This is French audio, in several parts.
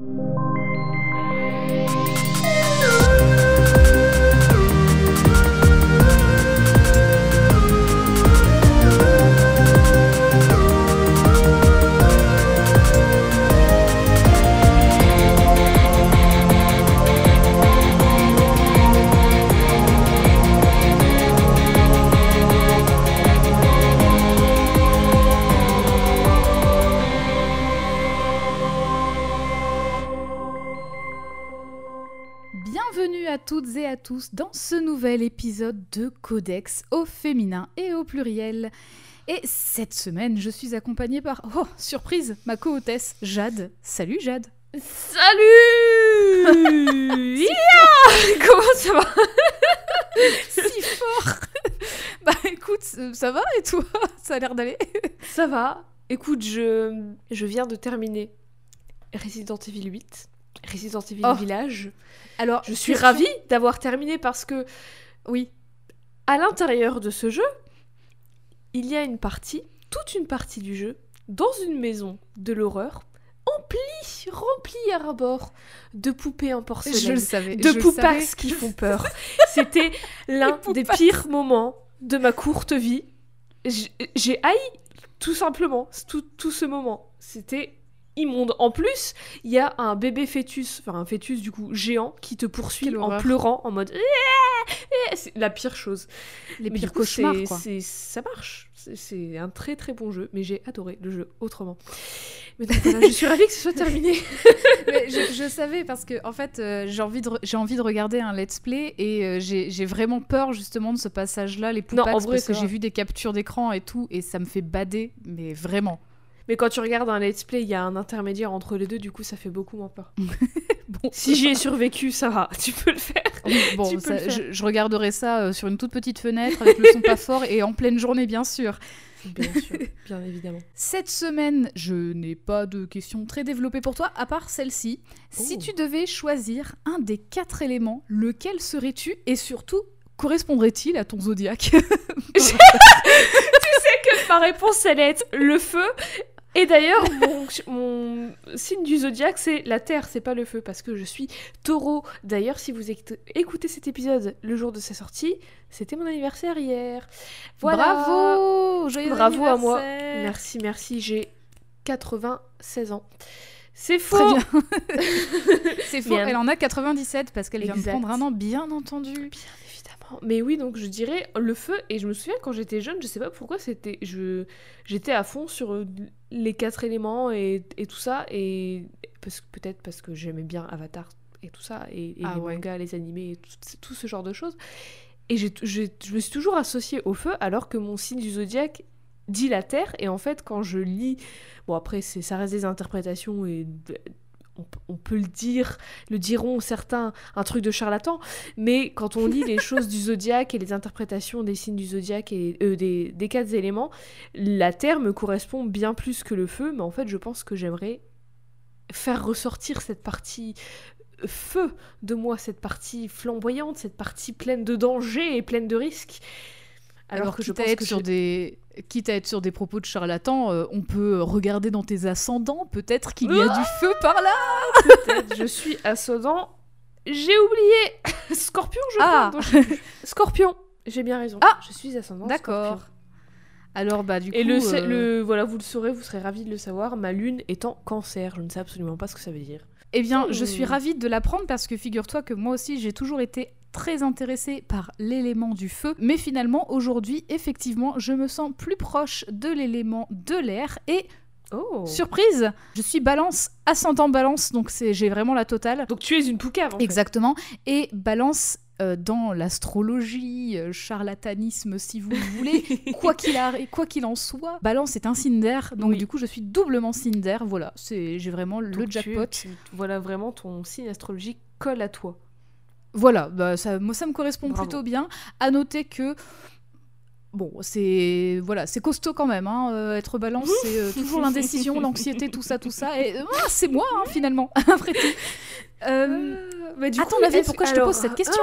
you. Tous dans ce nouvel épisode de Codex au féminin et au pluriel. Et cette semaine, je suis accompagnée par, oh, surprise, ma co-hôtesse Jade. Salut Jade. Salut Yeah Comment ça va Si fort Bah écoute, ça va et toi Ça a l'air d'aller Ça va. Écoute, je, je viens de terminer Resident Evil 8, Resident Evil Oh. Village. Alors, Je suis ravie d'avoir terminé parce que, oui, à l'intérieur de ce jeu, il y a une partie, toute une partie du jeu, dans une maison de l'horreur, emplie, remplie à bord de poupées en porcelaine. Je le savais. de savais. qui font peur. C'était l'un des pires moments de ma courte vie. J'ai haï tout simplement tout, tout ce moment. C'était immonde. En plus, il y a un bébé fœtus, enfin un fœtus du coup géant qui te poursuit Quelle en horreur. pleurant en mode Eh, eh C'est la pire chose. Les Mais pires coup, cauchemars, quoi. Ça marche. C'est- un très très bon jeu, mais j'ai adoré le jeu autrement. Mais donc voilà, je suis ravie que ce soit terminé. Mais je, je savais parce que en fait euh, j'ai envie de j'ai envie de regarder un let's play et euh, j'ai vraiment peur justement de ce passage là les vrai, parce que j'ai vu des captures d'écran et tout et ça me fait bader mais vraiment Mais quand tu regardes un let's play, il y a un intermédiaire entre les deux, du coup ça fait beaucoup moins peur. bon Si j'y ai survécu, ça va, tu peux le faire. bon tu peux ça- le faire. je, je regarderai ça euh, sur une toute petite fenêtre avec le son pas fort et en pleine journée bien sûr Bien sûr, bien évidemment. cette semaine je n'ai pas de questions très développées pour toi à part celle-ci si Oh. tu devais choisir un des quatre éléments lequel serais-tu et surtout correspondrait-il à ton zodiaque? Que ma réponse, elle est le feu. Et d'ailleurs, mon, mon signe du zodiaque, c'est la terre, c'est pas le feu, parce que je suis taureau. D'ailleurs, si vous écoute- écoutez cet épisode le jour de sa sortie, c'était mon anniversaire hier. Voilà. Bravo Joyeux Bravo à moi. Merci, merci, j'ai 96 ans. C'est faux. C'est faux, Bien. elle en a 97 parce qu'elle vient de prendre un an, bien entendu. Bien évidemment. Mais oui, donc je dirais le feu. Et je me souviens quand j'étais jeune, je sais pas pourquoi c'était. Je j'étais à fond sur euh, les quatre éléments et, et tout ça. Et parce peut-être parce que j'aimais bien Avatar et tout ça et, et Ah les ouais. mangas, les animés, et tout, tout ce genre de choses. Et j'ai, j'ai- je me suis toujours associée au feu alors que mon signe du zodiaque dit la terre. Et en fait, quand je lis, bon après c'est ça reste des interprétations et on, peut le dire, le diront certains, un truc de charlatan. Mais quand on lit les choses du zodiaque et les interprétations des signes du zodiaque et euh, des, des quatre éléments, la terre me correspond bien plus que le feu. Mais en fait, je pense que j'aimerais faire ressortir cette partie euh, feu de moi, cette partie flamboyante, cette partie pleine de dangers et pleine de risques. Alors, Alors, que je quitte, à pense être que sur je- des... quitte à être sur des propos de charlatan, euh, on peut regarder dans tes ascendants, peut-être qu'il y a du feu par là. peut-être je suis ascendant. J'ai oublié Scorpion, je Ah. crois. je. Scorpion, j'ai bien raison. Ah. je suis ascendant. D'accord. Alors bah du coup... Et le, euh, le voilà, vous le saurez, vous serez ravis de le savoir. Ma lune étant Cancer, je ne sais absolument pas ce que ça veut dire. Eh bien, je suis Hmm. ravie de l'apprendre parce que figure-toi que moi aussi, j'ai toujours été très intéressée par l'élément du feu. Mais finalement, aujourd'hui, effectivement, je me sens plus proche de l'élément de l'air. Et, Oh. surprise, je suis balance, ascendant balance, donc c'est j'ai vraiment la totale. Donc tu es une poucave. En fait. Exactement. Et balance euh, dans l'astrologie, euh, charlatanisme si vous le voulez, quoi qu'il quoi qu'il en soit, balance est un signe d'air, donc Oui. du coup je suis doublement signe d'air, voilà, c'est j'ai vraiment le tu jackpot. tu- voilà vraiment ton signe astrologique colle à toi. Voilà, bah, ça, moi ça me correspond Bravo. plutôt bien. À noter que bon, c'est voilà, c'est costaud quand même. hein, euh, être balance, c'est euh, toujours l'indécision, l'anxiété, tout ça, tout ça. Et euh, ah, c'est moi hein, finalement, après tout. Du coup, avis, est-ce- pourquoi je te pose cette question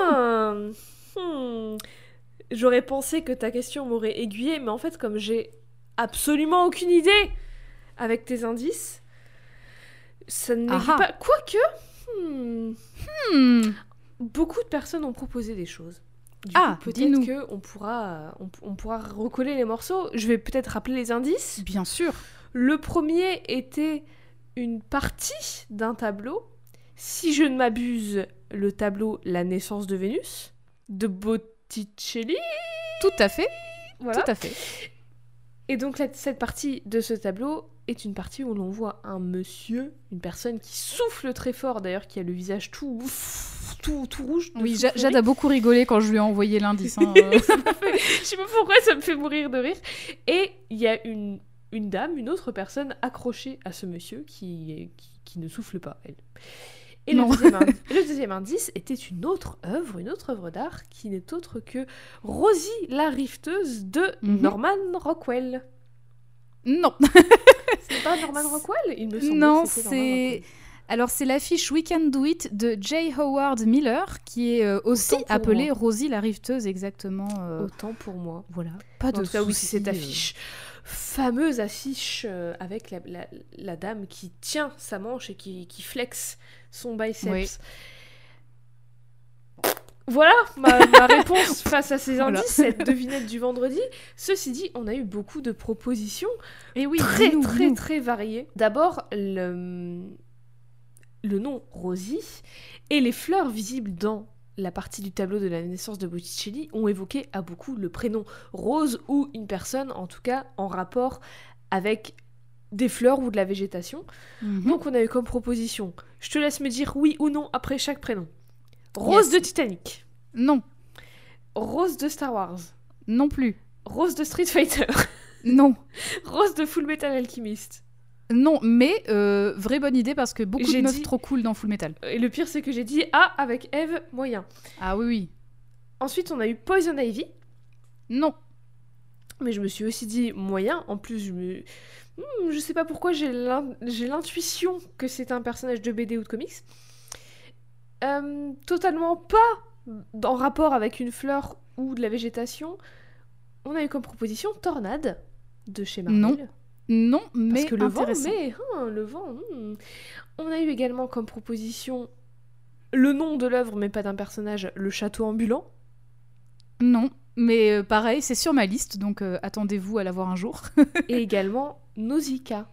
hmm, J'aurais pensé que ta question m'aurait aiguillée, mais en fait, comme j'ai absolument aucune idée avec tes indices, Ça n'est ah. pas. Quoique. hmm, Hmm. beaucoup de personnes ont proposé des choses. Du Ah, peut-être qu'on pourra, on, on pourra recoller les morceaux. Je vais peut-être rappeler les indices. Bien sûr. Le premier était une partie d'un tableau. Si je ne m'abuse, le tableau La naissance de Vénus de Botticelli. Tout à fait. Voilà. Tout à fait. Et donc cette partie de ce tableau est une partie où l'on voit un monsieur, une personne qui souffle très fort d'ailleurs, qui a le visage tout tout, tout rouge. Oui. Jade a beaucoup rigolé quand je lui ai envoyé l'indice. hein, euh. Fait- Je sais pas pourquoi ça me fait mourir de rire. Et il y a une, une dame, une autre personne accrochée à ce monsieur qui, qui, qui ne souffle pas, elle. Et le deuxième, indi- et le deuxième indice était une autre œuvre, une autre œuvre d'art qui n'est autre que Rosie la rifteuse de Mhm. Norman Rockwell. Non. C'est pas Norman Rockwell Il me semble Non, c'est. Alors, c'est l'affiche We Can Do It de J. Howard Miller, qui est euh, aussi appelée moi. Rosie la rifteuse, exactement. euh, Autant pour moi. Voilà. Pas En de tout cas, oui, c'est cette euh. affiche, fameuse affiche avec la, la- la dame qui tient sa manche et qui, qui flexe son biceps. Oui. Voilà ma, ma réponse face à ces indices, cette devinette du vendredi. Ceci dit, on a eu beaucoup de propositions Et oui, très très très variées. D'abord, le, le nom Rosie et les fleurs visibles dans la partie du tableau de la naissance de Botticelli ont évoqué à beaucoup le prénom Rose ou une personne, en tout cas en rapport avec des fleurs ou de la végétation. Mhm. Donc on a eu comme proposition, je te laisse me dire oui ou non après chaque prénom. Rose Yes. de Titanic, Non, Rose de Star Wars, non plus. Rose de Street Fighter, Non, Rose de Full Metal Alchemist. non, mais euh, vraie bonne idée parce que beaucoup de meufs dit- trop cool dans Full Metal. Et le pire c'est que j'ai dit ah avec Eve moyen. Ah oui, oui. Ensuite on a eu Poison Ivy, Non, mais je me suis aussi dit moyen. En plus je me... Hmm, je sais pas pourquoi j'ai l'intuition que c'est un personnage de BD ou de comics. Euh, totalement pas en rapport avec une fleur ou de la végétation. On a eu comme proposition Tornade de chez Marvel. Non, non, mais Parce que le vent, mais hein, le vent. hmm. On a eu également comme proposition le nom de l'œuvre, mais pas d'un personnage, le château ambulant. Non, mais euh, pareil, c'est sur ma liste, donc euh, attendez-vous à la voir un jour. et également Nausicaa.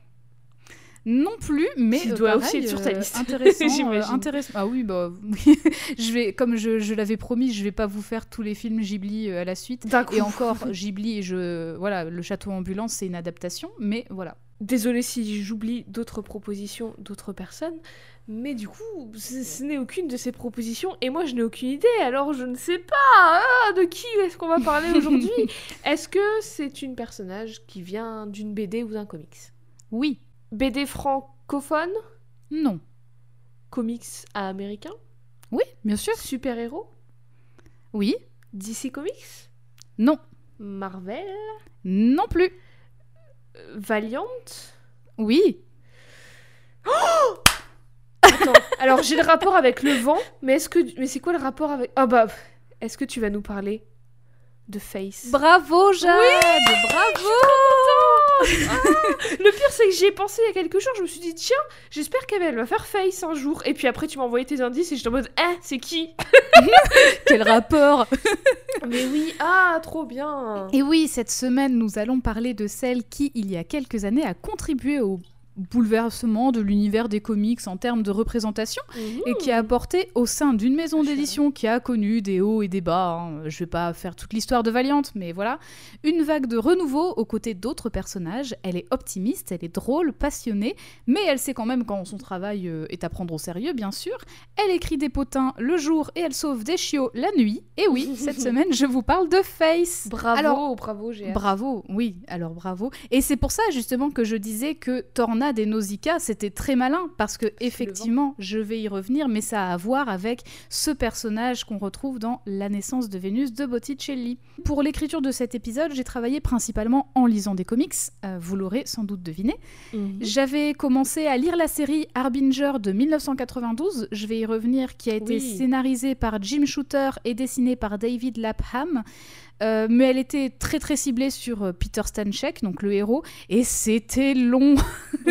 Non plus, mais Qui euh, doit pareil, aussi être sur ta euh, liste, Intéressant, euh, j'imagine. intéressant. Ah oui, bah oui. je vais, comme je, je l'avais promis, je vais pas vous faire tous les films Ghibli euh, à la suite. Et encore, Ghibli, je, voilà, le château ambulant, c'est une adaptation, mais voilà. Désolée si j'oublie d'autres propositions d'autres personnes, mais du coup, ce, ce n'est aucune de ces propositions, et moi je n'ai aucune idée, alors je ne sais pas ah, de qui est-ce qu'on va parler aujourd'hui? est-ce que c'est une personnage qui vient d'une BD ou d'un comics? Oui, BD francophone? Non, Comics américain? Oui, bien sûr, Super-héros? Oui, DC Comics? Non, Marvel? Non plus, Euh, Valiant? Oui. Attends, alors j'ai le rapport avec le vent, mais est-ce que mais c'est quoi le rapport avec Ah bah est-ce que tu vas nous parler de Face? Bravo, Jade, bravo. Le pire c'est que j'y ai pensé il y a quelques jours, je me suis dit tiens, j'espère qu'elle va faire Face un jour et puis après tu m'as envoyé tes indices et j'étais en mode eh, c'est qui Quel rapport Mais oui, ah trop bien. Et oui, cette semaine, nous allons parler de celle qui, il y a quelques années, a contribué au bouleversement de l'univers des comics en termes de représentation et qui a apporté au sein d'une maison d'édition qui a connu des hauts et des bas, hein, je vais pas faire toute l'histoire de Valiant, mais voilà, une vague de renouveau aux côtés d'autres personnages. Elle est optimiste, elle est drôle, passionnée, mais elle sait quand même quand son travail euh, est à prendre au sérieux, bien sûr. Elle écrit des potins le jour et elle sauve des chiots la nuit. Et oui, cette semaine, je vous parle de Face. Bravo, Alors, bravo, hâte. Bravo, oui, alors bravo. Et c'est pour ça justement que je disais que Tornade et Nausicaa, c'était très malin, parce que effectivement, je vais y revenir, mais ça a à voir avec ce personnage qu'on retrouve dans La naissance de Vénus de Botticelli. Pour l'écriture de cet épisode, j'ai travaillé principalement en lisant des comics, euh, vous l'aurez sans doute deviné. Mhm. J'avais commencé à lire la série Harbinger de 1992, je vais y revenir, qui a été Oui. scénarisée par Jim Shooter et dessinée par David Lapham. Euh, mais elle était très très ciblée sur euh, Peter Stanchek, donc le héros, et c'était long.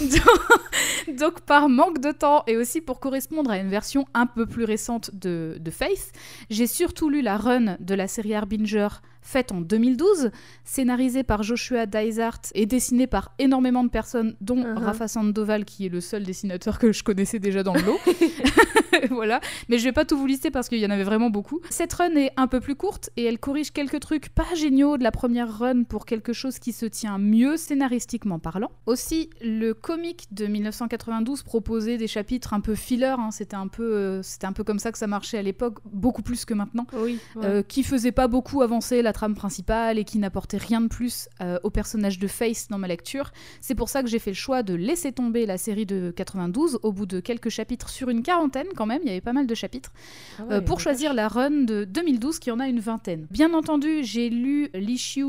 donc, donc, par manque de temps et aussi pour correspondre à une version un peu plus récente de, de Faith, j'ai surtout lu la run de la série Harbinger faite en 2012, scénarisée par Joshua Dysart et dessinée par énormément de personnes, dont Uh-huh. Rafa Sandoval, qui est le seul dessinateur que je connaissais déjà dans le lot. voilà. Mais je vais pas tout vous lister parce qu'il y en avait vraiment beaucoup. Cette run est un peu plus courte et elle corrige quelques trucs pas géniaux de la première run pour quelque chose qui se tient mieux scénaristiquement parlant. Aussi, le comic de 1992 proposait des chapitres un peu filler. hein. C'était un peu, euh, c'était un peu comme ça que ça marchait à l'époque, beaucoup plus que maintenant. Oui. ouais. Euh, qui faisait pas beaucoup avancer la trame principale et qui n'apportait rien de plus euh, au personnage de Face dans ma lecture. C'est pour ça que j'ai fait le choix de laisser tomber la série de 92 au bout de quelques chapitres sur une quarantaine quand même, il y avait pas mal de chapitres, Ah euh, pour la choisir la run de 2012 qui en a une vingtaine. Bien entendu, j'ai lu l'issue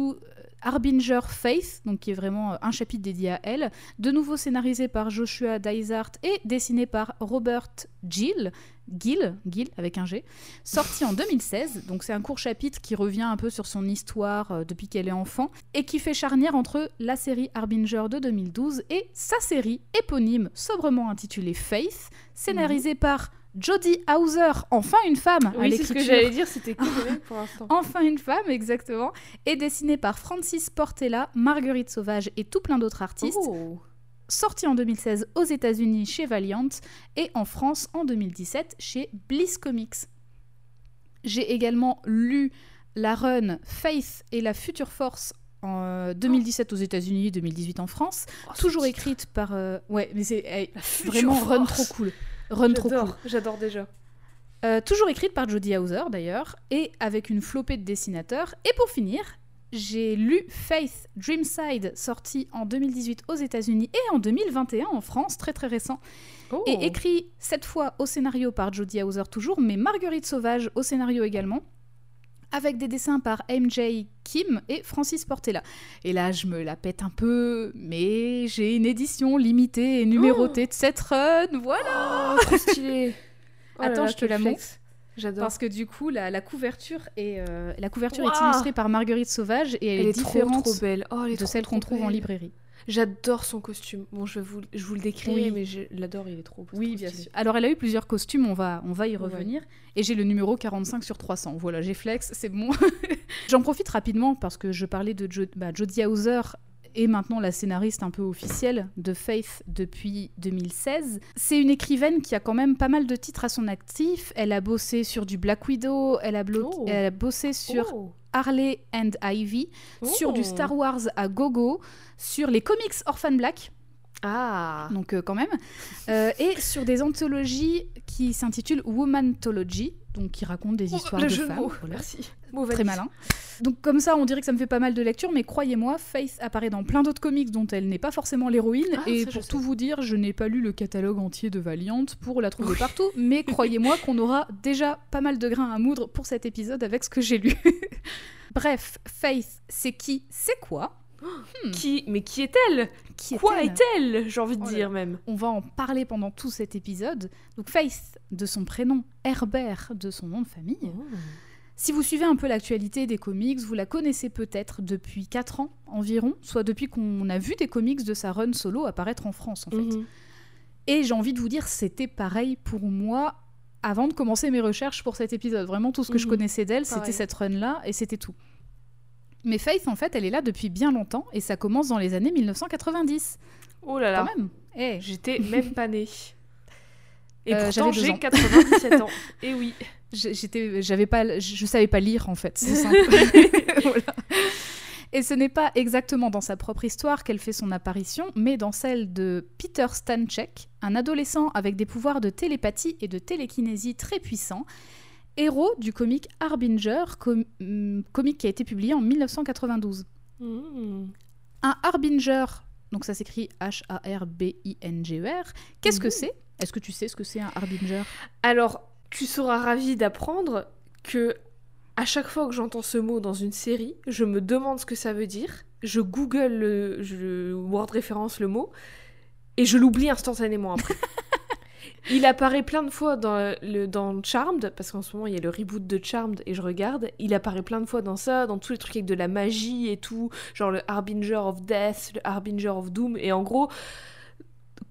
Harbinger Faith, donc qui est vraiment euh, un chapitre dédié à elle, de nouveau scénarisé par Joshua Dysart et dessiné par Robert Gill, Gill, Gill avec un G, sorti en 2016. Donc c'est un court chapitre qui revient un peu sur son histoire euh, depuis qu'elle est enfant et qui fait charnière entre la série Harbinger de 2012 et sa série éponyme sobrement intitulée Faith, scénarisée par Jodie Hauser, enfin une femme à Oui, c'est ce que j'allais dire, c'était mecs pour l'instant. Enfin une femme, exactement, et dessinée par Francis Portela, Marguerite Sauvage et tout plein d'autres artistes, Oh. sorti en 2016 aux États-Unis chez Valiant et en France en 2017 chez Bliss Comics. J'ai également lu la run Faith et la Future Force en euh, 2017 aux États-Unis, 2018 en France, Oh, toujours écrite par euh, ouais, mais c'est vraiment run Force. trop cool. Run trop cool. J'adore, j'adore déjà. Euh, toujours écrite par Jodie Hauser d'ailleurs, et avec une flopée de dessinateurs. Et pour finir, j'ai lu Faith Dreamside, sorti en 2018 aux États-Unis et en 2021 en France, très très récent, Oh. et écrit cette fois au scénario par Jodie Hauser toujours, mais Marguerite Sauvage au scénario également. Avec des dessins par MJ Kim et Francis Portela. Et là, je me la pète un peu, mais j'ai une édition limitée et numérotée de cette run, voilà Oh, stylé. Oh Attends, là, je te la flex. J'adore. Parce que du coup, la, la couverture, est, euh, la couverture est Ouah illustrée par Marguerite Sauvage et elle, Elle est, différente trop belle. Oh, elle est de trop, celle qu'on trouve en librairie. J'adore son costume. Bon, je, vous, je vous le décris, Oui. mais je l'adore, il est trop Oui, trop bien stylé. sûr. Alors, elle a eu plusieurs costumes, on va, on va y Ouais. revenir. Et j'ai le numéro 45 sur 300. Voilà, j'ai flex, c'est bon. J'en profite rapidement parce que je parlais de Jo- bah, Jodie Hauser et maintenant la scénariste un peu officielle de Faith depuis 2016. C'est une écrivaine qui a quand même pas mal de titres à son actif. Elle a bossé sur du Black Widow, elle a, Oh. elle a bossé sur Oh. Harley and Ivy, sur du Oh. Star Wars à gogo, sur les comics Orphan Black, Ah. donc euh, quand même, euh, et sur des anthologies qui s'intitulent Womanthology, donc qui racontent des histoires de femmes. mots. voilà. Merci. Très malin. Donc comme ça, on dirait que ça me fait pas mal de lectures, mais croyez-moi, Faith apparaît dans plein d'autres comics dont elle n'est pas forcément l'héroïne. Ah, et pour sais. tout vous dire, je n'ai pas lu le catalogue entier de Valiant pour la trouver partout, mais croyez-moi qu'on aura déjà pas mal de grains à moudre pour cet épisode avec ce que j'ai lu. Bref, Faith, c'est qui C'est quoi? Qui Mais qui est-elle? Qui Quoi est-elle? J'ai envie de Oh dire même. On va en parler pendant tout cet épisode. Donc Faith, de son prénom, Herbert, de son nom de famille. Oh. Si vous suivez un peu l'actualité des comics, vous la connaissez peut-être depuis 4 ans environ, soit depuis qu'on a vu des comics de sa run solo apparaître en France en fait. Mhm. Et j'ai envie de vous dire, c'était pareil pour moi avant de commencer mes recherches pour cet épisode. Vraiment, tout ce que je Mhm. connaissais d'elle, c'était cette run-là et c'était tout. Mais Faith, en fait, elle est là depuis bien longtemps et ça commence dans les années 1990. Oh là là. Quand même. Eh, J'étais même pas née. Et Euh, pourtant, j'ai ans. 97 ans. Et oui. J'- j'étais j'avais pas je savais pas lire en fait c'est simple Voilà. et ce n'est pas exactement dans sa propre histoire qu'elle fait son apparition mais dans celle de Peter Stanchek un adolescent avec des pouvoirs de télépathie et de télékinésie très puissants héros du comic Harbinger com- hum, comic qui a été publié en 1992 Mhm. un Harbinger donc ça s'écrit H-A-R-B-I-N-G-E-R E qu'est-ce que Mhm. c'est? Est-ce que tu sais ce que c'est un Harbinger? Alors, tu seras ravi d'apprendre que à chaque fois que j'entends ce mot dans une série, je me demande ce que ça veut dire. Je google le je Word référence le mot et je l'oublie instantanément après. Il apparaît plein de fois dans, le, dans Charmed, parce qu'en ce moment il y a le reboot de Charmed et je regarde. Il apparaît plein de fois dans ça, dans tous les trucs avec de la magie et tout, genre le Harbinger of Death, le Harbinger of Doom. Et en gros,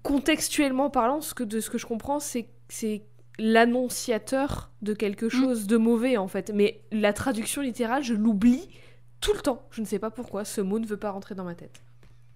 contextuellement parlant, ce que, de ce que je comprends, c'est c'est l'annonciateur de quelque chose de mauvais en fait. Mais la traduction littérale, je l'oublie tout le temps. Je ne sais pas pourquoi, ce mot ne veut pas rentrer dans ma tête.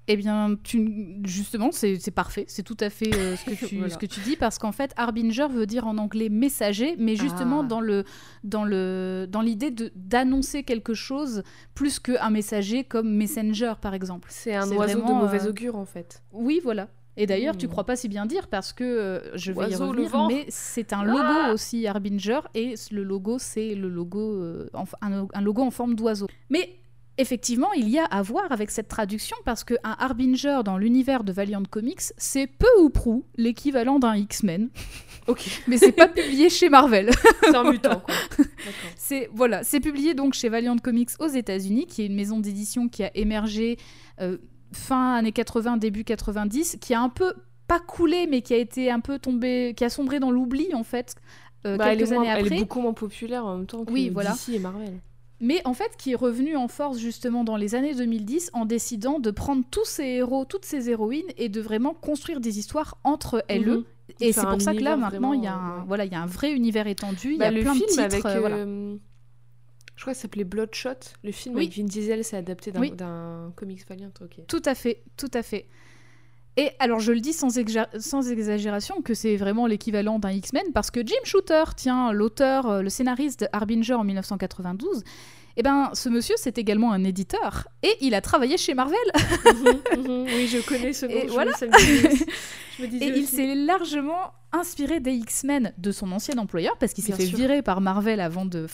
Eh bien, tu, justement, c'est parfait. C'est tout à fait euh, ce, que tu, Voilà. ce que tu dis, parce qu'en fait, harbinger veut dire en anglais messager, mais justement Ah. dans le dans le dans l'idée de d'annoncer quelque chose plus qu'un messager comme messenger, par exemple. C'est un oiseau vraiment, de mauvais euh, augure en fait. Oui, voilà. Et d'ailleurs, tu Hmm. crois pas si bien dire parce que euh, je vais y Oiseau, revenir, mais c'est un logo Ah aussi Harbinger et le logo c'est le logo euh, en- un, un logo en forme d'oiseau. Mais effectivement, il y a à voir avec cette traduction parce que un Harbinger dans l'univers de Valiant Comics, c'est peu ou prou l'équivalent d'un X-Men, Ok, mais c'est pas publié chez Marvel. c'est un mutant quoi. C'est voilà, c'est publié donc chez Valiant Comics aux États-Unis, qui est une maison d'édition qui a émergé euh, fin années 80, début 90, qui a un peu pas coulé, mais qui a été un peu tombé, qui a sombré dans l'oubli en fait euh, Bah, elle, quelques est moins- années elle après. est beaucoup moins populaire en même temps que Oui, voilà. DC et Marvel. Mais en fait, qui est revenu en force justement dans les années 2010 en décidant de prendre tous ces héros, toutes ces héroïnes et de vraiment construire des histoires entre elles. Mhm. Et c'est pour ça que là maintenant il y a un, ouais. voilà, il y a un vrai univers étendu, il Bah, y a le plein film de titres, avec, euh, voilà. je crois que ça s'appelait Bloodshot. Le film Oui. avec Vin Diesel, c'est adapté d'un Oui. comics Valiant. Ok. Tout à fait, tout à fait. Et alors je le dis sans, exa- sans exagération que c'est vraiment l'équivalent d'un X-Men parce que Jim Shooter, tiens, l'auteur, euh, le scénariste de Harbinger en 1992, eh ben ce monsieur c'est également un éditeur et il a travaillé chez Marvel Mhm, mhm. Oui, je connais ce nom. Et je, voilà. me je me et il s'est largement inspiré des X-Men de son ancien employeur parce qu'il s'est fait sûr. virer par Marvel avant de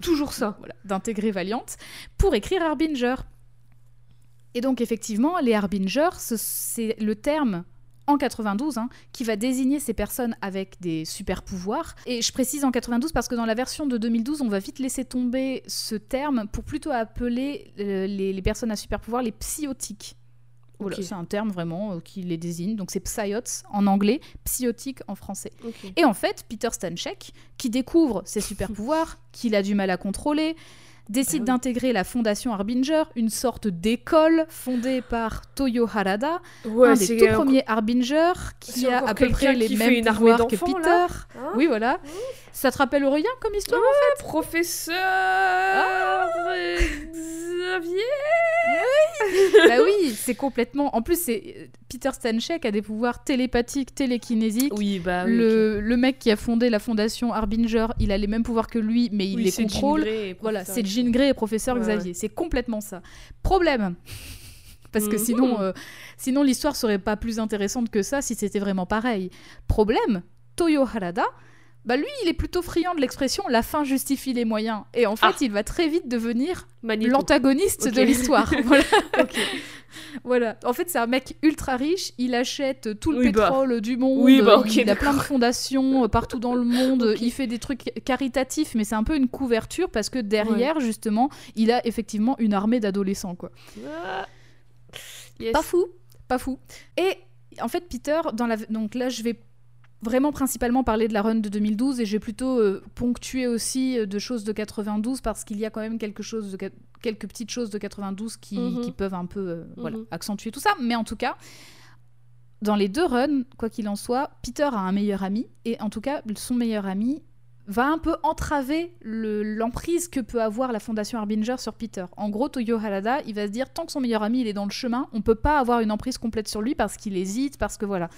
toujours ça. voilà, d'intégrer Valiant pour écrire Harbinger. Et donc effectivement, les Harbingers, ce- c'est le terme en 92 hein, qui va désigner ces personnes avec des super pouvoirs. Et je précise en 92 parce que dans la version de 2012, on va vite laisser tomber ce terme pour plutôt appeler euh, les, les personnes à super pouvoirs les psychotiques. C'est un terme vraiment euh, qui les désigne. Donc c'est psyotes en anglais, psychotique en français. Et en fait, Peter Stanchek, qui découvre ses super pouvoirs, qu'il a du mal à contrôler, décide Ah oui. d'intégrer la fondation Harbinger, une sorte d'école fondée par Toyo Harada, Ouais, un des tout premiers Harbinger, qui a à peu près les fait mêmes pouvoirs que Peter. là Hein oui, voilà. Ça te rappelle rien comme histoire Professeur Ah. Xavier Bah oui, c'est complètement. En plus, c'est Peter Stanchek a des pouvoirs télépathiques, télékinésiques. Oui, bah oui. le, le mec qui a fondé la fondation Harbinger, il a les mêmes pouvoirs que lui, mais il Oui, les contrôle. Voilà, c'est Jean Grey et professeur Ouais, Xavier. C'est complètement ça. Problème. Parce que Mhm. sinon, euh, sinon l'histoire serait pas plus intéressante que ça si c'était vraiment pareil. Problème, Toyo Harada, bah lui, il est plutôt friand de l'expression la fin justifie les moyens. Et en fait, Ah. il va très vite devenir l'antagoniste de l'histoire. voilà. En fait, c'est un mec ultra riche. Il achète tout le Oui, bah. pétrole du monde. Oui, bah, il a plein de fondations euh, partout dans le monde. Il fait des trucs caritatifs, mais c'est un peu une couverture parce que derrière, justement, il a effectivement une armée d'adolescents, quoi. Ah. Yes. Pas fou, pas fou. Et en fait, Peter, dans la... donc là, je vais vraiment principalement parler de la run de 2012 et je vais plutôt euh, ponctuer aussi euh, de choses de 92 parce qu'il y a quand même quelque chose de... quelques petites choses de 92 qui, Mhm. qui peuvent un peu euh, voilà, Mhm. accentuer tout ça. Mais en tout cas, dans les deux runs, quoi qu'il en soit, Peter a un meilleur ami et en tout cas, son meilleur ami va un peu entraver le- l'emprise que peut avoir la fondation Harbinger sur Peter. En gros, Toyo Harada, il va se dire tant que son meilleur ami il est dans le chemin, on peut pas avoir une emprise complète sur lui parce qu'il hésite, parce que voilà.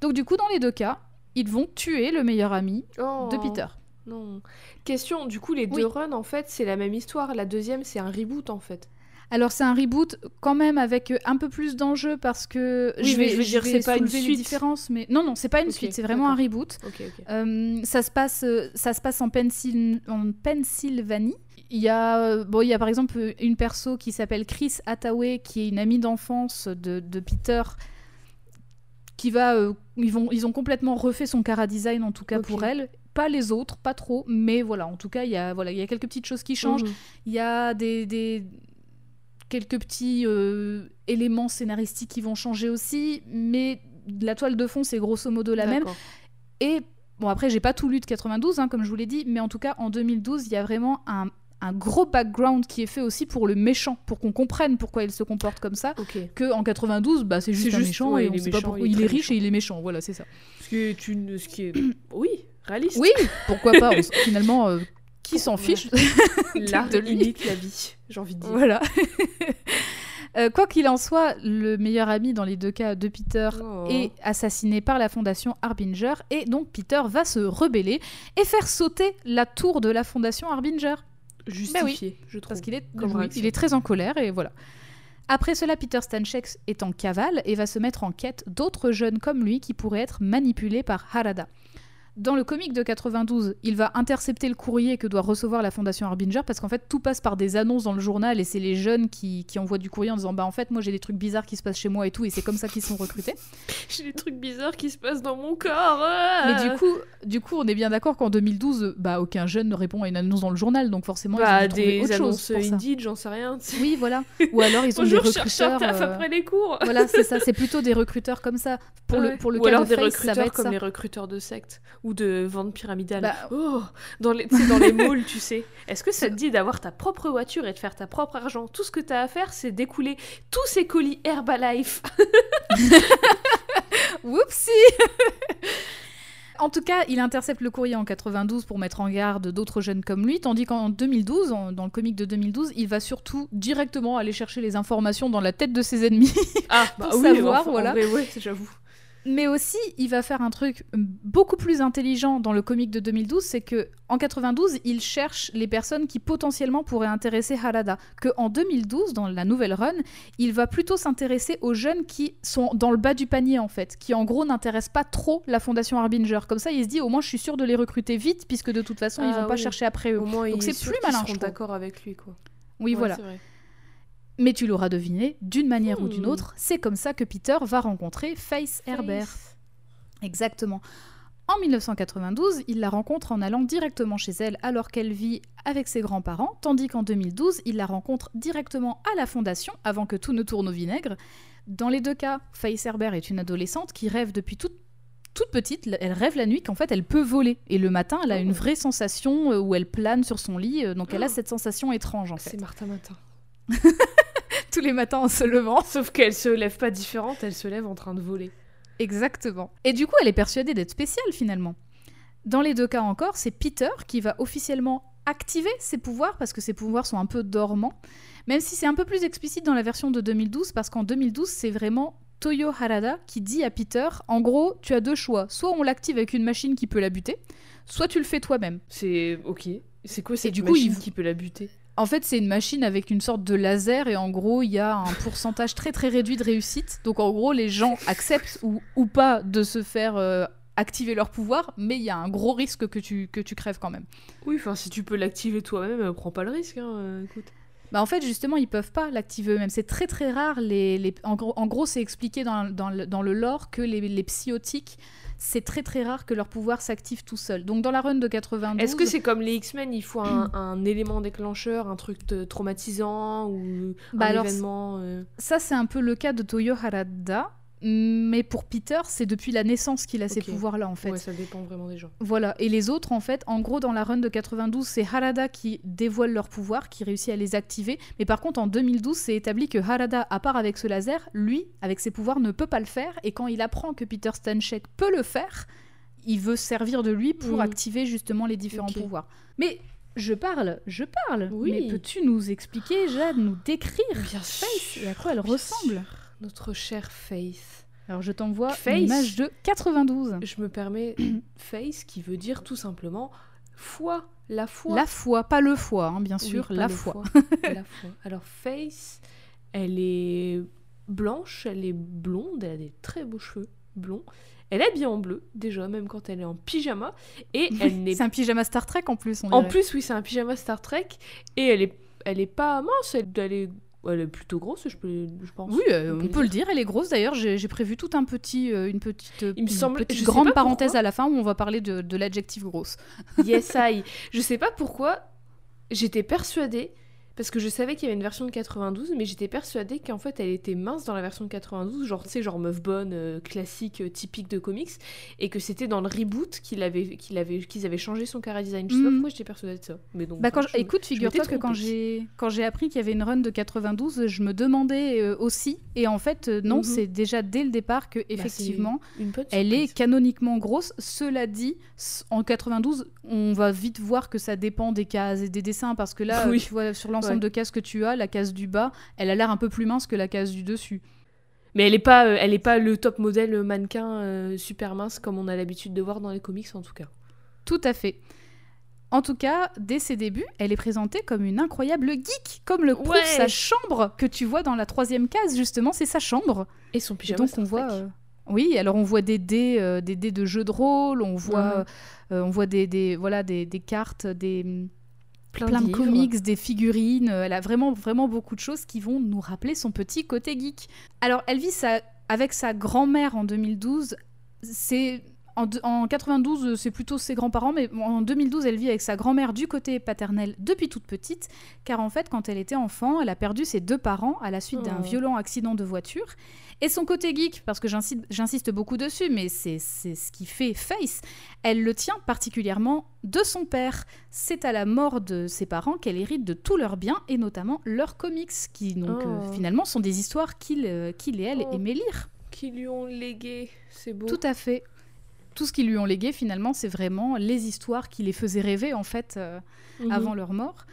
Donc du coup, dans les deux cas, ils vont tuer le meilleur ami Oh. de Peter. Non. Question, du coup, les Oui. deux runs, en fait, c'est la même histoire. La deuxième, c'est un reboot, en fait. Alors c'est un reboot quand même avec euh, un peu plus d'enjeux parce que Oui, je vais, je dire, vais c'est pas une suite. différences, mais non non c'est pas une suite, c'est vraiment un reboot. Euh, ça se passe, euh, ça se passe en, en Pennsylvanie. Il y a, bon, il y a par exemple une perso qui s'appelle Chris Hathaway, qui est une amie d'enfance de, de Peter, qui va, euh, ils vont, ils ont complètement refait son cara design en tout cas pour elle. Pas les autres, pas trop, mais voilà, en tout cas, il y a, voilà, il y a quelques petites choses qui changent. Mhm. Il y a des, des- quelques petits euh, éléments scénaristiques qui vont changer aussi, mais la toile de fond, c'est grosso modo la même. Et bon, après, j'ai pas tout lu de 92, hein, comme je vous l'ai dit, mais en tout cas, en 2012, il y a vraiment un, un gros background qui est fait aussi pour le méchant, pour qu'on comprenne pourquoi il se comporte comme ça. Ok. Que en 92, bah, c'est juste un méchant ouais, et il on est sait pas pourquoi. il est Il est très riche et il est méchant, voilà, c'est ça. Ce qui est une. Ce qui est. Oui, réaliste. Oui, pourquoi pas on Finalement, euh, qui s'en fiche L'art de lui. imite la vie, j'ai envie de dire. Voilà. Euh, quoi qu'il en soit, le meilleur ami dans les deux cas de Peter Oh. est assassiné par la fondation Harbinger et donc Peter va se rebeller et faire sauter la tour de la fondation Harbinger Justifié, je trouve. parce qu'il est, Comme oui, réaction. il est très en colère et voilà. Après cela, Peter Stanchek est en cavale et va se mettre en quête d'autres jeunes comme lui qui pourraient être manipulés par Harada. Dans le comic de 92, il va intercepter le courrier que doit recevoir la Fondation Harbinger parce qu'en fait tout passe par des annonces dans le journal et c'est les jeunes qui, qui envoient du courrier en disant bah en fait moi j'ai des trucs bizarres qui se passent chez moi et tout et c'est comme ça qu'ils sont recrutés. J'ai des trucs bizarres qui se passent dans mon corps. ah. Mais du coup, du coup on est bien d'accord qu'en 2012 bah aucun jeune ne répond à une annonce dans le journal donc forcément ils ont bah, des autre chose annonces ça. Indeed, j'en sais rien. Oui voilà. Ou alors ils ont Bonjour, des cherche recruteurs. taf euh, après les cours. Voilà, c'est ça, c'est plutôt des recruteurs comme ça. Pour Ouais. le, pour le Ou cas alors de des Face, recruteurs ça va être comme ça. les recruteurs de sectes ou de ventes pyramidales. Bah, Oh, dans les, dans les malls, tu sais. Est-ce que ça te dit d'avoir ta propre voiture et de faire ta propre argent? Tout ce que tu as à faire, c'est d'écouler tous ces colis Herbalife. Whoopsie En tout cas, il intercepte le courrier en 92 pour mettre en garde d'autres jeunes comme lui, tandis qu'en 2012, en- dans le comic de 2012, il va surtout directement aller chercher les informations dans la tête de ses ennemis. Ah, Pour savoir, voilà. vrai, ouais, j'avoue. Mais aussi, il va faire un truc beaucoup plus intelligent dans le comic de 2012, c'est que en 92, il cherche les personnes qui potentiellement pourraient intéresser Harada. Que en 2012, dans la nouvelle run, il va plutôt s'intéresser aux jeunes qui sont dans le bas du panier en fait, qui en gros n'intéressent pas trop la fondation Harbinger. Comme ça, il se dit au moins je suis sûr de les recruter vite, puisque de toute façon ils Ah vont pas chercher après eux. Au moins, Donc c'est plus malin, seront je trouve. d'accord avec lui, quoi. Oui, Ouais, voilà. Mais tu l'auras deviné, d'une manière ou d'une Hmm. autre, c'est comme ça que Peter va rencontrer Face Herbert. Face. Exactement. En 1992, il la rencontre en allant directement chez elle alors qu'elle vit avec ses grands-parents, tandis qu'en 2012, il la rencontre directement à la fondation avant que tout ne tourne au vinaigre. Dans les deux cas, Faith Herbert est une adolescente qui rêve depuis toute, toute petite, elle rêve la nuit qu'en fait elle peut voler. Et le matin, elle a Oh. une vraie sensation euh, où elle plane sur son lit, euh, donc elle a Oh. cette sensation étrange en fait. C'est Martha Matin. Tous les matins en se levant. Sauf qu'elle se lève pas différente, elle se lève en train de voler. Exactement. Et du coup, elle est persuadée d'être spéciale finalement. Dans les deux cas encore, c'est Peter qui va officiellement activer ses pouvoirs parce que ses pouvoirs sont un peu dormants, même si c'est un peu plus explicite dans la version de 2012 parce qu'en 2012, c'est vraiment Toyo Harada qui dit à Peter en gros, tu as deux choix, soit on l'active avec une machine qui peut la buter, soit tu le fais toi-même. C'est ok. C'est quoi cette du coup, machine il- qui peut la buter? En fait, c'est une machine avec une sorte de laser et en gros, il y a un pourcentage très très réduit de réussite. Donc en gros, les gens acceptent ou, ou pas de se faire euh, activer leur pouvoir, mais il y a un gros risque que tu, que tu crèves quand même. Oui, enfin, si tu peux l'activer toi-même, euh, prends pas le risque. Hein, euh, écoute. Bah en fait, justement, ils peuvent pas l'activer eux-mêmes. C'est très très rare. Les, les- En gros, en gros, c'est expliqué dans, dans, le, dans le lore que les, les psychotiques, c'est très très rare que leur pouvoir s'active tout seul. Donc dans la run de 92... Est-ce que c'est comme les X-Men, il faut un, un élément déclencheur, un truc de- traumatisant ou Bah un alors, événement euh, Ça, c'est un peu le cas de Toyo Harada. Mais pour Peter, c'est depuis la naissance qu'il a ces pouvoirs-là, en fait. Ouais, ça dépend vraiment des gens. Voilà, et les autres, en fait, en gros, dans la run de 92, c'est Harada qui dévoile leur pouvoir, qui réussit à les activer. Mais par contre, en 2012, c'est établi que Harada, à part avec ce laser, lui, avec ses pouvoirs, ne peut pas le faire. Et quand il apprend que Peter Stanchek peut le faire, il veut servir de lui pour Mm. activer justement les différents pouvoirs. Mais je parle, je parle. Oui. Mais peux-tu nous expliquer, Jade, nous décrire Bien Faith et à quoi elle bien ressemble sûr. Notre chère Faith. Alors, je t'envoie Faith. une image de 92. Je me permets Faith qui veut dire tout simplement foi, la foi. La foi, pas le foie, hein, bien sûr, la foi. la foi. Alors Faith, elle est blanche, elle est blonde, elle a des très beaux cheveux blonds. Elle est bien en bleu déjà, même quand elle est en pyjama, et elle n'est C'est un pyjama Star Trek en plus. On En dirait. plus, oui, c'est un pyjama Star Trek et elle est, elle est pas mince, elle, elle est, elle est plutôt grosse, je, peux, je pense. Oui, euh, on on peut le dire. Elle est grosse d'ailleurs. J'ai prévu tout un petit, euh, une petite, Il me une semble- petite je grande parenthèse pourquoi. à la fin où on va parler de, de l'adjectif grosse. Yes, I. Je sais pas pourquoi, j'étais persuadée Parce que je savais qu'il y avait une version de 92, mais j'étais persuadée qu'en fait elle était mince dans la version de 92, genre tu sais, genre meuf bonne, euh, classique, euh, typique de comics, et que c'était dans le reboot qu'il avait, qu'il avait, qu'ils avaient changé son cara design. Je sais pas Mhm. pourquoi j'étais persuadée de ça. Mais donc, Bah quand je- écoute, figure-toi que quand j'ai quand j'ai appris qu'il y avait une run de 92, je me demandais euh, aussi, et en fait non, Mhm. c'est déjà dès le départ que Bah, effectivement elle est canoniquement grosse. Cela dit, en 92, on va vite voir que ça dépend des cases et des dessins parce que là, Oui. tu vois, sur l'ensemble Ouais. de cases que tu as, la case du bas, elle a l'air un peu plus mince que la case du dessus. Mais elle est pas, euh, elle est pas le top modèle mannequin euh, super mince comme on a l'habitude de voir dans les comics en tout cas. Tout à fait. En tout cas, dès ses débuts, elle est présentée comme une incroyable geek, comme le prouve Ouais. sa chambre que tu vois dans la troisième case. Justement, c'est sa chambre. Et son Et pyjama. donc on voit, euh, oui, alors on voit des dés, euh, des dés de jeux de rôle, on voit, Ouais. euh, on voit des, des- voilà, des, des cartes, des plein, de comics, des figurines. euh, Elle a vraiment, vraiment beaucoup de choses qui vont nous rappeler son petit côté geek. Alors, elle vit sa- avec sa grand-mère en 2012. C'est en, en 92, euh, c'est plutôt ses grands-parents, mais en 2012, elle vit avec sa grand-mère du côté paternel depuis toute petite, car en fait, quand elle était enfant, elle a perdu ses deux parents à la suite d'un Oh. violent accident de voiture. Et son côté geek, parce que j'insiste beaucoup dessus, mais c'est ce qui fait Face, elle le tient particulièrement de son père. C'est à la mort de ses parents qu'elle hérite de tous leurs biens, et notamment leurs comics, qui donc euh, Oh. finalement sont des histoires qu'il euh, et elle Oh. aimaient lire. Qui lui ont légué, c'est beau. Tout à fait. Tout ce qu'ils lui ont légué, finalement, c'est vraiment les histoires qui les faisaient rêver, en fait, euh, Mhm. avant leur mort.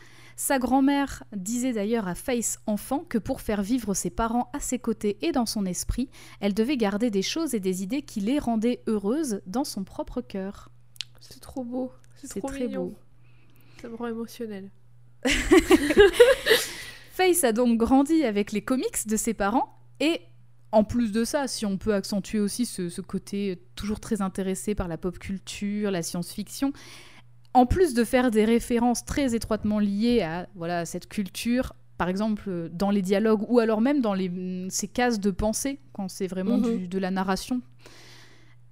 Sa grand-mère disait d'ailleurs à Face enfant que pour faire vivre ses parents à ses côtés et dans son esprit, elle devait garder des choses et des idées qui les rendaient heureuses dans son propre cœur. C'est trop beau. C'est très mignon. beau. Ça me rend émotionnelle. Face a donc grandi avec les comics de ses parents et en plus de ça, si on peut accentuer aussi ce, ce côté toujours très intéressé par la pop culture, la science-fiction, en plus de faire des références très étroitement liées à voilà cette culture, par exemple euh, dans les dialogues ou alors même dans les, mm, ces cases de pensée quand c'est vraiment Mhm. du- de la narration,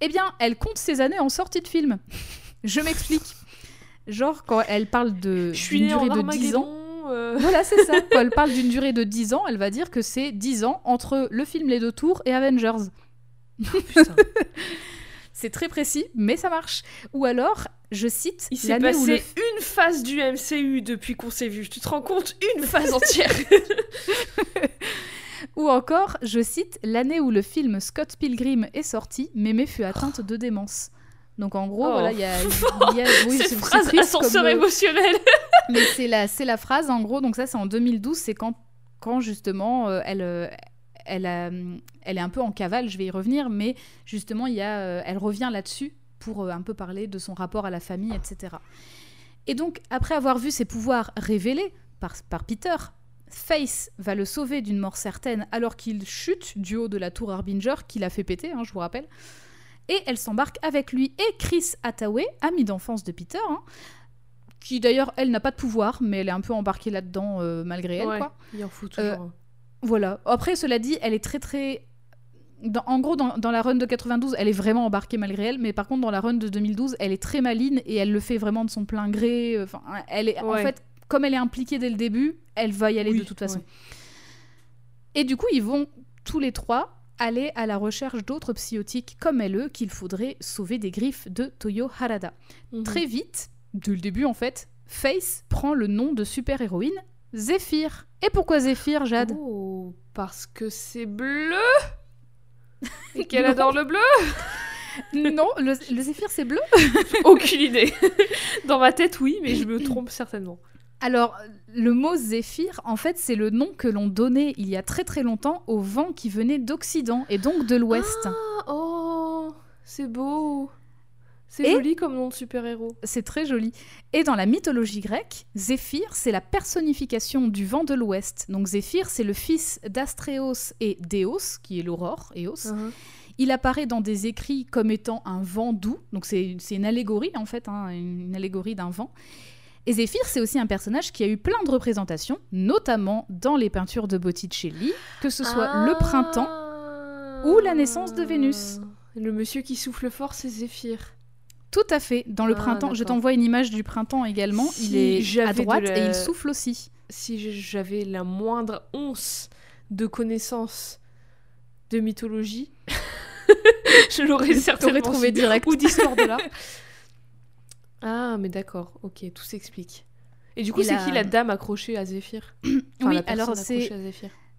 eh bien, elle compte ses années en sortie de film. Je m'explique. Genre quand elle parle de Je suis durée de 10 ans. Euh, Voilà, c'est ça. Quand elle parle d'une durée de 10 ans, elle va dire que c'est 10 ans entre le film Les Deux Tours et Avengers. putain. C'est très précis, mais ça marche. Ou alors, je cite Il s'est passé le une phase du MCU depuis qu'on s'est vu. Tu te rends compte Une phase entière. Ou encore, je cite l'année où le film Scott Pilgrim est sorti, Mémé fut atteinte de démence. Donc en gros, Oh. voilà, il y a, il y a- oui, Cette phrase ascenseur comme, euh, émotionnel. Mais c'est la, c'est la phrase, en gros, donc ça c'est en 2012, c'est quand, quand justement euh, elle, euh, elle, a, hum, elle est un peu en cavale, je vais y revenir, mais justement il y a, euh, elle revient là-dessus pour euh, un peu parler de son rapport à la famille, etc. Et donc, après avoir vu ses pouvoirs révélés par, par Peter, Face va le sauver d'une mort certaine alors qu'il chute du haut de la tour Harbinger qu'il a fait péter, hein, je vous rappelle. Et elle s'embarque avec lui et Chris Hathaway, amie d'enfance de Peter, hein, qui d'ailleurs, elle n'a pas de pouvoir, mais elle est un peu embarquée là-dedans euh, malgré elle. Ouais, Quoi. Il en faut Euh, toujours. Voilà. Après, cela dit, elle est très très... dans- en gros, dans, dans la run de 92, elle est vraiment embarquée malgré elle, mais par contre, dans la run de 2012, elle est très maline et elle le fait vraiment de son plein gré. euh, Enfin, elle est, en fait, comme elle est impliquée dès le début, elle va y aller Oui, de toute façon. ouais. Et du coup, ils vont tous les trois aller à la recherche d'autres psychotiques comme elle qu'il faudrait sauver des griffes de Toyo Harada. Mhm. Très vite, dès le début en fait, Face prend le nom de super-héroïne Zéphyr. Et pourquoi Zéphyr, Jade? Oh, parce que c'est bleu Et qu'elle adore le bleu Non, le, le Zéphyr c'est bleu. Aucune idée. Dans ma tête, oui, mais je me trompe certainement. Alors, le mot Zéphyr, en fait, c'est le nom que l'on donnait il y a très très longtemps au vent qui venait d'Occident et donc de l'Ouest. Ah, oh, c'est beau. C'est joli comme nom de super-héros. C'est très joli. Et dans la mythologie grecque, Zéphyr, c'est la personnification du vent de l'Ouest. Donc Zéphyr, c'est le fils d'Astréos et d'Éos, qui est l'aurore, Éos. Uh-huh. Il apparaît dans des écrits comme étant un vent doux, donc c'est c'est une allégorie en fait, hein, une allégorie d'un vent. Et Zéphyr, c'est aussi un personnage qui a eu plein de représentations, notamment dans les peintures de Botticelli, que ce soit le printemps. ou la naissance de Vénus. Ah. Le monsieur qui souffle fort, c'est Zéphyr. Tout à fait, dans le Ah, printemps. Je t'envoie une image du printemps également. Si il est à droite la- et il souffle aussi. si j'avais la moindre once de connaissance de mythologie, je l'aurais certainement trouvé direct. Ou d'histoire de l'art. ah, mais d'accord, ok, tout s'explique. Et du coup, c'est qui la dame accrochée à Zéphyr? Enfin, oui, la alors c'est.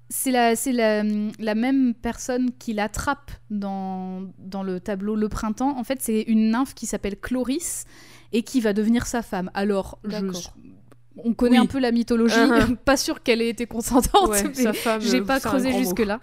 C'est la, c'est la, la même personne qui l'attrape dans, dans le tableau Le Printemps. En fait, c'est une nymphe qui s'appelle Chloris et qui va devenir sa femme. Alors, je, on connaît Oui. un peu la mythologie, Uh-huh. pas sûr qu'elle ait été consentante, Ouais, mais sa femme, j'ai pas creusé grand mot. jusque-là.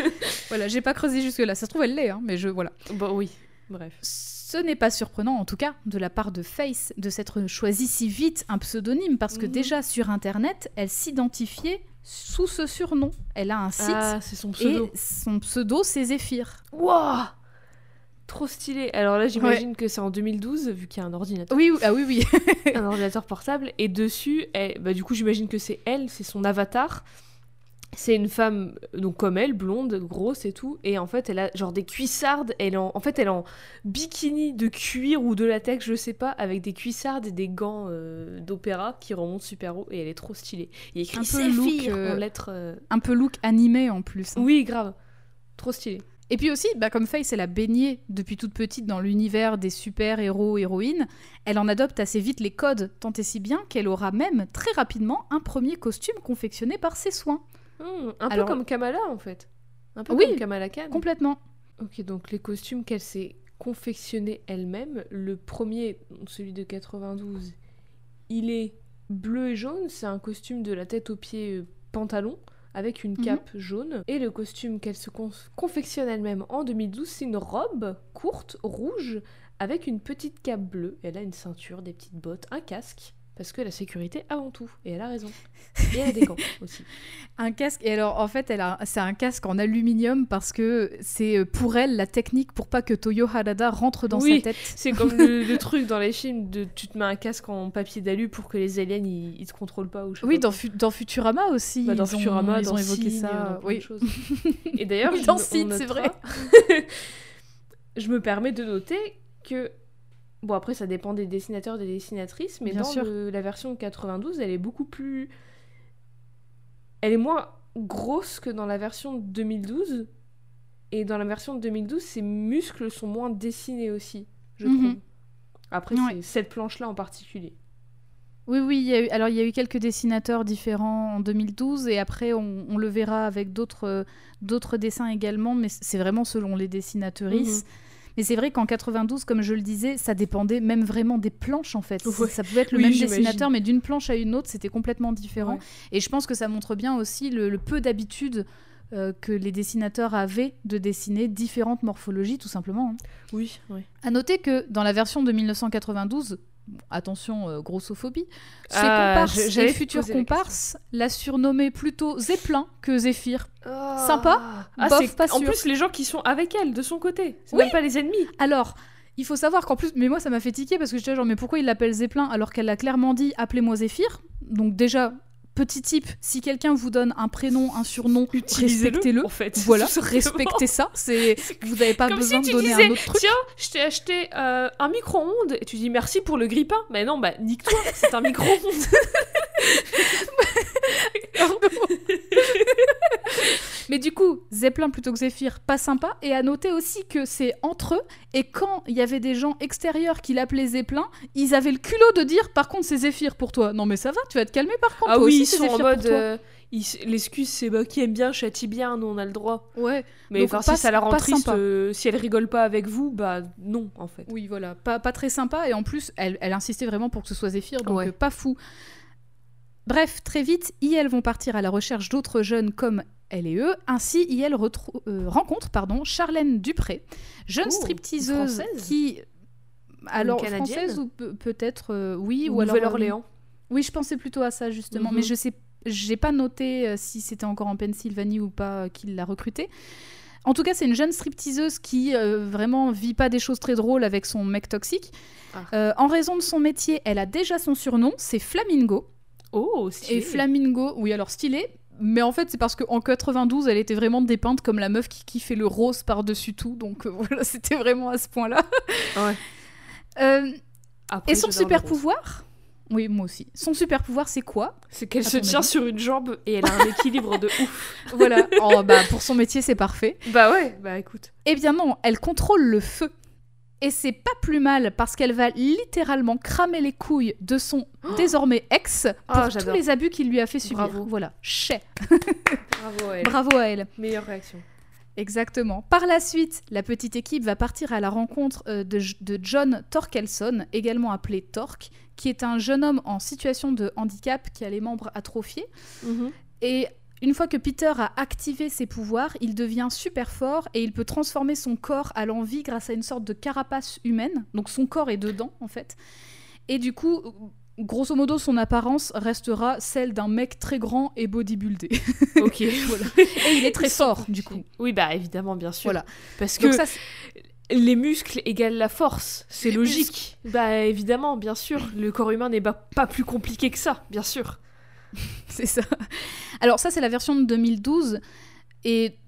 voilà, j'ai pas creusé jusque-là. Ça se trouve, elle l'est, hein, mais je, voilà. Bon, oui, bref. Ce n'est pas surprenant, en tout cas, de la part de Face, de s'être choisi si vite un pseudonyme, parce que Mhm. déjà sur Internet, elle s'identifiait sous ce surnom. Elle a un site Ah, c'est son pseudo. et son pseudo, c'est Zéphyr. Waouh Trop stylé. Alors là, j'imagine que c'est en 2012, vu qu'il y a un ordinateur, Oui, oui, ah oui, oui. un ordinateur portable, et dessus, elle- bah, du coup, j'imagine que c'est elle, c'est son avatar. C'est une femme, donc comme elle, blonde, grosse et tout, et en fait, elle a genre des cuissardes. Elle en, en fait, elle est en bikini de cuir ou de latex, je sais pas, avec des cuissardes et des gants euh, d'opéra qui remontent super haut, et elle est trop stylée. Il y a écrit Un peu look, Zéphyr euh, en lettres. euh, un peu look animé en plus. hein. Oui, grave. Trop stylé. Et puis aussi, bah, comme Faye, elle a baigné depuis toute petite dans l'univers des super-héros, héroïnes, elle en adopte assez vite les codes, tant et si bien qu'elle aura même très rapidement un premier costume confectionné par ses soins. Hmm, un Alors- peu comme Kamala en fait. Un peu Oui, comme Kamala Khan. Complètement. Ok, donc les costumes qu'elle s'est confectionnés elle-même, le premier, celui de 92, il est bleu et jaune, c'est un costume de la tête aux pieds euh, pantalon avec une Mhm. cape jaune. Et le costume qu'elle se con- confectionne elle-même en 2012, c'est une robe courte, rouge, avec une petite cape bleue. Elle a une ceinture, des petites bottes, un casque. Parce que la sécurité avant tout. Et elle a raison. Et elle a des gants aussi. Un casque, et alors en fait, elle a, c'est un casque en aluminium parce que c'est euh, pour elle la technique pour pas que Toyo Harada rentre dans Oui. sa tête. C'est comme le, le truc dans les films de tu te mets un casque en papier d'alu pour que les aliens ils, ils te contrôlent pas ou je sais Oui, pas dans, quoi. Fu- dans Futurama aussi. Bah, dans ils ont- Futurama, ils ont évoqué ça. dans plein oui. Et d'ailleurs, Oui, dans c'est vrai. je me permets de noter que bon après ça dépend des dessinateurs des dessinatrices, mais Bien dans le- la version 92, elle est beaucoup plus elle est moins grosse que dans la version 2012 et dans la version de 2012, ses muscles sont moins dessinés aussi, je Mhm. trouve. Après Ouais. c'est cette planche là en particulier. Oui, oui, il y a eu, alors il y a eu quelques dessinateurs différents en 2012 et après on, on le verra avec d'autres euh, dessins également, mais c'est vraiment selon les dessinatrices. Mais c'est vrai qu'en 92, comme je le disais, ça dépendait même vraiment des planches en fait. Ouais. Ça pouvait être le Oui, même dessinateur, mais d'une planche à une autre, c'était complètement différent. Ouais. Et je pense que ça montre bien aussi le, le peu d'habitude euh, que les dessinateurs avaient de dessiner différentes morphologies, tout simplement. hein. Oui, oui. À noter que dans la version de 1992, bon, attention, euh, grossophobie, ses Ah, comparses je- j'allais et futurs poser la comparses la surnommaient plutôt Zeppelin que Zéphyr. Sympa, Ah, bof, pas en plus les gens qui sont avec elle de son côté, c'est Oui. même pas les ennemis. Alors, il faut savoir qu'en plus, mais moi ça m'a fait tiquer parce que j'étais genre, mais pourquoi il l'appelle Zeppelin alors qu'elle a clairement dit appelez-moi Zéphyr? Donc, déjà, petit type, si quelqu'un vous donne un prénom, un surnom, respectez-le. en fait. Voilà, respectez ça. C'est, vous n'avez pas Comme besoin si de donner disais, un autre truc. tiens, je t'ai acheté euh, un micro-ondes et tu dis merci pour le grille-pain. Mais non, bah nique-toi, c'est un micro-ondes. Mais du coup, Zeppelin plutôt que Zéphyr, pas sympa. Et à noter aussi que c'est entre eux. Et quand il y avait des gens extérieurs qui l'appelaient Zeppelin, ils avaient le culot de dire par contre c'est Zéphyr pour toi. Non mais ça va, tu vas te calmer par contre. ah oui, sont en mode. euh, L'excuse, c'est bah, qui aime bien châtie bien, nous on a le droit. Ouais. Mais enfin, si ça la rend triste, euh, si elle rigole pas avec vous, bah non en fait. Oui, voilà, pas, pas très sympa. Et en plus, elle, elle insistait vraiment pour que ce soit Zéphyr, donc Ouais. euh, pas fou. Bref, très vite, IL vont partir à la recherche d'autres jeunes comme elle et eux. Ainsi, IL euh, rencontre pardon, Charlène Dupré, jeune Oh, stripteaseuse qui... Alors, française ou pe- peut-être... euh, oui, ou, Ou alors... Nouvelle-Orléans. Oui, je pensais plutôt à ça, justement. Mhm. Mais je sais... J'ai pas noté euh, si c'était encore en Pennsylvanie ou pas euh, qu'il l'a recrutée. En tout cas, c'est une jeune stripteaseuse qui euh, vraiment vit pas des choses très drôles avec son mec toxique. Ah. En raison de son métier, elle a déjà son surnom, c'est Flamingo. Oh, stylé. Et Flamingo, oui, alors stylé. Mais en fait, c'est parce qu'en 92, elle était vraiment dépeinte comme la meuf qui, qui fait le rose par-dessus tout. Donc euh, voilà, c'était vraiment à ce point-là. Ouais. Euh, Après, et son super pouvoir? Oui, moi aussi. Son super pouvoir, c'est quoi C'est qu'elle se tient avis sur une jambe et elle a un équilibre de ouf. Voilà. Oh, bah, pour son métier, c'est parfait. Bah ouais, bah écoute. Eh bien non, elle contrôle le feu. Et c'est pas plus mal parce qu'elle va littéralement cramer les couilles de son désormais ex pour Ah, tous les abus qu'il lui a fait subir. Bravo. Voilà, chais. Bravo à elle. Bravo à elle. Meilleure réaction. Exactement. Par la suite, la petite équipe va partir à la rencontre euh, de, de John Torkelson, également appelé Torque, qui est un jeune homme en situation de handicap qui a les membres atrophiés. Mhm. Et une fois que Peter a activé ses pouvoirs, il devient super fort et il peut transformer son corps à l'envie grâce à une sorte de carapace humaine. Donc son corps est dedans, en fait. Et du coup, grosso modo, son apparence restera celle d'un mec très grand et bodybuildé. Ok. Voilà. Et il est très fort, du coup. Oui, bah évidemment, bien sûr. Voilà. Parce que ça, les muscles égalent la force, c'est logique. Bah évidemment, bien sûr. Le corps humain n'est pas pas plus compliqué que ça, bien sûr. C'est ça. Alors ça, c'est la version de 2012. Et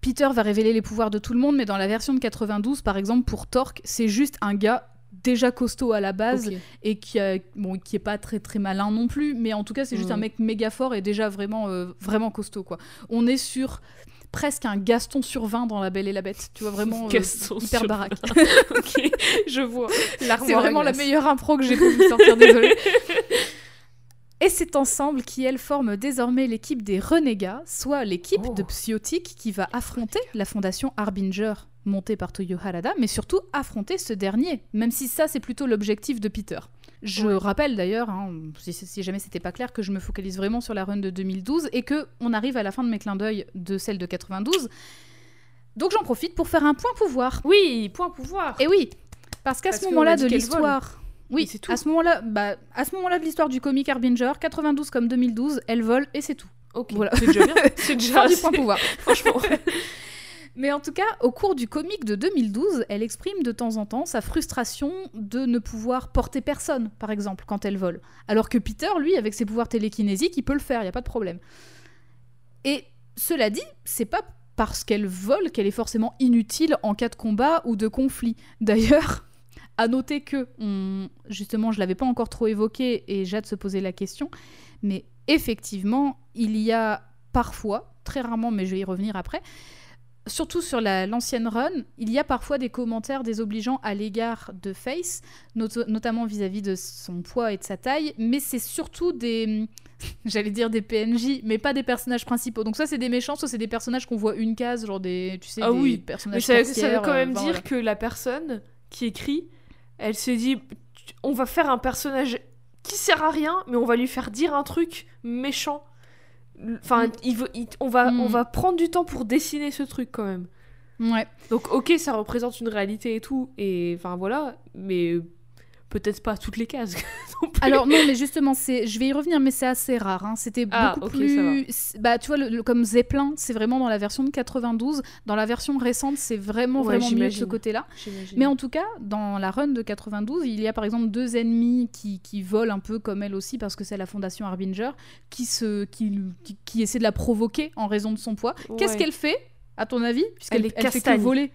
Peter va révéler les pouvoirs de tout le monde, mais dans la version de 92, par exemple, pour Torque, c'est juste un gars déjà costaud à la base et qui, a- bon, qui est pas très très malin non plus, mais en tout cas, c'est juste un mec méga fort et déjà vraiment, euh, vraiment costaud, quoi. On est sur presque un Gaston sur 20 dans La Belle et la Bête, tu vois, vraiment euh, hyper baraque. ok, je vois. C'est vraiment la meilleure impro que j'ai pu sortir, désolée. Et c'est ensemble qui, elles, forment désormais l'équipe des Renégats, soit l'équipe Oh. de Psiotique qui va affronter la fondation Harbinger, montée par Toyo Harada, mais surtout affronter ce dernier, même si ça, c'est plutôt l'objectif de Peter. Je Ouais. rappelle d'ailleurs, hein, si, si jamais c'était pas clair, que je me focalise vraiment sur la run de 2012 et que on arrive à la fin de mes clins d'œil de celle de 92. Donc j'en profite pour faire un point pouvoir. Oui, point pouvoir. Et oui, parce qu'à ce moment-là de l'histoire, oui, tout. à ce moment-là, bah, à ce moment-là de l'histoire du comic Harbinger, 92 comme 2012, elle vole et c'est tout. Ok, Voilà. c'est déjà bien. C'est déjà Fin du point pouvoir. franchement. Mais en tout cas, au cours du comic de 2012, elle exprime de temps en temps sa frustration de ne pouvoir porter personne, par exemple, quand elle vole. Alors que Peter, lui, avec ses pouvoirs télékinésiques, il peut le faire, il n'y a pas de problème. Et cela dit, c'est pas parce qu'elle vole qu'elle est forcément inutile en cas de combat ou de conflit. D'ailleurs, à noter que, justement, je l'avais pas encore trop évoqué et j'ai hâte de se poser la question, mais effectivement, il y a parfois, très rarement, mais je vais y revenir après, surtout sur la- l'ancienne run, il y a parfois des commentaires désobligeants à l'égard de Face, not- notamment vis-à-vis de son poids et de sa taille, mais c'est surtout des, j'allais dire des PNJ, mais pas des personnages principaux. Donc soit c'est des méchants, soit c'est des personnages qu'on voit une case, genre des, tu sais, Ah des oui, Mais personnages ça, ça veut quand euh, même enfin, dire voilà. que la personne qui écrit, elle s'est dit on va faire un personnage qui sert à rien, mais on va lui faire dire un truc méchant. Enfin, Mm. il veut- il- on, va, Mm. on va prendre du temps pour dessiner ce truc quand même. Ouais. Donc, ok, ça représente une réalité et tout, et enfin voilà, mais peut-être pas toutes les cases. non. Alors non, mais justement, c'est, je vais y revenir, mais c'est assez rare. hein. C'était Ah, beaucoup ça plus, bah tu vois, le, le- comme Zeppelin, c'est vraiment dans la version de 92. Dans la version récente, c'est vraiment Ouais, vraiment mieux de ce côté-là. Mais en tout cas, dans la run de 92, il y a par exemple deux ennemis qui, qui volent un peu comme elle aussi, parce que c'est la fondation Harbinger, qui, se, qui, qui, qui essaie de la provoquer en raison de son poids. Qu'est-ce qu'elle fait, à ton avis? Puisqu'elle Elle les elle fait que voler.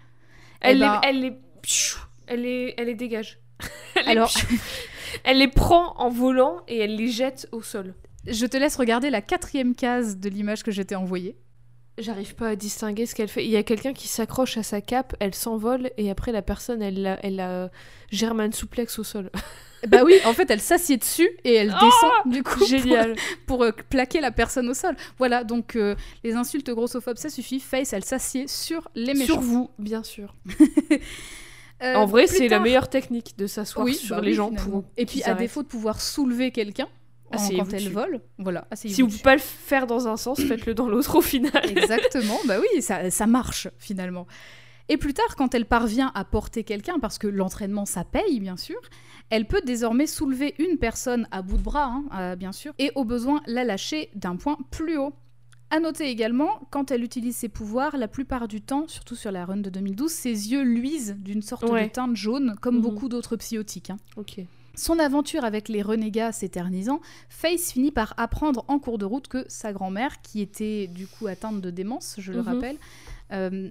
Elle, Eh les, ben- elle, les, pfiou, elle, les, elle les dégage. Elle les Alors, elle les prend en volant et elle les jette au sol. je te laisse regarder la quatrième case de l'image que je t'ai envoyée. J'arrive pas à distinguer ce qu'elle fait. Il y a quelqu'un qui s'accroche à sa cape, elle s'envole et après la personne, elle la, elle la German souplex au sol. Bah oui, en fait, elle s'assied dessus et elle Oh descend du coup. pour- Génial. pour euh, plaquer la personne au sol. Voilà, donc euh, les insultes grossophobes, ça suffit. Face, elle s'assied sur les méchants. Sur vous, bien sûr. Euh, en vrai, c'est la meilleure technique de s'asseoir Oui, sur bah les oui, gens finalement. pour. Et puis, à défaut de pouvoir soulever quelqu'un en- quand elle dessus. vole, voilà, Si vous dessus. pouvez pas le faire dans un sens, faites-le dans l'autre au final. Exactement, bah oui, ça, ça marche finalement. Et plus tard, quand elle parvient à porter quelqu'un, parce que l'entraînement ça paye bien sûr, elle peut désormais soulever une personne à bout de bras, hein, euh, bien sûr, et au besoin la lâcher d'un point plus haut. À noter également, quand elle utilise ses pouvoirs, la plupart du temps, surtout sur la run de 2012, ses yeux luisent d'une sorte Ouais. de teinte jaune, comme Mhm. beaucoup d'autres psychotiques. hein. Ok. Son aventure avec les renégats s'éternisant, Face finit par apprendre en cours de route que sa grand-mère, qui était du coup atteinte de démence, je le Mhm. rappelle, euh,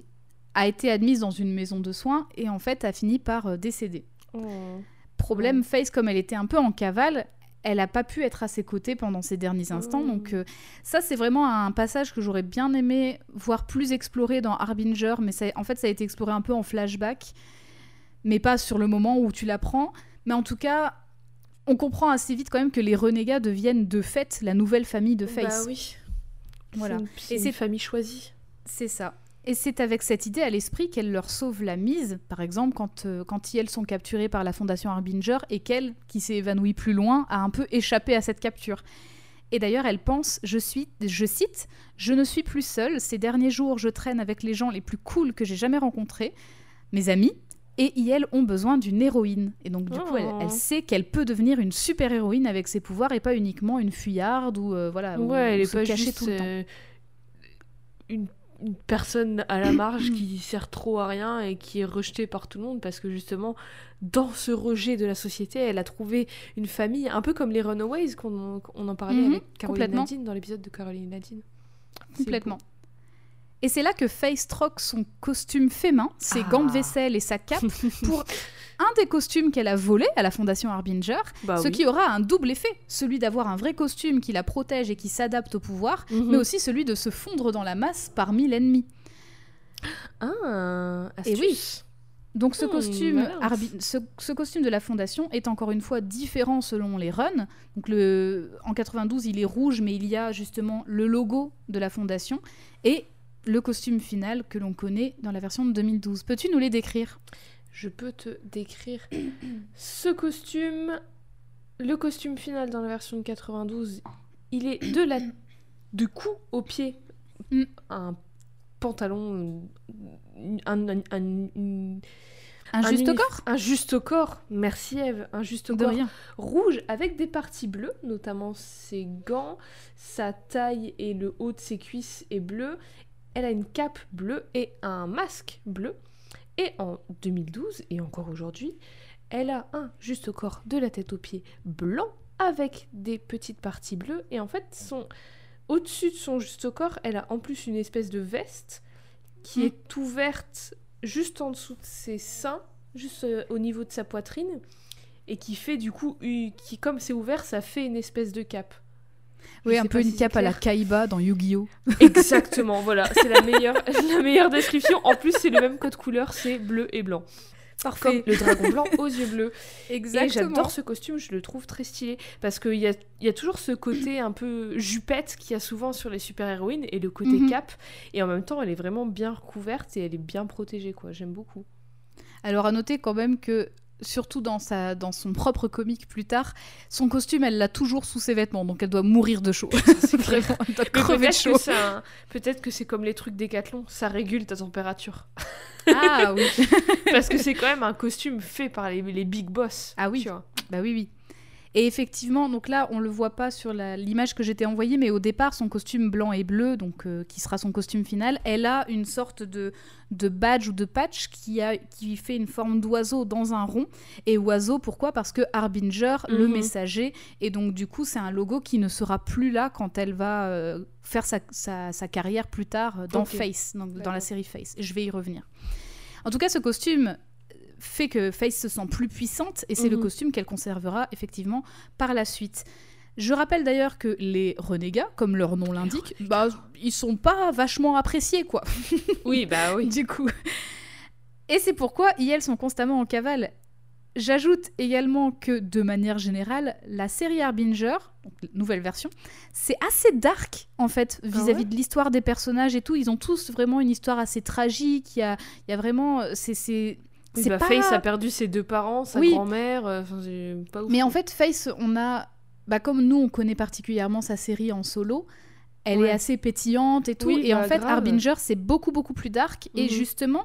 a été admise dans une maison de soins et en fait a fini par euh, décéder. Oh. Problème, Face, comme elle était un peu en cavale, elle n'a pas pu être à ses côtés pendant ces derniers instants. Oh. Donc euh, ça, c'est vraiment un passage que j'aurais bien aimé voir plus exploré dans Harbinger, mais ça- en fait, ça a été exploré un peu en flashback, mais pas sur le moment où tu l'apprends. Mais en tout cas, on comprend assez vite quand même que les renégats deviennent de fait la nouvelle famille de Face. Bah oui. Voilà. C'est une- une c'est- famille choisie. C'est ça. Et c'est avec cette idée à l'esprit qu'elle leur sauve la mise, par exemple, quand, euh, quand elles sont capturées par la Fondation Harbinger et qu'elle, qui s'est évanouie plus loin, a un peu échappé à cette capture. Et d'ailleurs, elle pense, je, suis, je cite, Je ne suis plus seule, ces derniers jours, je traîne avec les gens les plus cools que j'ai jamais rencontrés, mes amis, et ils ont besoin d'une héroïne. Et donc, du coup, elle, Oh. elle sait qu'elle peut devenir une super-héroïne avec ses pouvoirs et pas uniquement une fuyarde ou, euh, voilà, ou- Ouais, elle ou est se pas cacher juste tout le temps. euh, une, une personne à la marge qui sert trop à rien et qui est rejetée par tout le monde parce que justement, dans ce rejet de la société, elle a trouvé une famille, un peu comme les Runaways qu'on on en parlait Mhm, avec Caroline. Nadine dans l'épisode de Caroline Nadine. Complètement. Et c'est là que Face troque son costume fait main, ses Ah. gants de vaisselle et sa cape pour un des costumes qu'elle a volé à la Fondation Harbinger. Bah ce oui. qui aura un double effet, celui d'avoir un vrai costume qui la protège et qui s'adapte au pouvoir, Mhm. mais aussi celui de se fondre dans la masse parmi l'ennemi. Ah, Et oui. astuce. Donc ce Hmm, costume, ce costume de la Fondation est encore une fois différent selon les runs. Donc le, en 92, il est rouge, mais il y a justement le logo de la Fondation et le costume final que l'on connaît dans la version de 2012. Peux-tu nous les décrire? Je peux te décrire ce costume. Le costume final dans la version de 92, il est de la de cou au pied. Mm. Un pantalon, un, un, un- une- Un un juste au corps? Un juste au corps. Merci Eve. Un juste au corps rien. rouge avec des parties bleues, notamment ses gants, sa taille et le haut de ses cuisses est bleu. Elle a une cape bleue et un masque bleu. Et en 2012 et encore aujourd'hui, elle a un juste au corps de la tête aux pieds blanc avec des petites parties bleues. Et en fait, son... au-dessus de son juste corps, elle a en plus une espèce de veste qui Mm. est ouverte juste en dessous de ses seins, juste euh, au niveau de sa poitrine et qui fait du coup, qui comme c'est ouvert, ça fait une espèce de cape. Oui, un peu une cape à la. Kaiba dans Yu-Gi-Oh! Exactement, voilà, c'est la meilleure, la meilleure description. En plus, c'est le même code couleur, c'est bleu et blanc. Comme le dragon blanc aux yeux bleus. Et j'adore ce costume, je le trouve très stylé. Parce qu'il y a, y a toujours ce côté un peu jupette qu'il y a souvent sur les super-héroïnes et le côté Mhm. cape. Et en même temps, elle est vraiment bien recouverte et elle est bien protégée, quoi. J'aime beaucoup. Alors à noter quand même que surtout dans, sa, dans son propre comique plus tard, son costume, elle l'a toujours sous ses vêtements, donc elle doit mourir de chaud. C'est clair. Vraiment, elle doit Mais crever de peut-être chaud. que c'est un- peut-être que c'est comme les trucs Décathlon, ça régule ta température. Ah oui, Parce que c'est quand même un costume fait par les, les big boss. Ah oui. tu vois. bah oui, oui. Et effectivement, donc là, on le voit pas sur l'image que j'étais envoyée, mais au départ, son costume blanc et bleu, donc euh, qui sera son costume final, elle a une sorte de, de badge ou de patch qui, a, qui fait une forme d'oiseau dans un rond. Et oiseau, pourquoi? Parce que Harbinger, le Mhm. messager, et donc du coup, c'est un logo qui ne sera plus là quand elle va euh, faire sa, sa- sa carrière plus tard euh, dans. Face, donc dans la série Face. Et je vais y revenir. En tout cas, ce costume fait que Face se sent plus puissante et c'est le Mhm. costume qu'elle conservera effectivement par la suite. Je rappelle d'ailleurs que les renégats, comme leur nom l'indique, bah, ils sont pas vachement appréciés, quoi. Oui, bah oui. du coup. Et c'est pourquoi elles sont constamment en cavale. J'ajoute également que, de manière générale, la série Harbinger, donc nouvelle version, c'est assez dark, en fait, vis-à-vis ouais de l'histoire des personnages et tout. Ils ont tous vraiment une histoire assez tragique. Il y a, il y a vraiment... C'est, c'est, Oui, c'est bah, pas... Face a perdu ses deux parents, sa Oui. grand-mère. euh, pas ouf. Mais en fait, Face, on a... Bah, comme nous, on connaît particulièrement sa série en solo, elle Ouais. est assez pétillante et tout. Oui, et en bah, fait, grave. Harbinger, c'est beaucoup, beaucoup plus dark. Et Mhm. justement,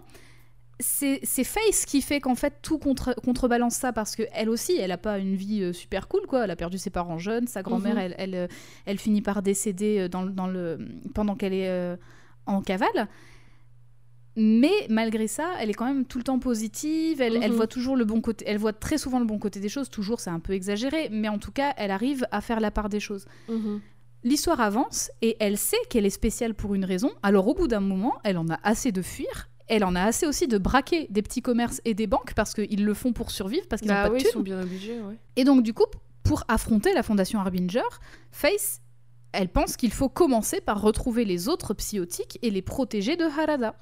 c'est Face qui fait qu'en fait, tout contre, contrebalance ça parce que elle aussi, elle a pas une vie euh, super cool, quoi. Elle a perdu ses parents jeunes. Sa grand-mère, Mhm. elle, elle, euh, elle finit par décéder dans, le- dans le, pendant qu'elle est euh, en cavale. Mais malgré ça, elle est quand même tout le temps positive. Elle, elle Mhm. voit toujours le bon côté. Elle voit très souvent le bon côté des choses. Toujours, c'est un peu exagéré, mais en tout cas, elle arrive à faire la part des choses. Mhm. L'histoire avance et elle sait qu'elle est spéciale pour une raison. Alors au bout d'un moment, elle en a assez de fuir Elle en a assez aussi de braquer des petits commerces et des banques parce qu'ils le font pour survivre, parce qu'ils n'ont Bah pas de oui, ils thunes. sont bien obligés, ouais. Et donc, du coup, pour affronter la Fondation Harbinger, Face, elle pense qu'il faut commencer par retrouver les autres psychotiques et les protéger de Harada.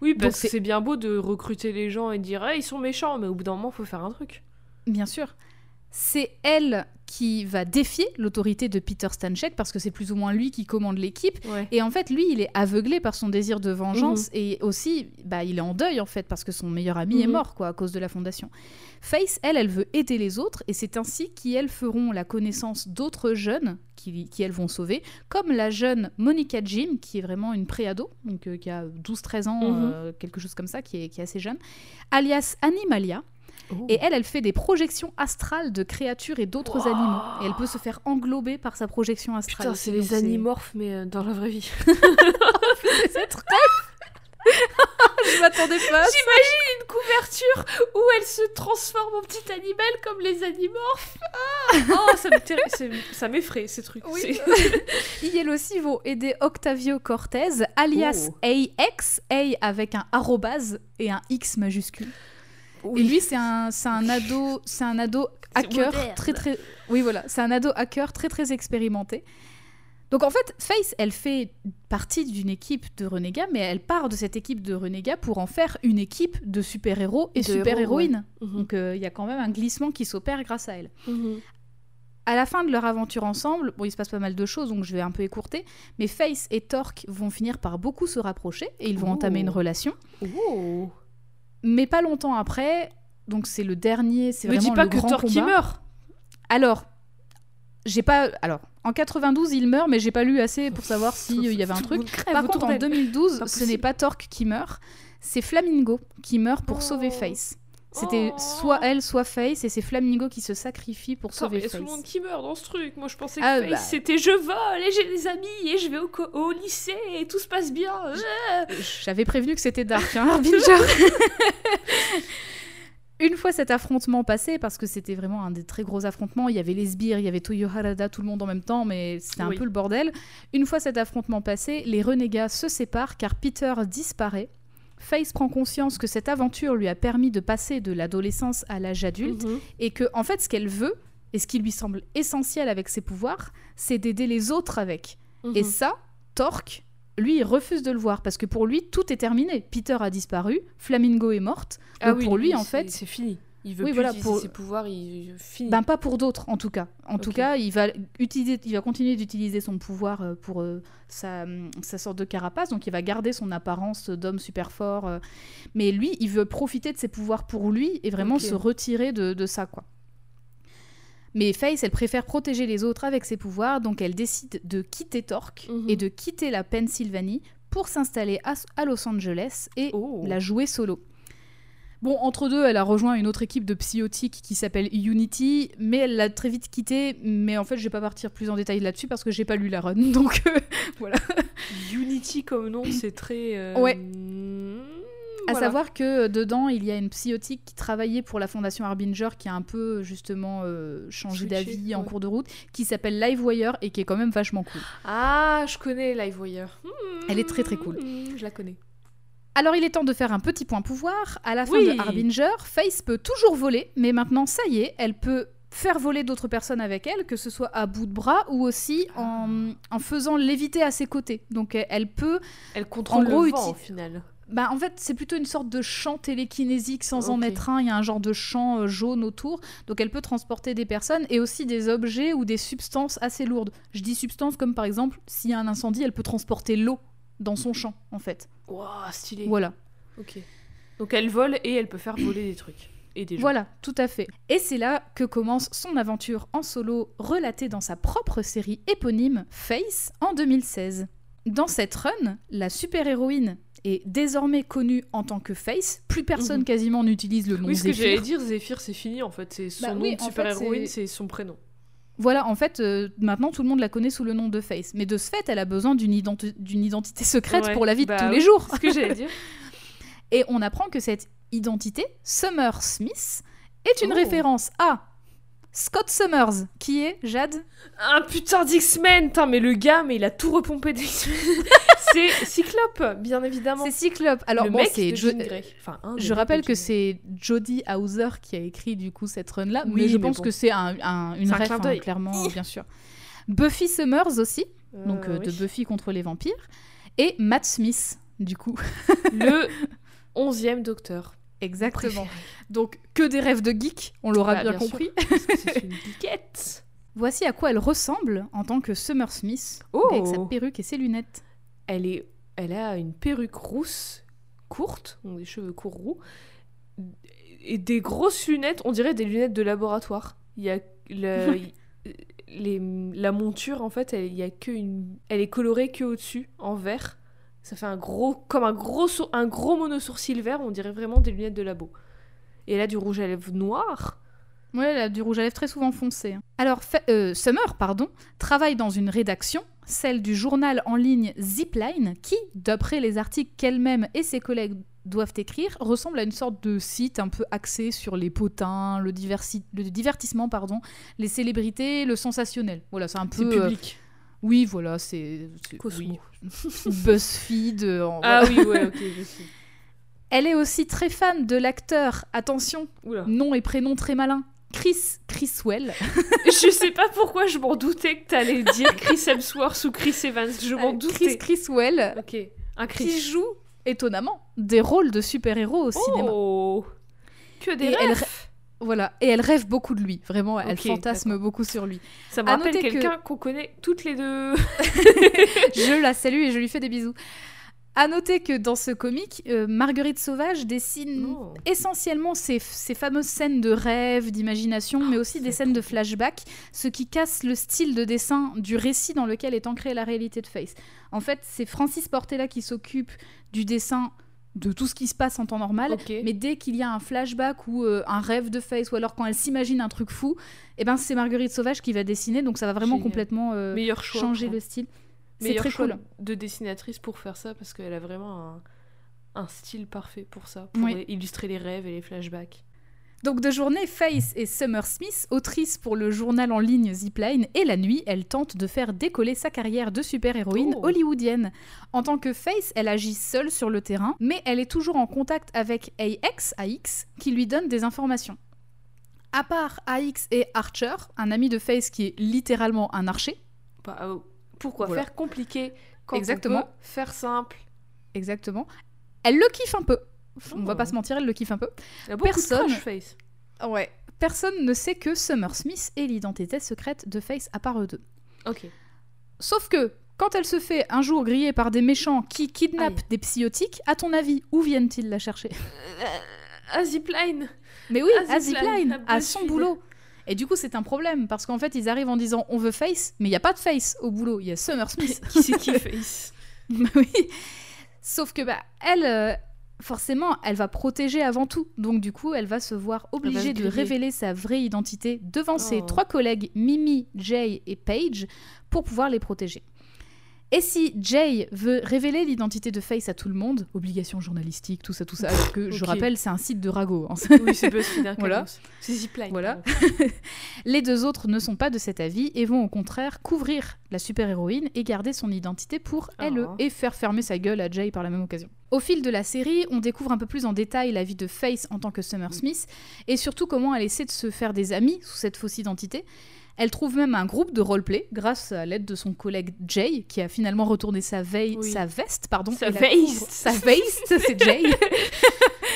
Oui, parce que c'est- bien beau de recruter les gens et de dire hey, ils sont méchants, mais au bout d'un moment, faut faire un truc. Bien sûr. C'est elle qui va défier l'autorité de Peter Stanchek parce que c'est plus ou moins lui qui commande l'équipe. Ouais. Et en fait, lui, il est aveuglé par son désir de Mhm. vengeance et aussi, bah, il est en deuil en fait parce que son meilleur ami est Mhm. mort quoi à cause de la fondation. Face, elle, elle veut aider les autres et c'est ainsi qu'elles feront la connaissance d'autres jeunes qui, qui elles vont sauver, comme la jeune Monica Jim qui est vraiment une préado, donc euh, qui a 12-13 ans, Mhm. euh, quelque chose comme ça, qui est, qui est assez jeune, alias Animalia. Oh. Et elle, elle fait des projections astrales de créatures et d'autres Wow. animaux. Et elle peut se faire englober par sa projection astrale. Putain, c'est les animorphes, mais euh, dans la vraie vie. C'est très... Je m'attendais pas. J'imagine une couverture où elle se transforme en petit animal comme les animorphes. Ah oh, ça m'effraie ces trucs. Oui. Ils aussi vont aider Octavio Cortez, alias Oh. AX, A avec un arrobase et un X majuscule. Oui. Et lui, c'est un, ado, c'est un ado hacker moderne. très très. Oui, voilà, c'est un ado hacker très très expérimenté. Donc en fait, Face, elle fait partie d'une équipe de renégats, mais elle part de cette équipe de renégats pour en faire une équipe de super-héros et super-héroïnes. Mhm. Donc euh, il y a quand même un glissement qui s'opère grâce à elle. Mhm. À la fin de leur aventure ensemble, bon, il se passe pas mal de choses, donc je vais un peu écourter, mais Face et Torque vont finir par beaucoup se rapprocher et ils vont Oh. entamer une relation. Oh. Mais pas longtemps après, donc c'est le dernier, c'est Me vraiment dis pas le que grand Thor qui combat. meurt. Alors, j'ai pas. Alors, en 92, il meurt, mais j'ai pas lu assez pour savoir s'il y avait un le truc. crève Par contre, en d'elle. 2012, Pas ce n'est pas Torque qui meurt, c'est Flamingo qui meurt pour Oh. sauver Face. C'était Oh. soit elle, soit Face, et c'est Flamingo qui se sacrifie pour Attends, mais sauver il y a tout Face. le monde qui meurt dans ce truc. Moi, je pensais que Ah, Face, bah. c'était je vole et j'ai des amis et je vais au, lycée et tout se passe bien. Euh. J'avais prévenu que c'était Dark, hein, Harbinger. Une fois cet affrontement passé, parce que c'était vraiment un des très gros affrontements, il y avait les sbires, il y avait Toyo Harada, tout le monde en même temps, mais c'était un Oui. peu le bordel. Une fois cet affrontement passé, les renégats se séparent car Peter disparaît. Face prend conscience que cette aventure lui a permis de passer de l'adolescence à l'âge adulte Mhm. et que, en fait, ce qu'elle veut, et ce qui lui semble essentiel avec ses pouvoirs, c'est d'aider les autres avec. Et Mhm. ça, Torque, lui, il refuse de le voir parce que pour lui, tout est terminé. Peter a disparu, Flamingo est morte. Ah oui, pour lui, lui, en fait- c'est fini. Il veut Oui, plus voilà, utiliser pour- ses pouvoirs, il finit. Ben pas pour d'autres, en tout cas. En tout cas, il va utiliser, il va continuer d'utiliser son pouvoir euh, pour euh, sa, sa sorte de carapace. Donc il va garder son apparence d'homme super fort. euh. mais lui, il veut profiter de ses pouvoirs pour lui et vraiment se retirer de, de ça, quoi. Mais Face, elle préfère protéger les autres avec ses pouvoirs, donc elle décide de quitter Torque Mhm. et de quitter la Pennsylvanie pour s'installer à, à Los Angeles et Oh. la jouer solo. Bon, entre deux, elle a rejoint une autre équipe de psychotiques qui s'appelle Unity, mais elle l'a très vite quittée. Mais en fait, je vais pas partir plus en détail là-dessus parce que j'ai pas lu la run. Donc euh, voilà. Unity comme nom, c'est très. euh, Ouais. mm, À voilà. savoir que euh, dedans, il y a une psychotique qui travaillait pour la fondation Harbinger qui a un peu justement euh, changé d'avis en cours de route, qui s'appelle Livewire et qui est quand même vachement cool. Ah, je connais Livewire. Mm, Elle est très, très cool. Je la connais. Alors il est temps de faire un petit point pouvoir. À la fin Oui. de Harbinger, Face peut toujours voler, mais maintenant ça y est, elle peut faire voler d'autres personnes avec elle, que ce soit à bout de bras ou aussi en, en faisant léviter à ses côtés. Donc elle- elle peut... Elle contrôle gros, le vent au final. Bah, en fait, c'est plutôt une sorte de champ télékinésique sans en être un. Il y a un genre de champ euh, jaune autour. Donc elle peut transporter des personnes et aussi des objets ou des substances assez lourdes. Je dis substances comme par exemple, s'il y a un incendie, elle peut transporter l'eau dans son champ, en fait. Waouh, stylé. Voilà. Ok. Donc elle vole et elle peut faire voler des trucs. Et des gens. Voilà, tout à fait. Et c'est là que commence son aventure en solo, relatée dans sa propre série éponyme Face en 2016. Dans cette run, la super-héroïne est désormais connue en tant que Face. Plus personne Mhm. quasiment n'utilise le nom Oui, ce que Zephyr. j'allais dire, Zephyr, c'est fini en fait. C'est son Bah nom oui, de fait, super-héroïne, c'est- c'est son prénom. Voilà, en fait, euh, maintenant tout le monde la connaît sous le nom de Face. Mais de ce fait, elle a besoin d'une identi- d'une identité secrète Ouais, pour la vie de bah tous les jours. Ce que j'allais dire. Et on apprend que cette identité, Summer Smith, est une Oh. référence à Scott Summers, qui est, Jade Un putain d'X-Men Putain, mais le gars, mais il a tout repompé d'X-Men C'est Cyclope, bien évidemment. C'est Cyclope. Alors, le bon, mec c'est Jo-. Enfin, un des Je rappelle que c'est Jodie Hauser qui a écrit du coup cette run-là, Oui, mais je mais pense bon. que c'est un, un- une C'est un ref, clin hein, clairement, bien sûr. Buffy Summers aussi, Grey. donc Euh, euh, de. Buffy contre les vampires, et Matt Smith, du coup. Le onzième docteur. Exactement. Donc que des rêves de geek, on l'aura Bah, bien, compris. C'est une geekette. Voici à quoi elle ressemble en tant que Summer Smith, Oh. avec sa perruque et ses lunettes. Elle, est, elle a une perruque rousse, courte, des cheveux courts roux, et des grosses lunettes, on dirait des lunettes de laboratoire. Il y a le- il- les, la monture, en fait, elle, il y a que une, elle est colorée que au-dessus, en vert. Ça fait un gros, comme un gros, un gros mono-sourcil vert, on dirait vraiment des lunettes de labo. Et elle a du rouge à lèvres noir. Ouais, elle a du rouge à lèvres très souvent foncé. hein. Alors, euh, Summer, pardon, travaille dans une rédaction, celle du journal en ligne Zipline, qui, d'après les articles qu'elle-même et ses collègues doivent écrire, ressemble à une sorte de site un peu axé sur les potins, le, divertissement, pardon, les célébrités, le sensationnel. Voilà, c'est un peu... euh, public. Oui, voilà, c'est... oui. BuzzFeed. euh, en- Ah voilà. oui, ouais, ok. Elle est aussi très fan de l'acteur, attention, Oula. nom et prénom très malin, Chris Chriswell. Je sais pas pourquoi je m'en doutais que t'allais dire Chris Hemsworth ou Chris Evans. Je m'en Euh, doutais. Chris Chriswell, Ok, un qui Chris. joue, étonnamment, des rôles de super-héros au cinéma. Oh Que des Et elle. Voilà, et elle rêve beaucoup de lui, vraiment, elle fantasme beaucoup sur lui. Ça me à rappelle quelqu'un qu'on connaît toutes les deux. Je la salue et je lui fais des bisous. À noter que dans ce comic, euh, Marguerite Sauvage dessine Non. essentiellement ces, ces fameuses scènes de rêve, d'imagination, mais aussi des Ah, scènes de flashback, ce qui casse le style de dessin du récit dans lequel est ancrée la réalité de Face. En fait, c'est Francis Portela qui s'occupe du dessin de tout ce qui se passe en temps normal, mais dès qu'il y a un flashback ou euh, un rêve de Face, ou alors quand elle s'imagine un truc fou, eh ben c'est Marguerite Sauvage qui va dessiner, donc ça va vraiment Génial. complètement euh, choix. changer le style. C'est très choix cool. de dessinatrice pour faire ça parce qu'elle a vraiment un, un style parfait pour ça, pour Oui. illustrer les rêves et les flashbacks. Donc de journée, Faith et Summer Smith, autrice pour le journal en ligne Zipline, et la nuit, elle tente de faire décoller sa carrière de super-héroïne Oh. hollywoodienne. En tant que Faith, elle agit seule sur le terrain, mais elle est toujours en contact avec AX, AX qui lui donne des informations. À part AX et Archer, un ami de Faith qui est littéralement un archer, Bah, euh, pourquoi Voilà. faire compliqué quand Exactement. on peut faire simple? Exactement, elle le kiffe un peu. On va Oh. pas se mentir, elle le kiffe un peu. Il y a beaucoup Personne- de face. Ouais. Personne ne sait que Summer Smith est l'identité secrète de Faith à part eux deux. Ok. Sauf que, quand elle se fait un jour griller par des méchants qui kidnappent Aïe. des psychotiques, à ton avis, où viennent-ils la chercher? À Zipline Mais oui, À Zipline, à son boulot. Et du coup, c'est un problème, parce qu'en fait, ils arrivent en disant on veut Face, mais il n'y a pas de Face au boulot, il y a Summer Smith. Qui c'est qui face Bah oui. Sauf que, bah, elle, euh, forcément, elle va protéger avant tout. Donc, du coup, elle va se voir obligée de révéler sa vraie identité devant ses Oh. trois collègues, Mimi, Jay et Paige, pour pouvoir les protéger. Et si Jay veut révéler l'identité de Face à tout le monde, obligation journalistique, tout ça, tout ça, alors que je rappelle, c'est un site de ragot. hein. Oui, c'est Voilà. C'est Zipline. Voilà. Les deux autres ne sont pas de cet avis et vont au contraire couvrir la super-héroïne et garder son identité pour elle Oh. et faire fermer sa gueule à Jay par la même occasion. Au fil de la série, on découvre un peu plus en détail la vie de Face en tant que Summer Smith et surtout comment elle essaie de se faire des amis sous cette fausse identité. Elle trouve même un groupe de roleplay grâce à l'aide de son collègue Jay qui a finalement retourné sa, veille, Oui. sa veste pardon, Sa veste. sa veste c'est Jay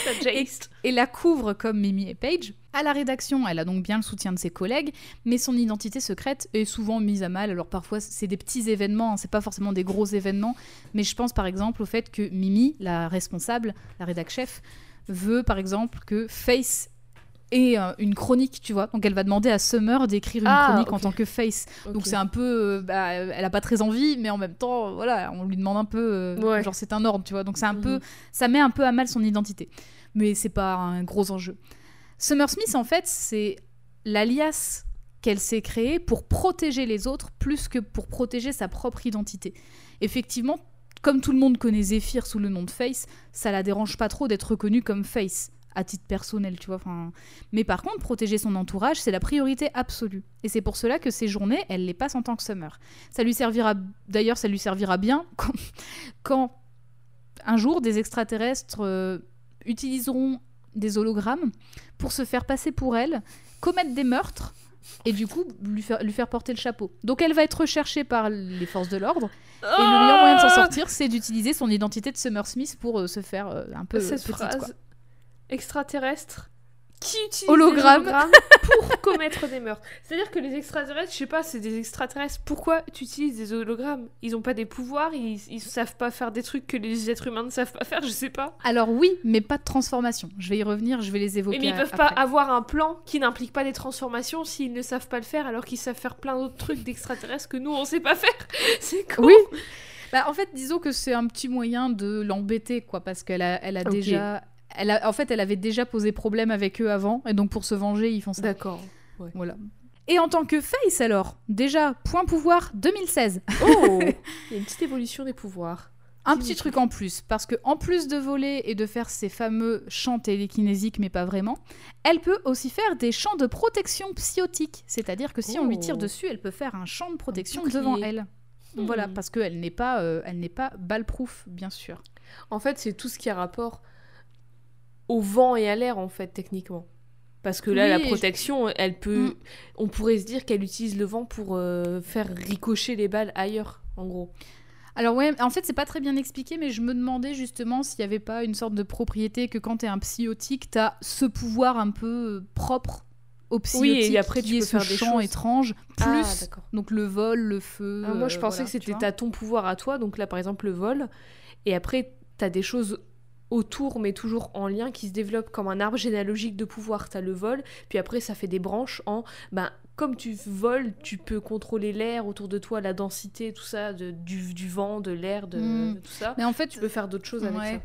Ça, Jace. et la couvre comme Mimi et Paige. À la rédaction, elle a donc bien le soutien de ses collègues, mais son identité secrète est souvent mise à mal. Alors parfois, c'est des petits événements, hein, c'est pas forcément des gros événements, mais je pense par exemple au fait que Mimi, la responsable, la rédac chef, veut par exemple que Face ait euh, une chronique, tu vois. Donc elle va demander à Summer d'écrire une Ah, chronique en tant que Face. Donc c'est un peu, euh, bah, elle a pas très envie, mais en même temps, euh, voilà, on lui demande un peu, euh, Ouais. genre c'est un ordre, tu vois. Donc c'est un Mhm. peu, ça met un peu à mal son identité, mais c'est pas un gros enjeu. Summer Smith, en fait, c'est l'alias qu'elle s'est créée pour protéger les autres plus que pour protéger sa propre identité. Effectivement, comme tout le monde connaît Zephyr sous le nom de Face, ça la dérange pas trop d'être reconnue comme Face. À titre personnel, tu vois. Enfin, mais par contre, protéger son entourage, c'est la priorité absolue. Et c'est pour cela que ces journées, elle les passe en tant que Summer. Ça lui servira, d'ailleurs, ça lui servira bien quand, quand un jour des extraterrestres euh, utiliseront des hologrammes pour se faire passer pour elle, commettre des meurtres et du coup lui faire, lui faire porter le chapeau. Donc elle va être recherchée par les forces de l'ordre et le meilleur moyen de s'en sortir, c'est d'utiliser son identité de Summer Smith pour euh, se faire euh, un peu Cette petite, phrase quoi. Extraterrestre qui utilise Hologramme. des hologrammes pour commettre des meurtres. C'est-à-dire que les extraterrestres, je sais pas, c'est des extraterrestres. Pourquoi tu utilises des hologrammes? Ils ont pas des pouvoirs, ils, ils savent pas faire des trucs que les êtres humains ne savent pas faire, je sais pas. Alors oui, mais pas de transformation. Je vais y revenir, je vais les évoquer. Oui, mais ils a- peuvent pas avoir un plan qui n'implique pas des transformations s'ils ne savent pas le faire alors qu'ils savent faire plein d'autres trucs d'extraterrestres que nous on sait pas faire. C'est con. Oui. Bah, en fait, disons que c'est un petit moyen de l'embêter, quoi, parce qu'elle a, elle a déjà, elle a, en fait, elle avait déjà posé problème avec eux avant, et donc pour se venger, ils font ça. D'accord. Voilà. Et en tant que Face, alors, déjà, point pouvoir 2016. Oh Il y a une petite évolution des pouvoirs. Un petit truc en plus, parce que en plus de voler et de faire ces fameux chants télékinésiques, mais pas vraiment, elle peut aussi faire des chants de protection psiotique. C'est-à-dire que si on lui tire Oh. dessus, elle peut faire un champ de protection devant elle. Hmm. Voilà, parce qu'elle n'est pas, euh, elle n'est pas balle-proof, bien sûr. En fait, c'est tout ce qui a rapport au vent et à l'air, en fait, techniquement. Parce que là, Oui, la je- protection, elle peut. Mm. On pourrait se dire qu'elle utilise le vent pour euh, faire ricocher les balles ailleurs, en gros. Alors ouais, en fait c'est pas très bien expliqué, mais je me demandais justement s'il y avait pas une sorte de propriété que quand t'es un psiotique, t'as ce pouvoir un peu euh, propre au psiotique, et après, qui tu est peux ce champ étrange, Ah, plus donc le vol, le feu. Ah, moi, je euh, pensais voilà, que c'était t'as ton pouvoir à toi, donc là, par exemple, le vol. Et après, t'as des choses autour, mais toujours en lien, qui se développent comme un arbre généalogique de pouvoir. T'as le vol, puis après, ça fait des branches en. Ben, comme tu voles, tu peux contrôler l'air autour de toi, la densité, tout ça, de- du, du vent, de l'air, de, Mm. de tout ça. Mais en fait, Tu peux faire d'autres choses avec ça.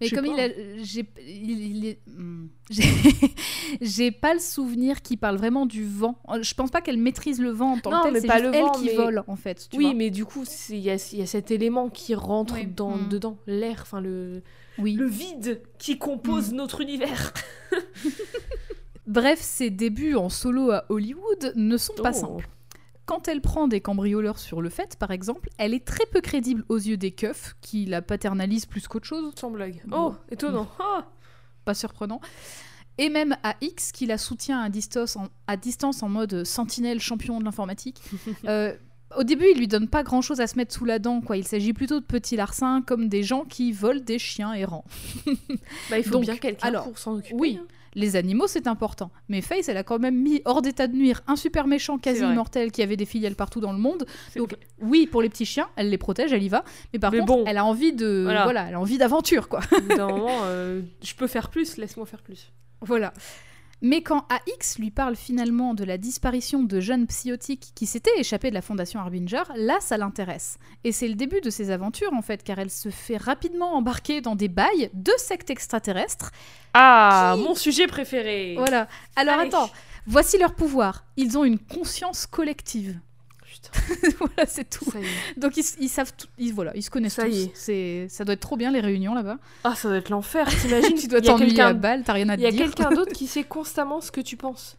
Mais comme il pas. a, j'ai, il, il est, hmm. j'ai, j'ai pas le souvenir qu'il parle vraiment du vent. Je pense pas qu'elle maîtrise le vent en tant Non, que tel. mais C'est pas juste le elle vent, qui mais- vole en fait. tu Oui, vois. mais du coup, c'est- il y a, il y a cet élément qui rentre Oui. dans, Mm. dedans, l'air, enfin le, oui. le vide qui compose Mm. notre univers. Bref, ses débuts en solo à Hollywood ne sont pas Oh. simples. Quand elle prend des cambrioleurs sur le fait, par exemple, elle est très peu crédible aux yeux des keufs, qui la paternalisent plus qu'autre chose, Sans blague. Bon. Oh, étonnant. Pas surprenant. Et même à X, qui la soutient à distance en, à distance en mode sentinelle champion de l'informatique. Euh, au début, il lui donne pas grand chose à se mettre sous la dent, quoi. Il s'agit plutôt de petits larcins, comme des gens qui volent des chiens errants. Bah, il faut Donc, bien quelqu'un pour s'en occuper. oui. hein. Les animaux, c'est important. Mais Face, elle a quand même mis hors d'état de nuire un super méchant quasi immortel qui avait des filiales partout dans le monde. Donc, vrai. oui, pour les petits chiens, elle les protège, elle y va. Mais par Mais contre, bon. elle a envie de, Voilà. voilà, elle a envie d'aventure, quoi. D'un moment, euh, je peux faire plus, laisse-moi faire plus. Voilà. Mais quand AX lui parle finalement de la disparition de jeunes psychotiques qui s'étaient échappés de la fondation Harbinger, là ça l'intéresse. Et c'est le début de ses aventures en fait, car elle se fait rapidement embarquer dans des bails de sectes extraterrestres. Ah, Qui- mon sujet préféré. Voilà. Alors Allez. attends, voici leur pouvoir. Ils ont une conscience collective. Voilà, c'est tout. Donc ils, ils savent tout, ils, voilà, ils se connaissent Ça tous. est. C'est, ça doit être trop bien les réunions là-bas. Ah, ça doit être l'enfer. T'imagines? Tu dois t'ennuyer à balle, t'as rien à te Il y a dire. quelqu'un d'autre qui sait constamment ce que tu penses.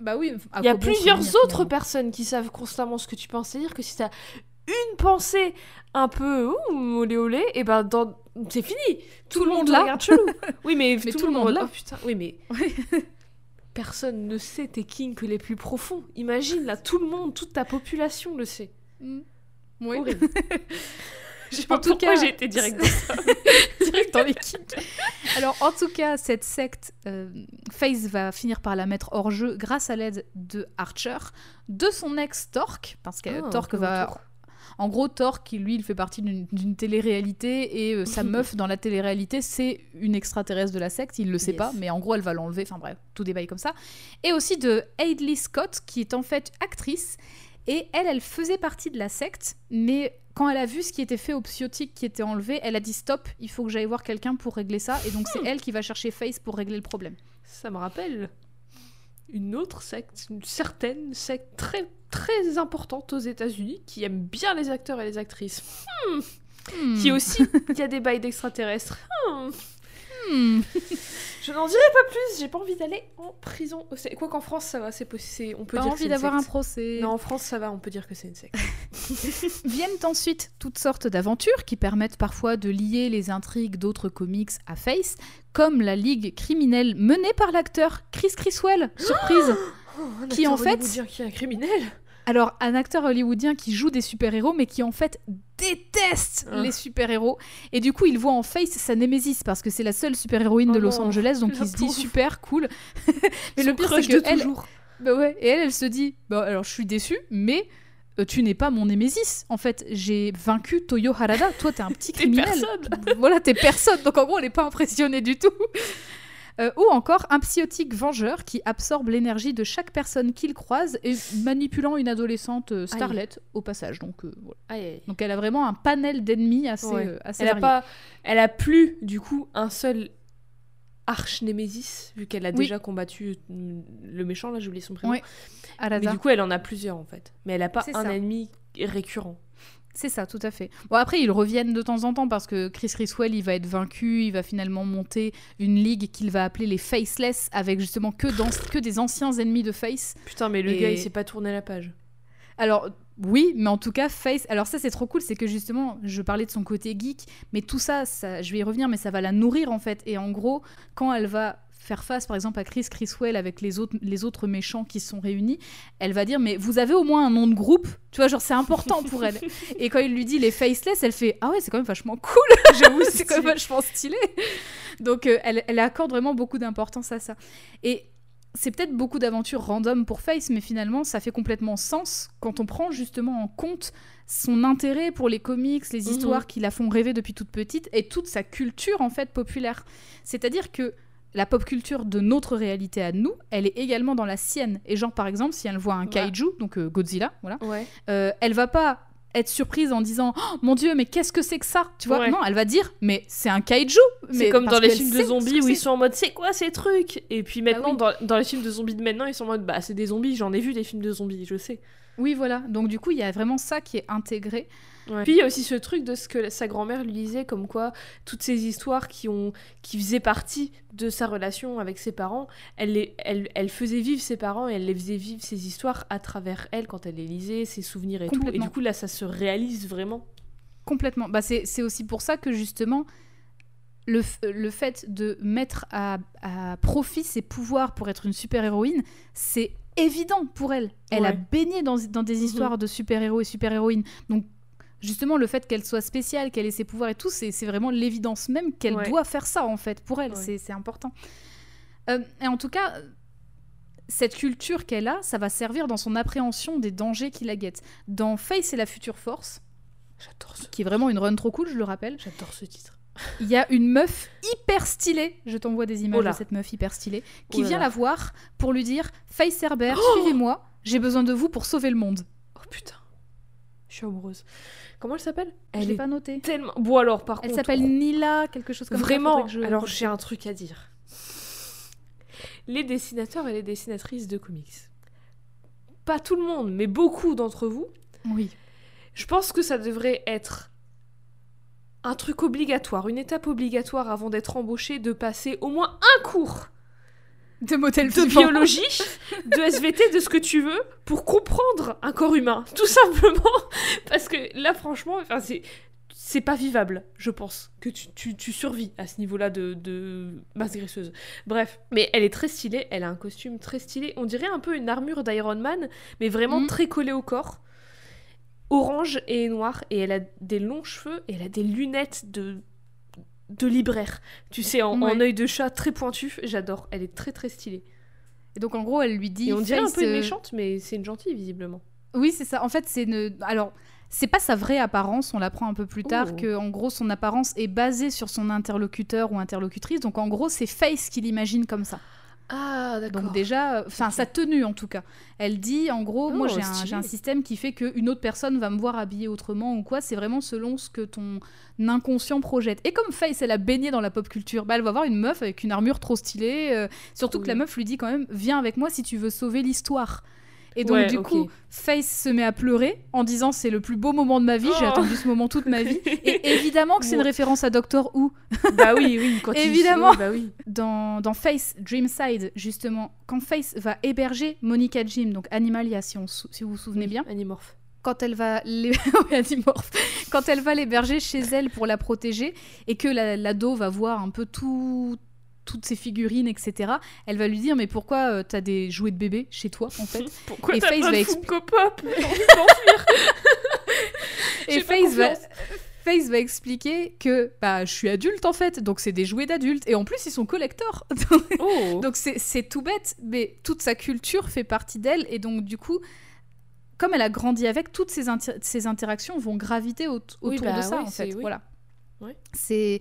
Bah oui. Il y a plusieurs autres finalement personnes qui savent constamment ce que tu penses. C'est-à-dire que si t'as une pensée un peu ouh, olé olé, et ben dans... c'est fini. Tout, le monde là. regarde chelou. Oui, mais, Mais tout, le monde là. Oh putain, oui, mais personne ne sait tes kinks les plus profonds. Imagine là, tout le monde, toute ta population le sait. Mm. Oui. Horrible. Je sais pas En tout pourquoi cas, j'ai été direct dans ça. direct dans les kicks. Alors, en tout cas, cette secte, euh, FaZe va finir par la mettre hors jeu grâce à l'aide de Archer, de son ex Torque, parce que Ah, Torque va. retour. En gros, Torque, lui, il fait partie d'une télé-réalité et euh, sa meuf dans la télé-réalité, c'est une extraterrestre de la secte. Il le sait Yes. pas, mais en gros, elle va l'enlever. Enfin bref, tout débaille comme ça. Et aussi de Aidley Scott, qui est en fait actrice. Et elle, elle faisait partie de la secte, mais quand elle a vu ce qui était fait aux psychotiques qui étaient enlevés, elle a dit stop, il faut que j'aille voir quelqu'un pour régler ça. Et donc, c'est elle qui va chercher Face pour régler le problème. Ça me rappelle une autre secte, une certaine secte très très importante aux États-Unis qui aime bien les acteurs et les actrices. Hmm. Qui aussi, il y a des bails d'extraterrestres. Hmm. Hmm. Je n'en dirai pas plus, j'ai pas envie d'aller en prison. Quoi qu'en France, ça va, c'est possible. On peut Pas dire que envie c'est une d'avoir un secte. procès. Non, en France, ça va, on peut dire que c'est une secte. Viennent ensuite toutes sortes d'aventures qui permettent parfois de lier les intrigues d'autres comics à Face, comme la ligue criminelle menée par l'acteur Chris Criswell. Surprise Qui, en fait- dire qui est un criminel Alors, un acteur hollywoodien qui joue des super-héros, mais qui en fait déteste Ah. les super-héros. Et du coup, il voit en Face sa némésis, parce que c'est la seule super-héroïne de Oh Los Angeles, donc il se dit super cool. mais Son le pire, c'est que elle, toujours. Bah ouais, et elle, elle se dit, bah alors je suis déçue, mais euh, tu n'es pas mon némésis. En fait, j'ai vaincu Toyo Harada. Toi, t'es un petit criminel. personne. voilà, t'es personne. Donc en gros, elle n'est pas impressionnée du tout. Euh, ou encore un psychotique vengeur qui absorbe l'énergie de chaque personne qu'il croise et manipulant une adolescente euh, starlet au passage. Donc, euh, voilà. Aïe, aïe. Donc elle a vraiment un panel d'ennemis assez, Ouais. euh, assez Elle a pas, elle a plus du coup un seul arch némésis vu qu'elle a Oui. déjà combattu mm, le méchant là, j'ai oublié son prénom. Harada. Mais du coup, elle en a plusieurs en fait. Mais elle a pas un ça. ennemi récurrent. C'est ça, tout à fait. Bon, après, ils reviennent de temps en temps parce que Chris Criswell, il va être vaincu, il va finalement monter une ligue qu'il va appeler les Faceless, avec justement que, dans- que des anciens ennemis de Face. Putain, mais le Et- gars, il s'est pas tourné la page. Alors, oui, mais en tout cas, Face. Alors, ça, c'est trop cool, c'est que justement, je parlais de son côté geek, mais tout ça, ça, je vais y revenir, mais ça va la nourrir en fait. Et en gros, quand elle va faire face par exemple à Chris Criswell avec les autres, les autres méchants qui sont réunis, elle va dire mais vous avez au moins un nom de groupe, tu vois genre c'est important pour elle. Et quand il lui dit les faceless, elle fait ah ouais c'est quand même vachement cool, j'avoue c'est quand même vachement stylé. Donc euh, elle, elle accorde vraiment beaucoup d'importance à ça. Et c'est peut-être beaucoup d'aventures random pour Face, mais finalement, ça fait complètement sens quand on prend justement en compte son intérêt pour les comics, les Mhm. histoires qui la font rêver depuis toute petite, et toute sa culture en fait populaire. C'est-à-dire que la pop culture de notre réalité à nous, elle est également dans la sienne. Et genre par exemple, si elle voit un kaiju, donc euh, Godzilla, voilà, Ouais. euh, elle va pas être surprise en disant oh, mon dieu mais qu'est-ce que c'est que ça tu vois? Ouais. non elle va dire mais c'est un kaiju C'est mais comme dans les films de zombies où ils sont en mode c'est quoi ces trucs? Et puis maintenant, oui. dans, dans les films de zombies de maintenant, ils sont en mode bah c'est des zombies, j'en ai vu des films de zombies, je sais. oui voilà donc du coup il y a vraiment ça qui est intégré Puis il y a aussi ce truc de ce que sa grand-mère lui disait, comme quoi toutes ces histoires qui, ont, qui faisaient partie de sa relation avec ses parents, elle, les, elle, elle faisait vivre ses parents et elle les faisait vivre ces histoires à travers elle quand elle les lisait, ses souvenirs et tout. Et du coup là, ça se réalise vraiment. Complètement. Bah, c'est c'est aussi pour ça que justement, le, le fait de mettre à, à profit ses pouvoirs pour être une super-héroïne, c'est évident pour elle. Elle a Ouais. baigné dans, dans des Mhm. histoires de super-héros et super-héroïnes. Donc, justement, le fait qu'elle soit spéciale, qu'elle ait ses pouvoirs et tout, c'est vraiment l'évidence même qu'elle Ouais. doit faire ça, en fait, pour elle. Ouais. C'est- important. Euh, et en tout cas, cette culture qu'elle a, ça va servir dans son appréhension des dangers qui la guettent. Dans Face et la future force, J'adore ce, qui est vraiment une run trop cool, je le rappelle, j'adore ce titre. il y a une meuf hyper stylée, je t'envoie des images Oh de cette meuf hyper stylée, qui Oh là vient là. la voir pour lui dire Face Herbert, Oh suivez-moi, j'ai besoin de vous pour sauver le monde. Oh putain, je suis amoureuse. Comment elle s'appelle? Elle est pas noté. tellement... Bon alors par Elle contre... s'appelle Nila, quelque chose comme Vraiment, ça. je- alors j'ai un truc à dire. Les dessinateurs et les dessinatrices de comics. Pas tout le monde, mais beaucoup d'entre vous, Oui. je pense que ça devrait être un truc obligatoire, une étape obligatoire avant d'être embauché, de passer au moins un cours De modèle de vivant. biologie, de SVT, de ce que tu veux, pour comprendre un corps humain, tout simplement. Parce que là, franchement, enfin, c'est c'est pas vivable, je pense, que tu, tu, tu survis à ce niveau-là de, de masse graisseuse. Bref, mais elle est très stylée, elle a un costume très stylé, on dirait un peu une armure d'Iron Man, mais vraiment Mhm. très collée au corps. Orange et noir, et elle a des longs cheveux, et elle a des lunettes de de libraire, tu sais, en, œil de chat très pointu, j'adore, elle est très très stylée. Et donc en gros, elle lui dit. Et on dirait un peu une euh, méchante, mais c'est une gentille, visiblement. Oui, c'est ça. En fait, c'est une. Alors, c'est pas sa vraie apparence. On l'apprend un peu plus tard Oh. que, en gros, son apparence est basée sur son interlocuteur ou interlocutrice. Donc, en gros, c'est Face qui l'imagine comme ça. Ah, Donc déjà, enfin sa tenue en tout cas. Elle dit en gros, moi Oh, j'ai un, stylé. j'ai un système qui fait qu'une autre personne va me voir habillée autrement ou quoi. C'est vraiment selon ce que ton inconscient projette. Et comme Face, elle a baigné dans la pop culture, bah, elle va voir une meuf avec une armure trop stylée. euh, surtout que la meuf lui dit quand même, viens avec moi si tu veux sauver l'histoire. Et donc Ouais, du coup, Face se met à pleurer en disant c'est le plus beau moment de ma vie, j'ai Oh. attendu ce moment toute ma vie. Et évidemment que c'est une référence à Doctor Who. bah oui, oui, quand Évidemment. bah oui. Dans, dans Face Dreamside, justement, quand Face va héberger Monica Jim, donc Animalia si, on, sou- si vous vous souvenez Oui, bien, Animorphe. quand elle va Animorph. quand elle va l'héberger chez elle pour la protéger et que la- l'ado va voir un peu tout toutes ses figurines etc elle va lui dire mais pourquoi euh, t'as des jouets de bébé chez toi en fait? Pourquoi Et t'as Face pas va de Funko Pop? De et Face va. Face va expliquer que bah je suis adulte en fait donc c'est des jouets d'adultes et en plus ils sont collecteurs Oh. Donc c'est tout bête, mais toute sa culture fait partie d'elle, et donc du coup, comme elle a grandi avec, toutes ces, inter- interactions vont graviter au- autour Oui, bah de ça, en fait. oui. Voilà. C'est...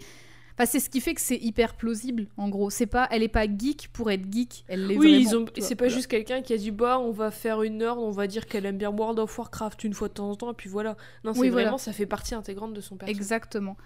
Enfin, c'est ce qui fait que c'est hyper plausible, en gros. C'est pas, elle est pas geek pour être geek, elle l'est Oui, vraiment, ils ont... c'est pas Voilà. juste quelqu'un qui a dit bah on va faire une heure, on va dire qu'elle aime bien World of Warcraft une fois de temps en temps et puis voilà. Non, c'est Oui, vraiment voilà. ça fait partie intégrante de son personnage. Exactement.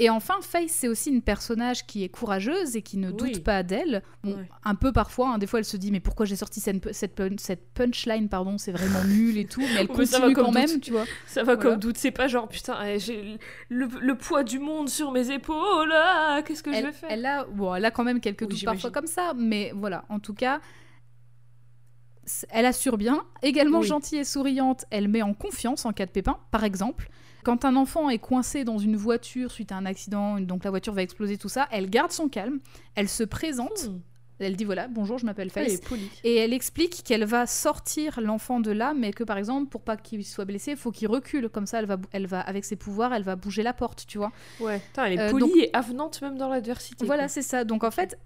Et enfin, Faye, c'est aussi une personnage qui est courageuse et qui ne Oui. doute pas d'elle. Bon, un peu parfois, hein, des fois elle se dit mais pourquoi j'ai sorti cette, cette, pun- cette punchline, pardon, c'est vraiment nul et tout, mais elle Mais continue comme quand même, doute. tu vois. Ça va Voilà. comme doute, c'est pas genre putain, eh, j'ai le, le poids du monde sur mes épaules, ah, qu'est-ce que je vais faire? elle a, bon, elle a quand même quelques Oui, doutes parfois comme ça, mais voilà, en tout cas, elle assure bien. Également gentille et souriante, elle met en confiance en cas de pépin. Par exemple, quand un enfant est coincé dans une voiture suite à un accident, donc la voiture va exploser, tout ça, elle garde son calme, elle se présente, Hmm. elle dit voilà, bonjour, je m'appelle Elle Face. est polie. Et elle explique qu'elle va sortir l'enfant de là, mais que par exemple, pour pas qu'il soit blessé, il faut qu'il recule. Comme ça, elle va, elle va, avec ses pouvoirs, elle va bouger la porte, tu vois. Ouais, Putain, elle est Euh, polie donc- et avenante même dans l'adversité. Voilà, c'est ça. Donc en fait,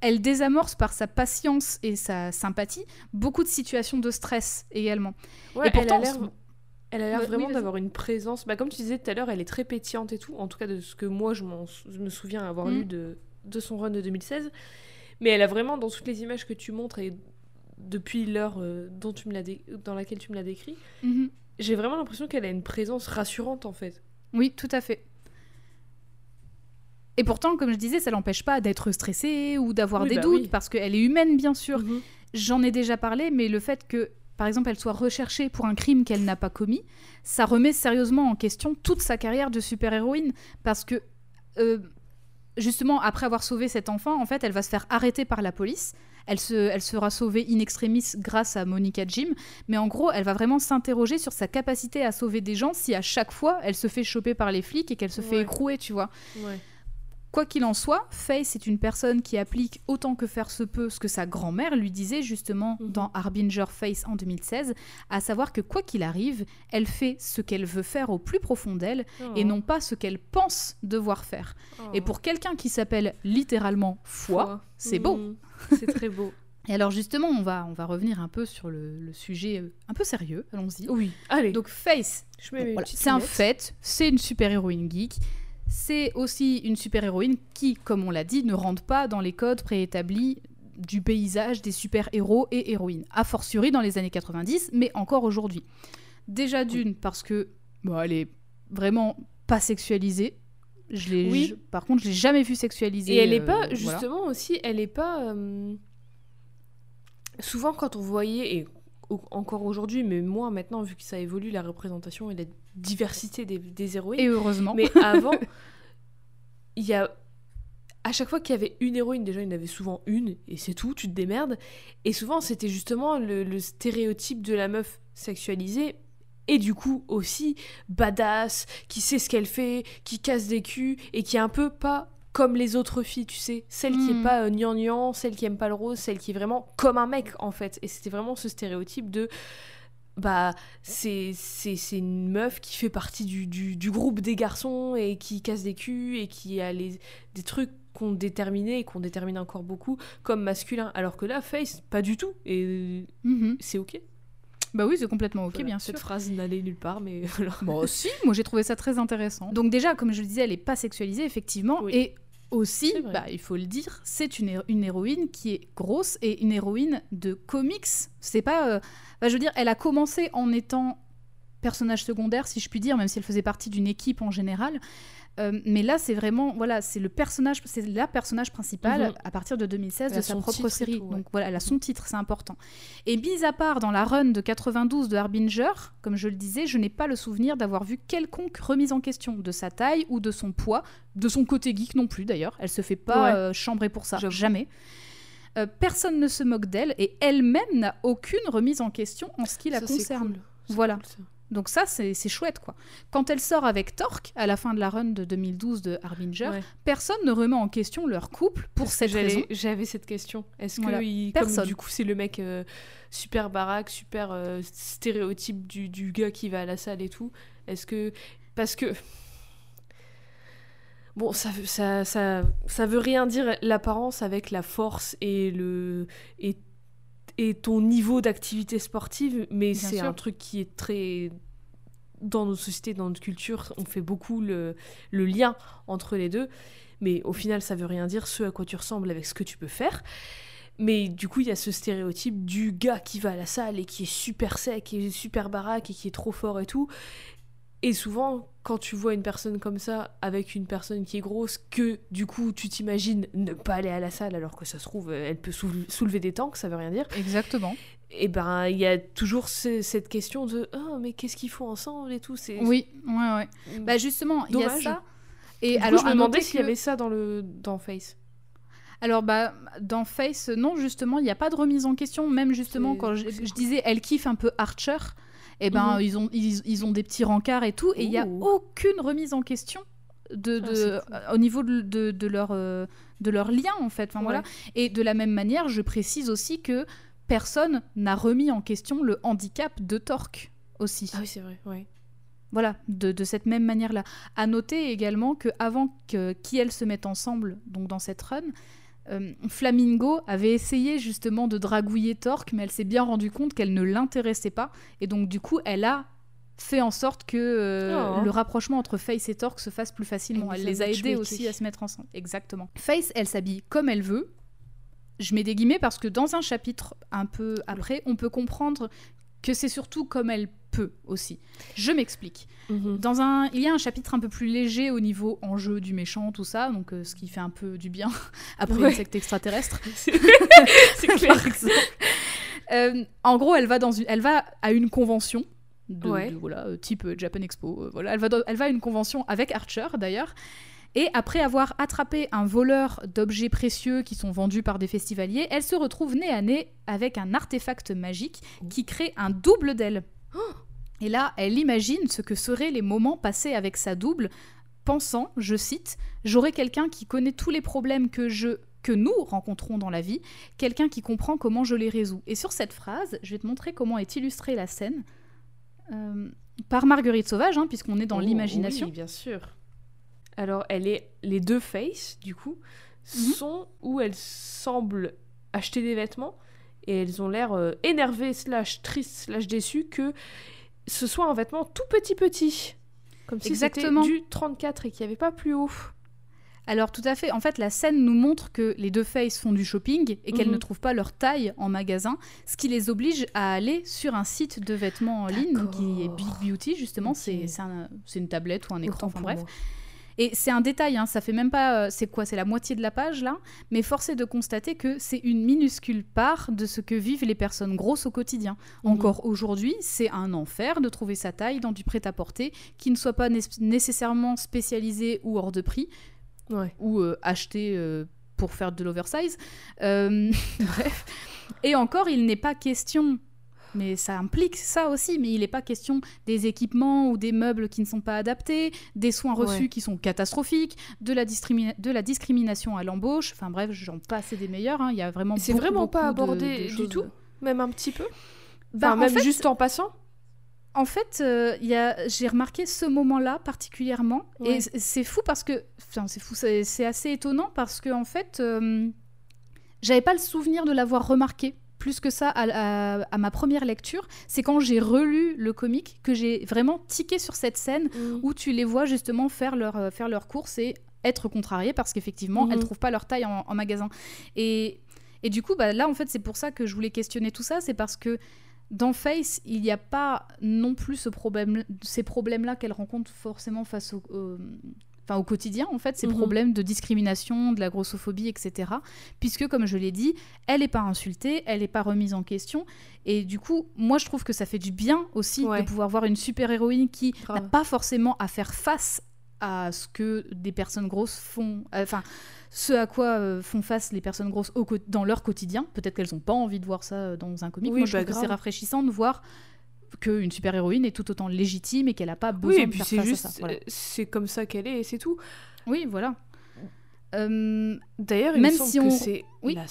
elle désamorce par sa patience et sa sympathie beaucoup de situations de stress également. Ouais, et pourtant, elle a l'air, elle a l'air oui, vraiment d'avoir une présence. Bah, comme tu disais tout à l'heure, elle est très pétillante et tout. En tout cas, de ce que moi, je, me souviens avoir Mm. lu de, de son run de 2016. Mais elle a vraiment, dans toutes les images que tu montres et depuis l'heure euh, dont tu me l'as dé- dans laquelle tu me l'as décrit, Mhm. j'ai vraiment l'impression qu'elle a une présence rassurante en fait. Oui, tout à fait. Et pourtant, comme je disais, ça l'empêche pas d'être stressée ou d'avoir Oui, des bah doutes, oui. parce qu'elle est humaine, bien sûr. Mhm. J'en ai déjà parlé, mais le fait que, par exemple, elle soit recherchée pour un crime qu'elle n'a pas commis, ça remet sérieusement en question toute sa carrière de super-héroïne. Parce que, euh, justement, après avoir sauvé cet enfant, en fait, elle va se faire arrêter par la police. Elle, se, elle sera sauvée in extremis grâce à Monica Jim. Mais en gros, elle va vraiment s'interroger sur sa capacité à sauver des gens si à chaque fois, elle se fait choper par les flics et qu'elle se fait écrouer, tu vois. Ouais. Quoi qu'il en soit, Faye, c'est une personne qui applique autant que faire se peut ce que sa grand-mère lui disait justement Mhm. dans Harbinger Face en 2016, à savoir que quoi qu'il arrive, elle fait ce qu'elle veut faire au plus profond d'elle et Oh. non pas ce qu'elle pense devoir faire. Et Oh. pour quelqu'un qui s'appelle littéralement foi, c'est beau. Mhm. C'est très beau. Et alors justement, on va, on va revenir un peu sur le, le sujet euh, un peu sérieux, allons-y. Oui, allez. Donc Face, voilà, C'est un fait, c'est une super-héroïne geek. C'est aussi une super-héroïne qui, comme on l'a dit, ne rentre pas dans les codes préétablis du paysage des super-héros et héroïnes. A fortiori dans les années 90, mais encore aujourd'hui. Déjà d'une, parce que bon, elle est vraiment pas sexualisée. Je l'ai, Oui. je- par contre, je l'ai jamais vue sexualisée. Et elle est euh, pas, voilà. justement aussi, elle est pas. euh, Souvent, quand on voyait, et encore aujourd'hui, mais moi maintenant, vu que ça évolue, la représentation et la diversité des, des héroïnes. Et heureusement. Mais avant, il y a. À chaque fois qu'il y avait une héroïne, déjà, il y en avait souvent une, et c'est tout, tu te démerdes. Et souvent, c'était justement le, le stéréotype de la meuf sexualisée, et du coup aussi badass, qui sait ce qu'elle fait, qui casse des culs, et qui est un peu pas comme les autres filles, tu sais. Celle qui est pas euh, gnangnan, celle qui aime pas le rose, celle qui est vraiment comme un mec, en fait. Et c'était vraiment ce stéréotype de bah c'est c'est c'est une meuf qui fait partie du, du, du groupe des garçons et qui casse des culs et qui a les, des trucs qu'on déterminait et qu'on détermine encore beaucoup comme masculin alors que là Face pas du tout et Mhm. c'est ok Bah oui, c'est complètement ok, Voilà, bien sûr. cette phrase n'allait nulle part mais voilà. Bon, si, moi j'ai trouvé ça très intéressant. Donc déjà, comme je le disais, elle est pas sexualisée, effectivement. Oui. Et aussi, bah, il faut le dire, c'est une héroïne qui est grosse et une héroïne de comics. C'est pas... euh, bah, je veux dire, elle a commencé en étant personnage secondaire, si je puis dire, même si elle faisait partie d'une équipe en général. Euh, mais là, c'est vraiment, voilà, c'est le personnage, c'est la personnage principale Mhm. à partir de 2016 Elle de sa propre série. tout, ouais. Donc voilà, elle a son titre, c'est important. Et mis à part dans la run de 92 de Harbinger, comme je le disais, je n'ai pas le souvenir d'avoir vu quelconque remise en question de sa taille ou de son poids, de son côté geek non plus d'ailleurs. Elle se fait pas Ouais. euh, chambrer pour ça, jamais. Euh, personne ne se moque d'elle et elle-même n'a aucune remise en question en ce qui la Ça, concerne. cool. Voilà. cool. Donc ça, c'est chouette, quoi. Quand elle sort avec Torque, à la fin de la run de 2012 de Harbinger, Ouais. personne ne remet en question leur couple pour cette raison. J'avais cette question. Est-ce que il- comme du coup c'est le mec euh, super baraque, super euh, stéréotype du, du gars qui va à la salle et tout Est-ce que parce que bon ça veut ça, ça ça veut rien dire l'apparence avec la force et le et et ton niveau d'activité sportive, mais c'est un truc qui est très dans notre société, dans notre culture, on fait beaucoup le, le lien entre les deux. Mais au final, ça veut rien dire ce à quoi tu ressembles avec ce que tu peux faire. Mais du coup, il y a ce stéréotype du gars qui va à la salle et qui est super sec, est super baraque et qui est trop fort et tout. Et souvent, quand tu vois une personne comme ça avec une personne qui est grosse, que du coup tu t'imagines ne pas aller à la salle alors que ça se trouve, elle peut soulever, des tanks, ça veut rien dire. Exactement. Et ben, il y a toujours ce- cette question de oh, mais qu'est-ce qu'ils font ensemble et tout? C'est Oui, ouais, ouais. Bah justement, il y a ça. Et Du coup, alors, je me demandais s'il y avait ça dans le dans Face. Alors, bah, dans Face, non, justement, il n'y a pas de remise en question. Même justement, quand je disais, elle kiffe un peu Archer, et ben, Mhm. ils, ont, ils, ils ont des petits rencarts et tout, et il n'y a aucune remise en question de, Ah, de- cool. au niveau de, de, de leur, euh, de leur lien, en fait. Enfin, voilà. Et de la même manière, je précise aussi que personne n'a remis en question le handicap de Torque aussi. Ah oui, c'est vrai. Ouais. Voilà, de, de cette même manière-là. À noter également que avant que Kiel se mette ensemble, donc dans cette run, euh, Flamingo avait essayé justement de dragouiller Torque, mais elle s'est bien rendue compte qu'elle ne l'intéressait pas, et donc du coup, elle a fait en sorte que euh, Oh. le rapprochement entre Face et Torque se fasse plus facilement. Elle Elle, les a aidés aussi à se mettre ensemble. Exactement. Face, elle s'habille comme elle veut. Je mets des guillemets parce que dans un chapitre un peu après, on peut comprendre que c'est surtout comme elle peut aussi. Je m'explique. Mhm. Dans un, il y a un chapitre un peu plus léger au niveau enjeu du méchant, tout ça, donc euh, ce qui fait un peu du bien après Ouais. une secte extraterrestre. C'est clair. Euh, en gros, elle va dans une, elle va à une convention. De, Ouais. de- voilà, euh, type Japan Expo. voilà, elle va, dans- elle va à une convention avec Archer d'ailleurs. Et après avoir attrapé un voleur d'objets précieux qui sont vendus par des festivaliers, elle se retrouve nez à nez avec un artefact magique qui crée un double d'elle. Et là, elle imagine ce que seraient les moments passés avec sa double, pensant, je cite, J'aurai quelqu'un qui connaît tous les problèmes que je que nous rencontrons dans la vie, quelqu'un qui comprend comment je les résous. Et sur cette phrase, je vais te montrer comment est illustrée la scène euh, par Marguerite Sauvage, hein, puisqu'on est dans Oh, l'imagination. Oui, bien sûr. Alors, elle est les deux faces, du coup, Mhm. sont où elles semblent acheter des vêtements et elles ont l'air euh, énervées, slash tristes, slash déçues que ce soit un vêtement tout petit petit. Comme si c'était du 34 et qu'il n'y avait pas plus haut. Alors tout à fait, en fait la scène nous montre que les deux faces font du shopping et qu'elles Mhm. ne trouvent pas leur taille en magasin, ce qui les oblige à aller sur un site de vêtements en ligne qui est Big. Beauty justement, c'est c'est un- c'est une tablette ou un écran, Autant enfin bref. moi. Et c'est un détail, hein, ça fait même pas. euh, c'est quoi C'est la moitié de la page là Mais force est de constater que c'est une minuscule part de ce que vivent les personnes grosses au quotidien. Mhm. Encore aujourd'hui, c'est un enfer de trouver sa taille dans du prêt-à-porter qui ne soit pas né- nécessairement spécialisé ou hors de prix Ouais. ou euh, acheté euh, pour faire de l'oversize. Euh, bref. Et encore, il n'est pas question. Mais ça implique ça aussi, mais il n'est pas question des équipements ou des meubles qui ne sont pas adaptés, des soins reçus Ouais. qui sont catastrophiques, de la, discrimina- de la discrimination à l'embauche, enfin bref, j'en passe et des meilleurs, hein. il y a vraiment C'est vraiment pas beaucoup abordé de du tout Même un petit peu? Bah, Enfin, en même fait- juste en passant? En fait, euh, j'ai remarqué ce moment-là particulièrement. Ouais. Et c'est fou parce que. Enfin, c'est fou, c'est assez étonnant parce que, en fait, euh, j'avais pas le souvenir de l'avoir remarqué plus que ça à, à- à ma première lecture. C'est quand j'ai relu le comic que j'ai vraiment tiqué sur cette scène où tu les vois justement faire leur, euh, faire leur course et être contrariées parce qu'effectivement, Mhm. elles trouvent pas leur taille en, en magasin. Et, et du coup, bah, là, en fait, c'est pour ça que je voulais questionner tout ça. C'est parce que dans Face, il n'y a pas non plus ce problème, ces problèmes-là qu'elle rencontre forcément face au, au- enfin, au quotidien, en fait, ces Mhm. problèmes de discrimination, de la grossophobie, etc. Puisque, comme je l'ai dit, elle n'est pas insultée, elle n'est pas remise en question. Et du coup, moi, je trouve que ça fait du bien aussi Ouais. de pouvoir voir une super-héroïne qui n'a pas forcément à faire face à ce que des personnes grosses font, euh, enfin, ce à quoi euh, font face les personnes grosses au dans leur quotidien. Peut-être qu'elles n'ont pas envie de voir ça euh, dans un comic. Oui, Moi, je bah, trouve que c'est rafraîchissant de voir qu'une super-héroïne est tout autant légitime et qu'elle n'a pas besoin Oui, et de puis faire c'est face juste, à ça. Voilà. euh, c'est comme ça qu'elle est et c'est tout. Oui, voilà. Euh, D'ailleurs, il Même me semble si que on- c'est Oui. la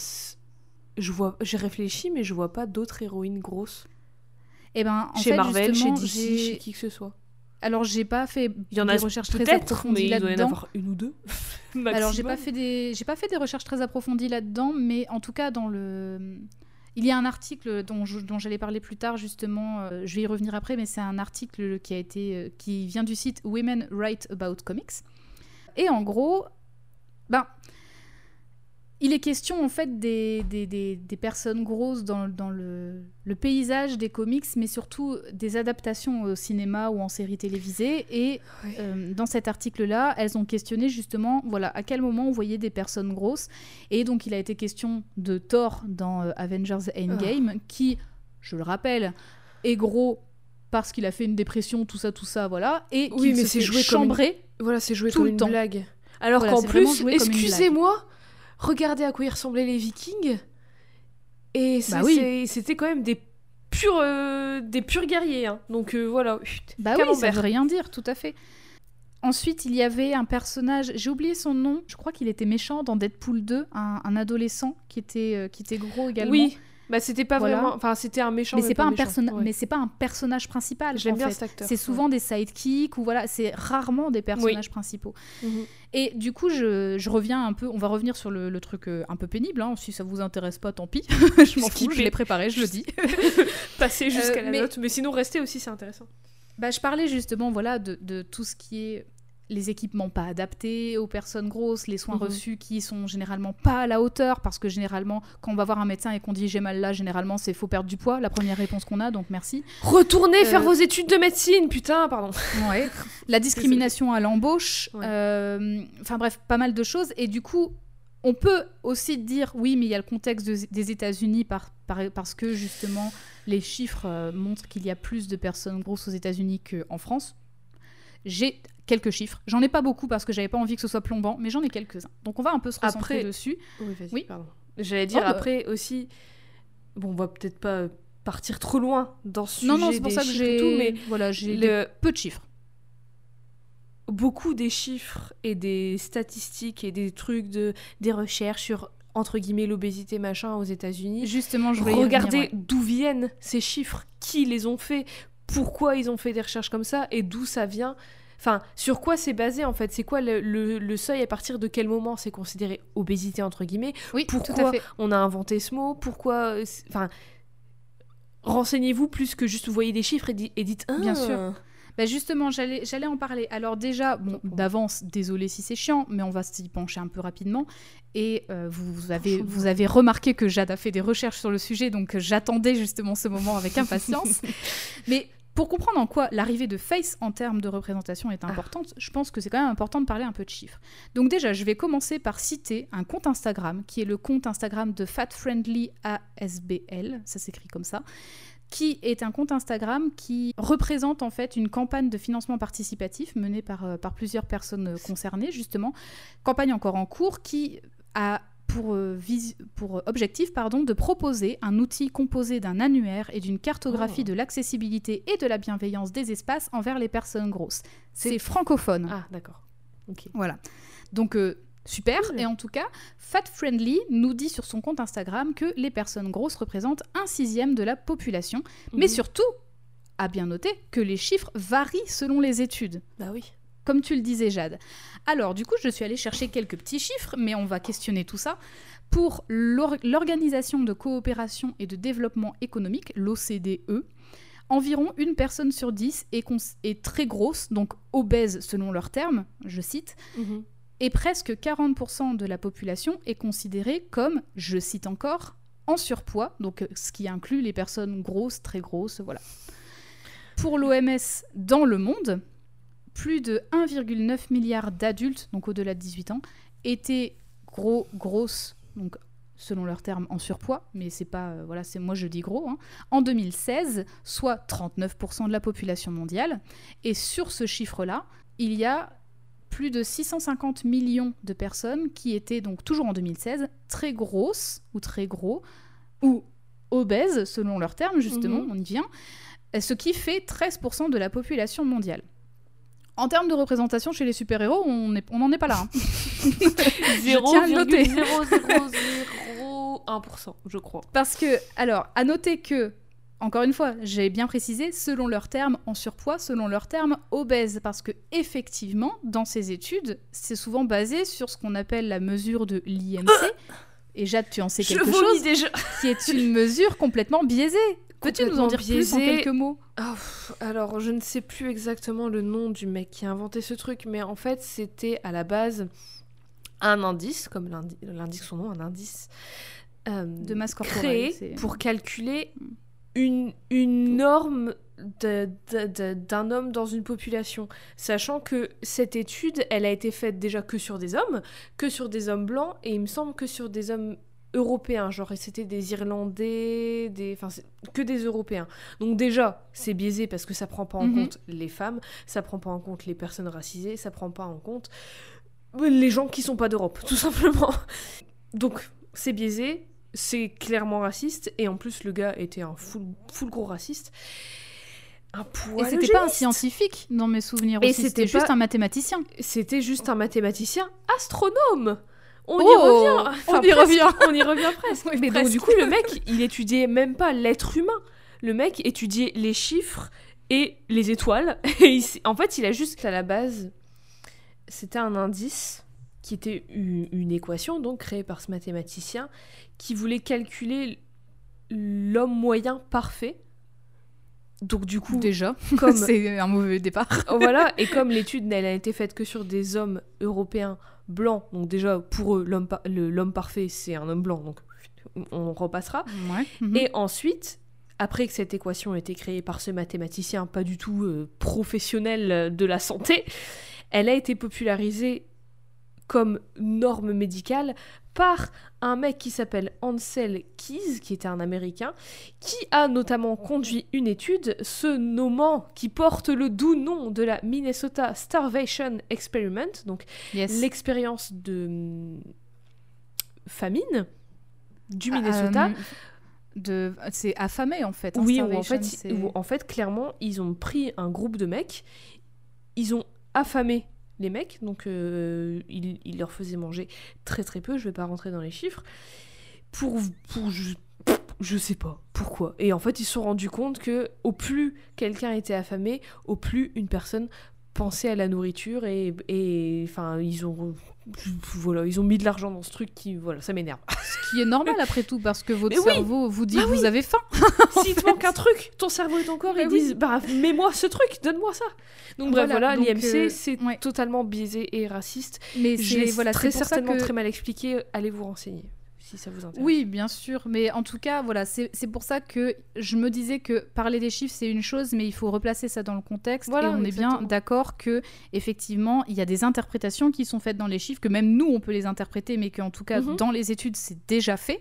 Je vois, j'ai réfléchi, mais je vois pas d'autres héroïnes grosses. eh ben, en chez fait, Marvel, chez DC, chez qui que ce soit. Alors, j'ai pas fait Il y en des a recherches très approfondies il doit y en là-dedans. avoir une ou deux. Alors j'ai pas fait des j'ai pas fait des recherches très approfondies là-dedans, mais en tout cas dans le il y a un article dont j'allais parler plus tard justement. euh, je vais y revenir après, mais c'est un article qui a été euh, qui vient du site Women Write About Comics. Et en gros, ben il est question en fait des, des, des- des personnes grosses dans, dans le, le paysage des comics, mais surtout des adaptations au cinéma ou en séries télévisées. Et euh, dans cet article-là, elles ont questionné justement, voilà, à quel moment on voyait des personnes grosses. Et donc, il a été question de Thor dans euh, Avengers Endgame, qui, je le rappelle, est gros parce qu'il a fait une dépression, tout ça, tout ça, voilà, et Oui, mais c'est joué comme une- chambrer. Voilà, c'est joué Tout comme le une temps. blague. Alors Voilà, qu'en plus, excusez-moi, regardez à quoi ils ressemblaient les Vikings. Et Bah oui. c'était quand même des purs, euh, des purs guerriers. hein. Donc euh, voilà. Chut, Bah oui, ça veut rien dire, tout à fait. Ensuite, il y avait un personnage, j'ai oublié son nom, je crois qu'il était méchant dans Deadpool 2, un, un adolescent qui était, euh, qui était gros également. Oui, bah c'était pas Voilà. vraiment. Enfin, c'était un méchant. mais c'est pas, un méchant. personna- Ouais. mais c'est pas un personnage principal. J'aime en bien fait. cet acteur. C'est souvent des sidekicks ou voilà, c'est rarement des personnages principaux. Mhm. Et du coup, je, je reviens un peu, on va revenir sur le, le truc euh, un peu pénible. hein. Si ça vous intéresse pas, tant pis. je m'en fous, je l'ai préparé, je le dis. Passer jusqu'à Euh, la mais- note, mais sinon rester aussi, c'est intéressant. Bah, je parlais justement voilà, de, de tout ce qui est les équipements pas adaptés aux personnes grosses, les soins Mhm. reçus qui sont généralement pas à la hauteur, parce que généralement, quand on va voir un médecin et qu'on dit j'ai mal là, généralement c'est faut perdre du poids, la première réponse qu'on a, donc merci. Retournez faire Euh, vos études de médecine, putain, pardon. Ouais. La discrimination à l'embauche, Ouais. euh, enfin bref, pas mal de choses. Et du coup, on peut aussi dire oui, mais il y a le contexte de- des États-Unis par, par- parce que justement les chiffres euh, montrent qu'il y a plus de personnes grosses aux États-Unis qu'en France. J'ai quelques chiffres. J'en ai pas beaucoup parce que j'avais pas envie que ce soit plombant, mais j'en ai quelques-uns. Donc on va un peu se recentrer Après- dessus. Oui, vas-y, Oui. pardon. J'allais dire Oh, bah. après aussi. Bon, on va peut-être pas partir trop loin dans ce sujet non, non, c'est pour ça que j'ai tout, mais voilà, j'ai le- peu de chiffres. beaucoup des chiffres et des statistiques et des trucs de des recherches sur entre guillemets l'obésité machin aux États-Unis. Justement, je voulais ouais. d'où viennent ces chiffres, qui les ont faits, pourquoi ils ont fait des recherches comme ça et d'où ça vient. Enfin, sur quoi c'est basé en fait? C'est quoi le, le- le seuil à partir de quel moment c'est considéré obésité entre guillemets? Oui, tout à Pourquoi fait. on a inventé ce mot? Pourquoi euh, Enfin, renseignez-vous plus que juste vous voyez des chiffres et, di- et dites Bien Ah, sûr. Bah justement, j'allais j'allais en parler. Alors déjà, bon, d'avance, désolé si c'est chiant, mais on va s'y pencher un peu rapidement. Et euh, vous, vous avez, vous avez remarqué que Jade a fait des recherches sur le sujet, donc j'attendais justement ce moment avec impatience. mais pour comprendre en quoi l'arrivée de Face en termes de représentation est importante, je pense que c'est quand même important de parler un peu de chiffres. Donc déjà, je vais commencer par citer un compte Instagram, qui est le compte Instagram de Fat Friendly ASBL, ça s'écrit comme ça, qui est un compte Instagram qui représente en fait une campagne de financement participatif menée par, euh, par plusieurs personnes concernées, justement. Campagne encore en cours qui a pour, euh, vis- pour objectif pardon, de proposer un outil composé d'un annuaire et d'une cartographie Oh. de l'accessibilité et de la bienveillance des espaces envers les personnes grosses. C'est- francophone. Ah, d'accord. Ok. Voilà. Donc, euh, super. Cool. Et en tout cas, Fat Friendly nous dit sur son compte Instagram que les personnes grosses représentent un sixième de la population. Mais Mhm. surtout, à bien noter que les chiffres varient selon les études. Bah oui. Comme tu le disais, Jade. Alors, du coup, je suis allée chercher quelques petits chiffres, mais on va questionner tout ça. Pour l'or- l'Organisation de coopération et de développement économique, l'OCDE, environ une personne sur dix est, très grosse, donc obèse selon leurs termes, je cite, et presque 40% de la population est considérée comme, je cite encore, en surpoids, donc euh, ce qui inclut les personnes grosses, très grosses, voilà. Pour l'OMS dans le monde, plus de 1,9 milliard d'adultes, donc au-delà de 18 ans, étaient gros, grosses, donc selon leurs termes en surpoids, mais c'est pas, euh, voilà, c'est moi je dis gros, hein, en 2016, soit 39% de la population mondiale. Et sur ce chiffre-là, il y a plus de 650 millions de personnes qui étaient donc toujours en 2016 très grosses ou très gros ou obèses selon leurs termes justement, Mhm. on y vient, ce qui fait 13% de la population mondiale. En termes de représentation chez les super-héros, on n'en est pas là. hein. tiens à le noter. 0,0001%, je crois. Parce que, alors, à noter que, encore une fois, j'ai bien précisé, selon leurs termes en surpoids, selon leurs termes obèses, parce que effectivement, dans ces études, c'est souvent basé sur ce qu'on appelle la mesure de l'IMC. Et Jade, tu en sais Je quelque chose, déjà. qui est une mesure complètement biaisée. Peux-tu nous en dire plus en quelques mots? Pff, alors, je ne sais plus exactement le nom du mec qui a inventé ce truc, mais en fait, c'était à la base un indice, comme l'indi- l'indique son nom, un indice euh, De masse corporelle. créé pour calculer une, une norme d'un homme dans une population, sachant que cette étude, elle a été faite déjà que sur des hommes, que sur des hommes blancs, et il me semble que sur des hommes européens, genre et c'était des Irlandais, des, enfin que des Européens. Donc déjà, c'est biaisé parce que ça prend pas en Mhm. compte les femmes, ça prend pas en compte les personnes racisées, ça prend pas en compte les gens qui sont pas d'Europe, tout simplement. Donc c'est biaisé, c'est clairement raciste, et en plus le gars était un full, full gros raciste. Un Et c'était pas un scientifique dans mes souvenirs Et aussi, c'était c'était juste pas- un mathématicien. C'était juste un mathématicien astronome. On y Oh, revient. on y presque. revient. On y revient presque. Oui, Mais donc du coup, le mec, il étudiait même pas l'être humain. Le mec étudiait les chiffres et les étoiles. Et il en fait, il a juste à la base, c'était un indice qui était u- une équation donc créée par ce mathématicien qui voulait calculer l'homme moyen parfait. Donc du coup, Déjà, comme c'est un mauvais départ. Voilà, et comme l'étude elle a été faite que sur des hommes européens blancs, donc déjà pour eux l'homme par- parfait c'est un homme blanc, donc on repassera. Ouais. mhm. Et ensuite, après que cette équation ait été créée par ce mathématicien pas du tout euh, professionnel euh, de la santé, elle a été popularisée comme norme médicale par un mec qui s'appelle Ansel Keys, qui était un Américain, qui a notamment conduit une étude se nommant, qui porte le doux nom de la Minnesota Starvation Experiment, donc Yes. l'expérience de hum, famine du Minnesota. Euh, de... C'est affamé en fait. hein, Oui, où en fait, où en fait, clairement, ils ont pris un groupe de mecs, ils ont affamé les mecs, donc euh, ils, ils leur faisaient manger très très peu, je vais pas rentrer dans les chiffres, pour, pour je, je sais pas pourquoi. Et en fait, ils se sont rendus compte que au plus quelqu'un était affamé, au plus une personne pensait à la nourriture et et enfin ils ont voilà ils ont mis de l'argent dans ce truc qui voilà ça m'énerve Ce qui est normal après tout, parce que votre Mais oui. cerveau vous dit Bah oui. vous avez faim. S'il te manque un truc, ton cerveau et ton corps, Bah ils oui. disent Bah, mets-moi ce truc, donne-moi ça. Donc, bref, Voilà, l'IMC, euh, c'est ouais. totalement biaisé et raciste. Mais c'est voilà, très certainement que... très mal expliqué. Allez vous renseigner si ça vous intéresse. Oui, bien sûr, mais en tout cas, voilà, c'est pour ça que je me disais que parler des chiffres c'est une chose, mais il faut replacer ça dans le contexte. Voilà, et on est bien d'accord que effectivement, il y a des interprétations qui sont faites dans les chiffres, que même nous on peut les interpréter, mais qu'en tout cas Mhm. dans les études c'est déjà fait.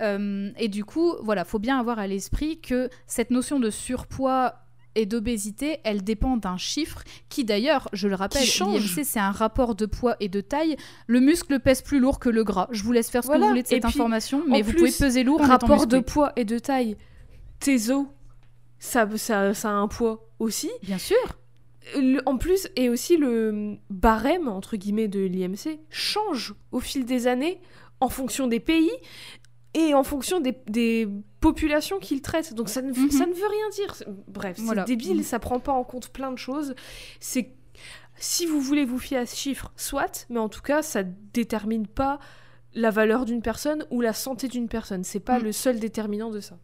Euh, et du coup, voilà, faut bien avoir à l'esprit que cette notion de surpoids et d'obésité, elle dépend d'un chiffre qui d'ailleurs, je le rappelle, change. l'IMC c'est un rapport de poids et de taille. Le muscle pèse plus lourd que le gras. Je vous laisse faire ce que vous voulez de Et cette puis, information, mais vous plus, pouvez peser lourd en Rapport de poids et de taille. Tes os, ça, ça, ça a un poids aussi. Bien sûr. Le- en plus, et aussi le barème, entre guillemets, de l'IMC change au fil des années en fonction des pays et en fonction des, des populations qu'il traite. Donc ça ne, Mhm. ça ne veut rien dire. C'est- Bref, Voilà. c'est débile, Mhm. ça prend pas en compte plein de choses. C'est si vous voulez vous fier à ce chiffre, soit, mais en tout cas, ça détermine pas la valeur d'une personne ou la santé d'une personne. C'est pas Mhm. le seul déterminant de ça.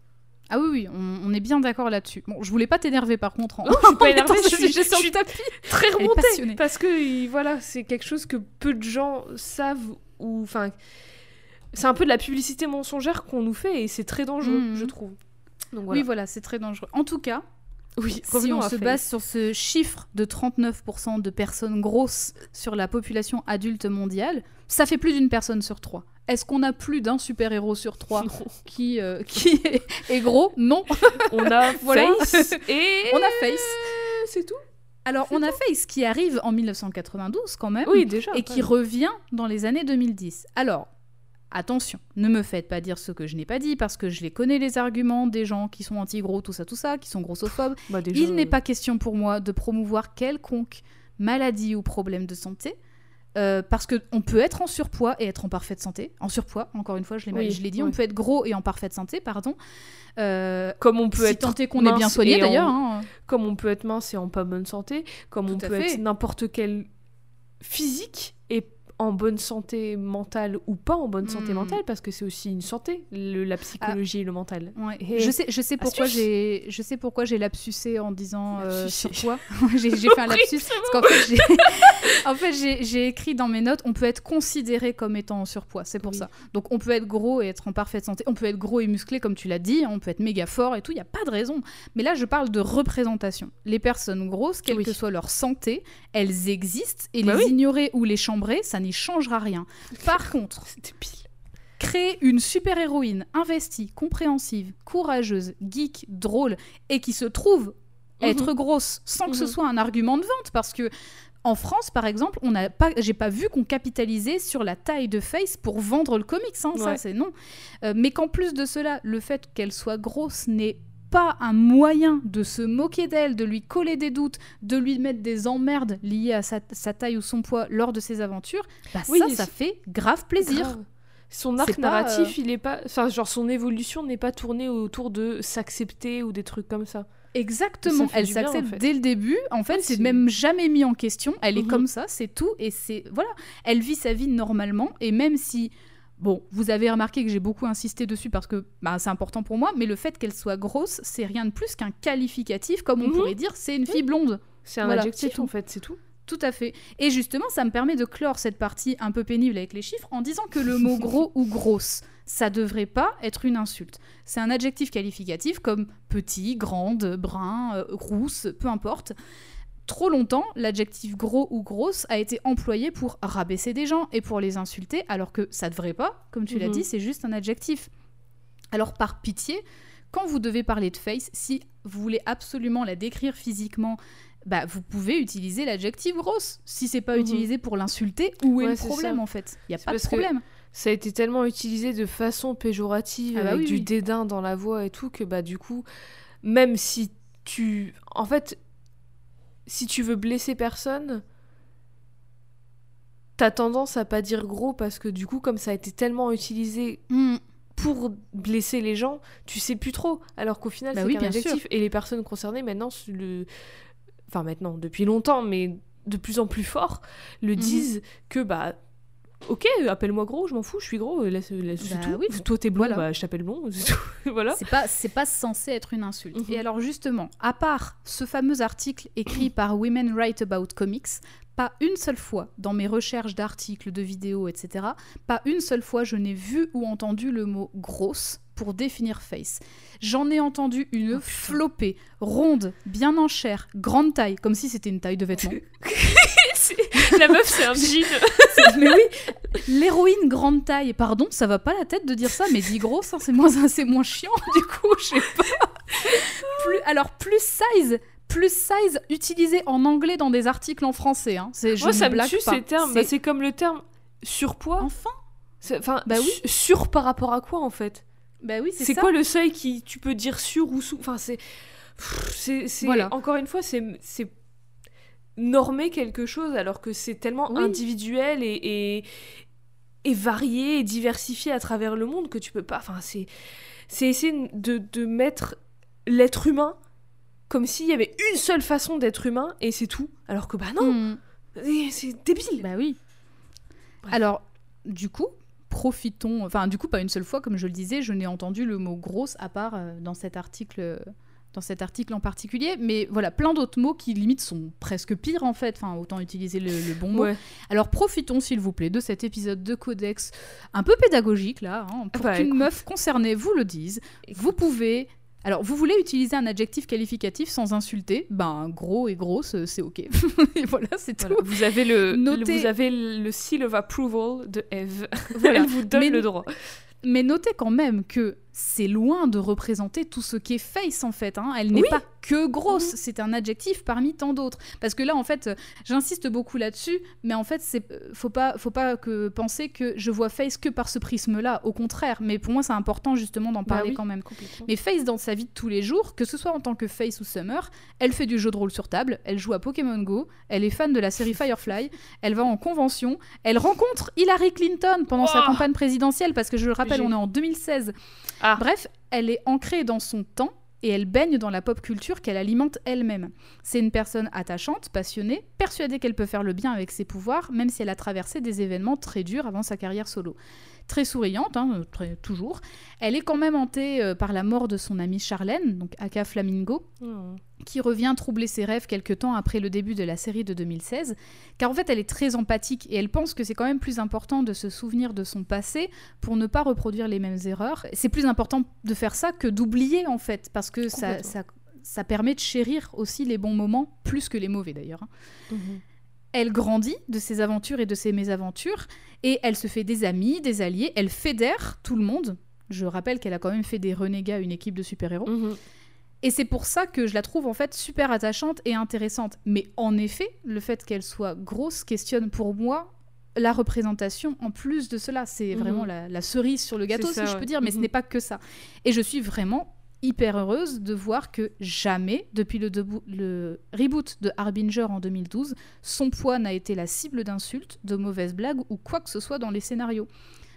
Ah oui, oui, on, on est bien d'accord là-dessus. Bon, je voulais pas t'énerver par contre. en- Non, je suis pas énervée, je suis- je suis tapis. très remontée parce que il- voilà c'est quelque chose que peu de gens savent ou enfin c'est un peu de la publicité mensongère qu'on nous fait et c'est très dangereux, Mhm. je trouve. Donc Oui, voilà. c'est très dangereux. En tout cas, Oui, si revenons on se Face. base sur ce chiffre de 39% de personnes grosses sur la population adulte mondiale, ça fait plus d'une personne sur trois. Est-ce qu'on a plus d'un super-héros sur trois qui, euh, qui est, est gros? Non. On a Voilà. Face et On a Face. C'est tout. Alors, on a Face qui arrive en 1992 quand même. Oui, déjà. et qui revient dans les années 2010. Alors, attention, ne me faites pas dire ce que je n'ai pas dit, parce que je les connais les arguments des gens qui sont anti-gros, tout ça, tout ça, qui sont grossophobes. Bah, déjà, Il n'est euh, pas question pour moi de promouvoir quelconque maladie ou problème de santé. euh, parce qu'on peut être en surpoids et être en parfaite santé. En surpoids, encore une fois, je l'ai Oui, dit, on peut être gros et en parfaite santé, pardon. Euh, Comme on peut si être est qu'on est bien soigné en- d'ailleurs. hein. comme on peut être mince et en pas bonne santé, comme Tout on peut fait. être n'importe quel physique et en bonne santé mentale ou pas en bonne santé Hmm. mentale, parce que c'est aussi une santé, le- la psychologie et le mental. Ouais. Et- Je sais, je sais pourquoi j'ai, je sais pourquoi j'ai lapsusé en disant euh, Lapsusé. surpoids. j'ai, fait un lapsus c'est parce qu'en fait, j'ai, en fait, j'ai, écrit dans mes notes, on peut être considéré comme étant en surpoids. C'est pour Oui. ça. Donc, on peut être gros et être en parfaite santé. On peut être gros et musclé, comme tu l'as dit. On peut être méga fort et tout. Il y a pas de raison. Mais là, je parle de représentation. Les personnes grosses, quelle Oui. que soit leur santé, elles existent et Bah les oui. ignorer ou les chambrer, ça n'y changera rien. Par contre. Créer une super-héroïne investie, compréhensive, courageuse, geek, drôle, et qui se trouve être grosse sans que ce Mhm. soit un argument de vente, parce que en France, par exemple, on n'a pas, j'ai pas vu qu'on capitalisait sur la taille de Face pour vendre le comics, hein, ça c'est non. Euh, mais qu'en plus de cela, le fait qu'elle soit grosse n'est pas un moyen de se moquer d'elle, de lui coller des doutes, de lui mettre des emmerdes liées à sa, sa taille ou son poids lors de ses aventures, bah Oui, ça, ça fait grave plaisir. Grave. Son arc narratif, il est pas. Enfin, genre, son évolution n'est pas tournée autour de s'accepter ou des trucs comme ça. Exactement, elle s'accepte en fait. dès le début. En fait, c'est- même jamais mis en question. Elle est Mhm. comme ça, c'est tout. Et c'est voilà, elle vit sa vie normalement. Et même si, bon, vous avez remarqué que j'ai beaucoup insisté dessus parce que bah, c'est important pour moi, mais le fait qu'elle soit grosse, c'est rien de plus qu'un qualificatif, comme on Mhm. pourrait dire, c'est une fille blonde. C'est un Voilà, adjectif, en fait, c'est tout. Tout à fait. Et justement, ça me permet de clore cette partie un peu pénible avec les chiffres en disant que le mot gros ou grosse, ça devrait pas être une insulte. C'est un adjectif qualificatif comme petit, grande, brun, euh, rousse, peu importe. Trop longtemps, l'adjectif gros ou grosse a été employé pour rabaisser des gens et pour les insulter, alors que ça devrait pas, comme tu l'as Mhm. dit, c'est juste un adjectif. Alors par pitié, quand vous devez parler de face, si vous voulez absolument la décrire physiquement, bah, vous pouvez utiliser l'adjectif grosse. Si c'est pas Mhm. utilisé pour l'insulter, où est le problème ça. en fait? Il y a pas de problème. Ça a été tellement utilisé de façon péjorative, Ah bah avec oui, du oui. dédain dans la voix et tout, que bah du coup, même si tu... En fait, si tu veux blesser personne, t'as tendance à pas dire gros parce que du coup, comme ça a été tellement utilisé Hmm. pour blesser les gens, tu sais plus trop. Alors qu'au final, Bah c'est oui, bien. Et les personnes concernées, maintenant, le... enfin maintenant, depuis longtemps, mais de plus en plus fort, le Mhm. disent que bah... Ok, appelle-moi gros, je m'en fous, je suis gros, laisse, laisse c'est Bah tout. oui, Toi t'es blond, voilà. bah je t'appelle blond, c'est tout. voilà. C'est pas, c'est pas censé être une insulte. Mhm. Et alors justement, à part ce fameux article écrit par Women Write About Comics, pas une seule fois dans mes recherches d'articles, de vidéos, etc., pas une seule fois je n'ai vu ou entendu le mot grosse pour définir face. J'en ai entendu une Oh, flopée, ronde, bien en chair, grande taille, comme si c'était une taille de vêtement. La meuf, c'est un jean. Mais oui, l'héroïne grande taille, pardon, ça va pas la tête de dire ça, mais dit grosse, hein, c'est moins, moins chiant, du coup, je sais pas. Plus, alors, plus size, plus size utilisé en anglais dans des articles en français. Hein. C'est, je Moi, ne ça me tue pas. ces termes. C'est- Bah, C'est comme le terme surpoids. Enfin, Enfin, Bah oui. su- sur par rapport à quoi en fait? Bah oui, c'est, quoi le seuil qui tu peux dire sur ou sous Enfin, c'est. Voilà. Encore une fois, c'est, normer quelque chose alors que c'est tellement Oui. individuel et, et, et varié et diversifié à travers le monde que tu peux pas. Enfin, c'est, c'est essayer de, de mettre l'être humain comme s'il y avait une seule façon d'être humain et c'est tout. Alors que bah non, Hmm. c'est- c'est débile. Bah oui. Bref. Alors, du coup, profitons. Enfin, du coup, pas une seule fois, comme je le disais, je n'ai entendu le mot grosse à part euh, dans cet article dans cet article en particulier, mais voilà, plein d'autres mots qui limite sont presque pires en fait, enfin autant utiliser le, le bon mot. Ouais. Alors profitons s'il vous plaît de cet épisode de Codex un peu pédagogique là, hein, pour Bah, qu'une meuf concernée vous le dise. Vous pouvez... Alors, vous voulez utiliser un adjectif qualificatif sans insulter? Ben, gros et grosse, euh, c'est ok. et voilà, c'est tout. Voilà, Vous avez le, Notez- le- vous avez le seal of approval de Eve. Voilà. Elle vous donne Mais- le droit. Mais notez quand même que c'est loin de représenter tout ce qu'est face en fait. hein. Elle n'est Oui. pas que grosse, Mhm. c'est un adjectif parmi tant d'autres. Parce que là, en fait, euh, j'insiste beaucoup là-dessus, mais en fait, c'est euh, faut pas, faut pas que penser que je vois face que par ce prisme-là. Au contraire, mais pour moi, c'est important justement d'en Bah parler oui. quand même. Mais Face, dans sa vie de tous les jours, que ce soit en tant que Face ou Summer, elle fait du jeu de rôle sur table, elle joue à Pokémon Go, elle est fan de la série Firefly, elle va en convention, elle rencontre Hillary Clinton pendant sa Oh campagne présidentielle, parce que je le rappelle, on est en 2016. Ah. Bref, elle est ancrée dans son temps et elle baigne dans la pop culture qu'elle alimente elle-même. C'est une personne attachante, passionnée, persuadée qu'elle peut faire le bien avec ses pouvoirs, même si elle a traversé des événements très durs avant sa carrière solo. Très souriante, hein, très- toujours. Elle est quand même hantée euh, par la mort de son amie Charlène, donc aka Flamingo, Hmm. qui revient troubler ses rêves quelque temps après le début de la série de 2016, car en fait elle est très empathique et elle pense que c'est quand même plus important de se souvenir de son passé pour ne pas reproduire les mêmes erreurs. C'est plus important de faire ça que d'oublier en fait, parce que ça, ça, ça permet de chérir aussi les bons moments, plus que les mauvais d'ailleurs. hein. Mhm. Elle grandit de ses aventures et de ses mésaventures, et elle se fait des amis, des alliés, elle fédère tout le monde. Je rappelle qu'elle a quand même fait des renégats une équipe de super-héros. Mhm. Et c'est pour ça que je la trouve en fait super attachante et intéressante. Mais en effet, le fait qu'elle soit grosse questionne pour moi la représentation en plus de cela. C'est Mhm. vraiment la, la cerise sur le gâteau, si je peux dire, mais ce Mhm. n'est pas que ça. Et je suis vraiment hyper heureuse de voir que jamais, depuis le, reboot de Harbinger en 2012, son poids n'a été la cible d'insultes, de mauvaises blagues ou quoi que ce soit dans les scénarios.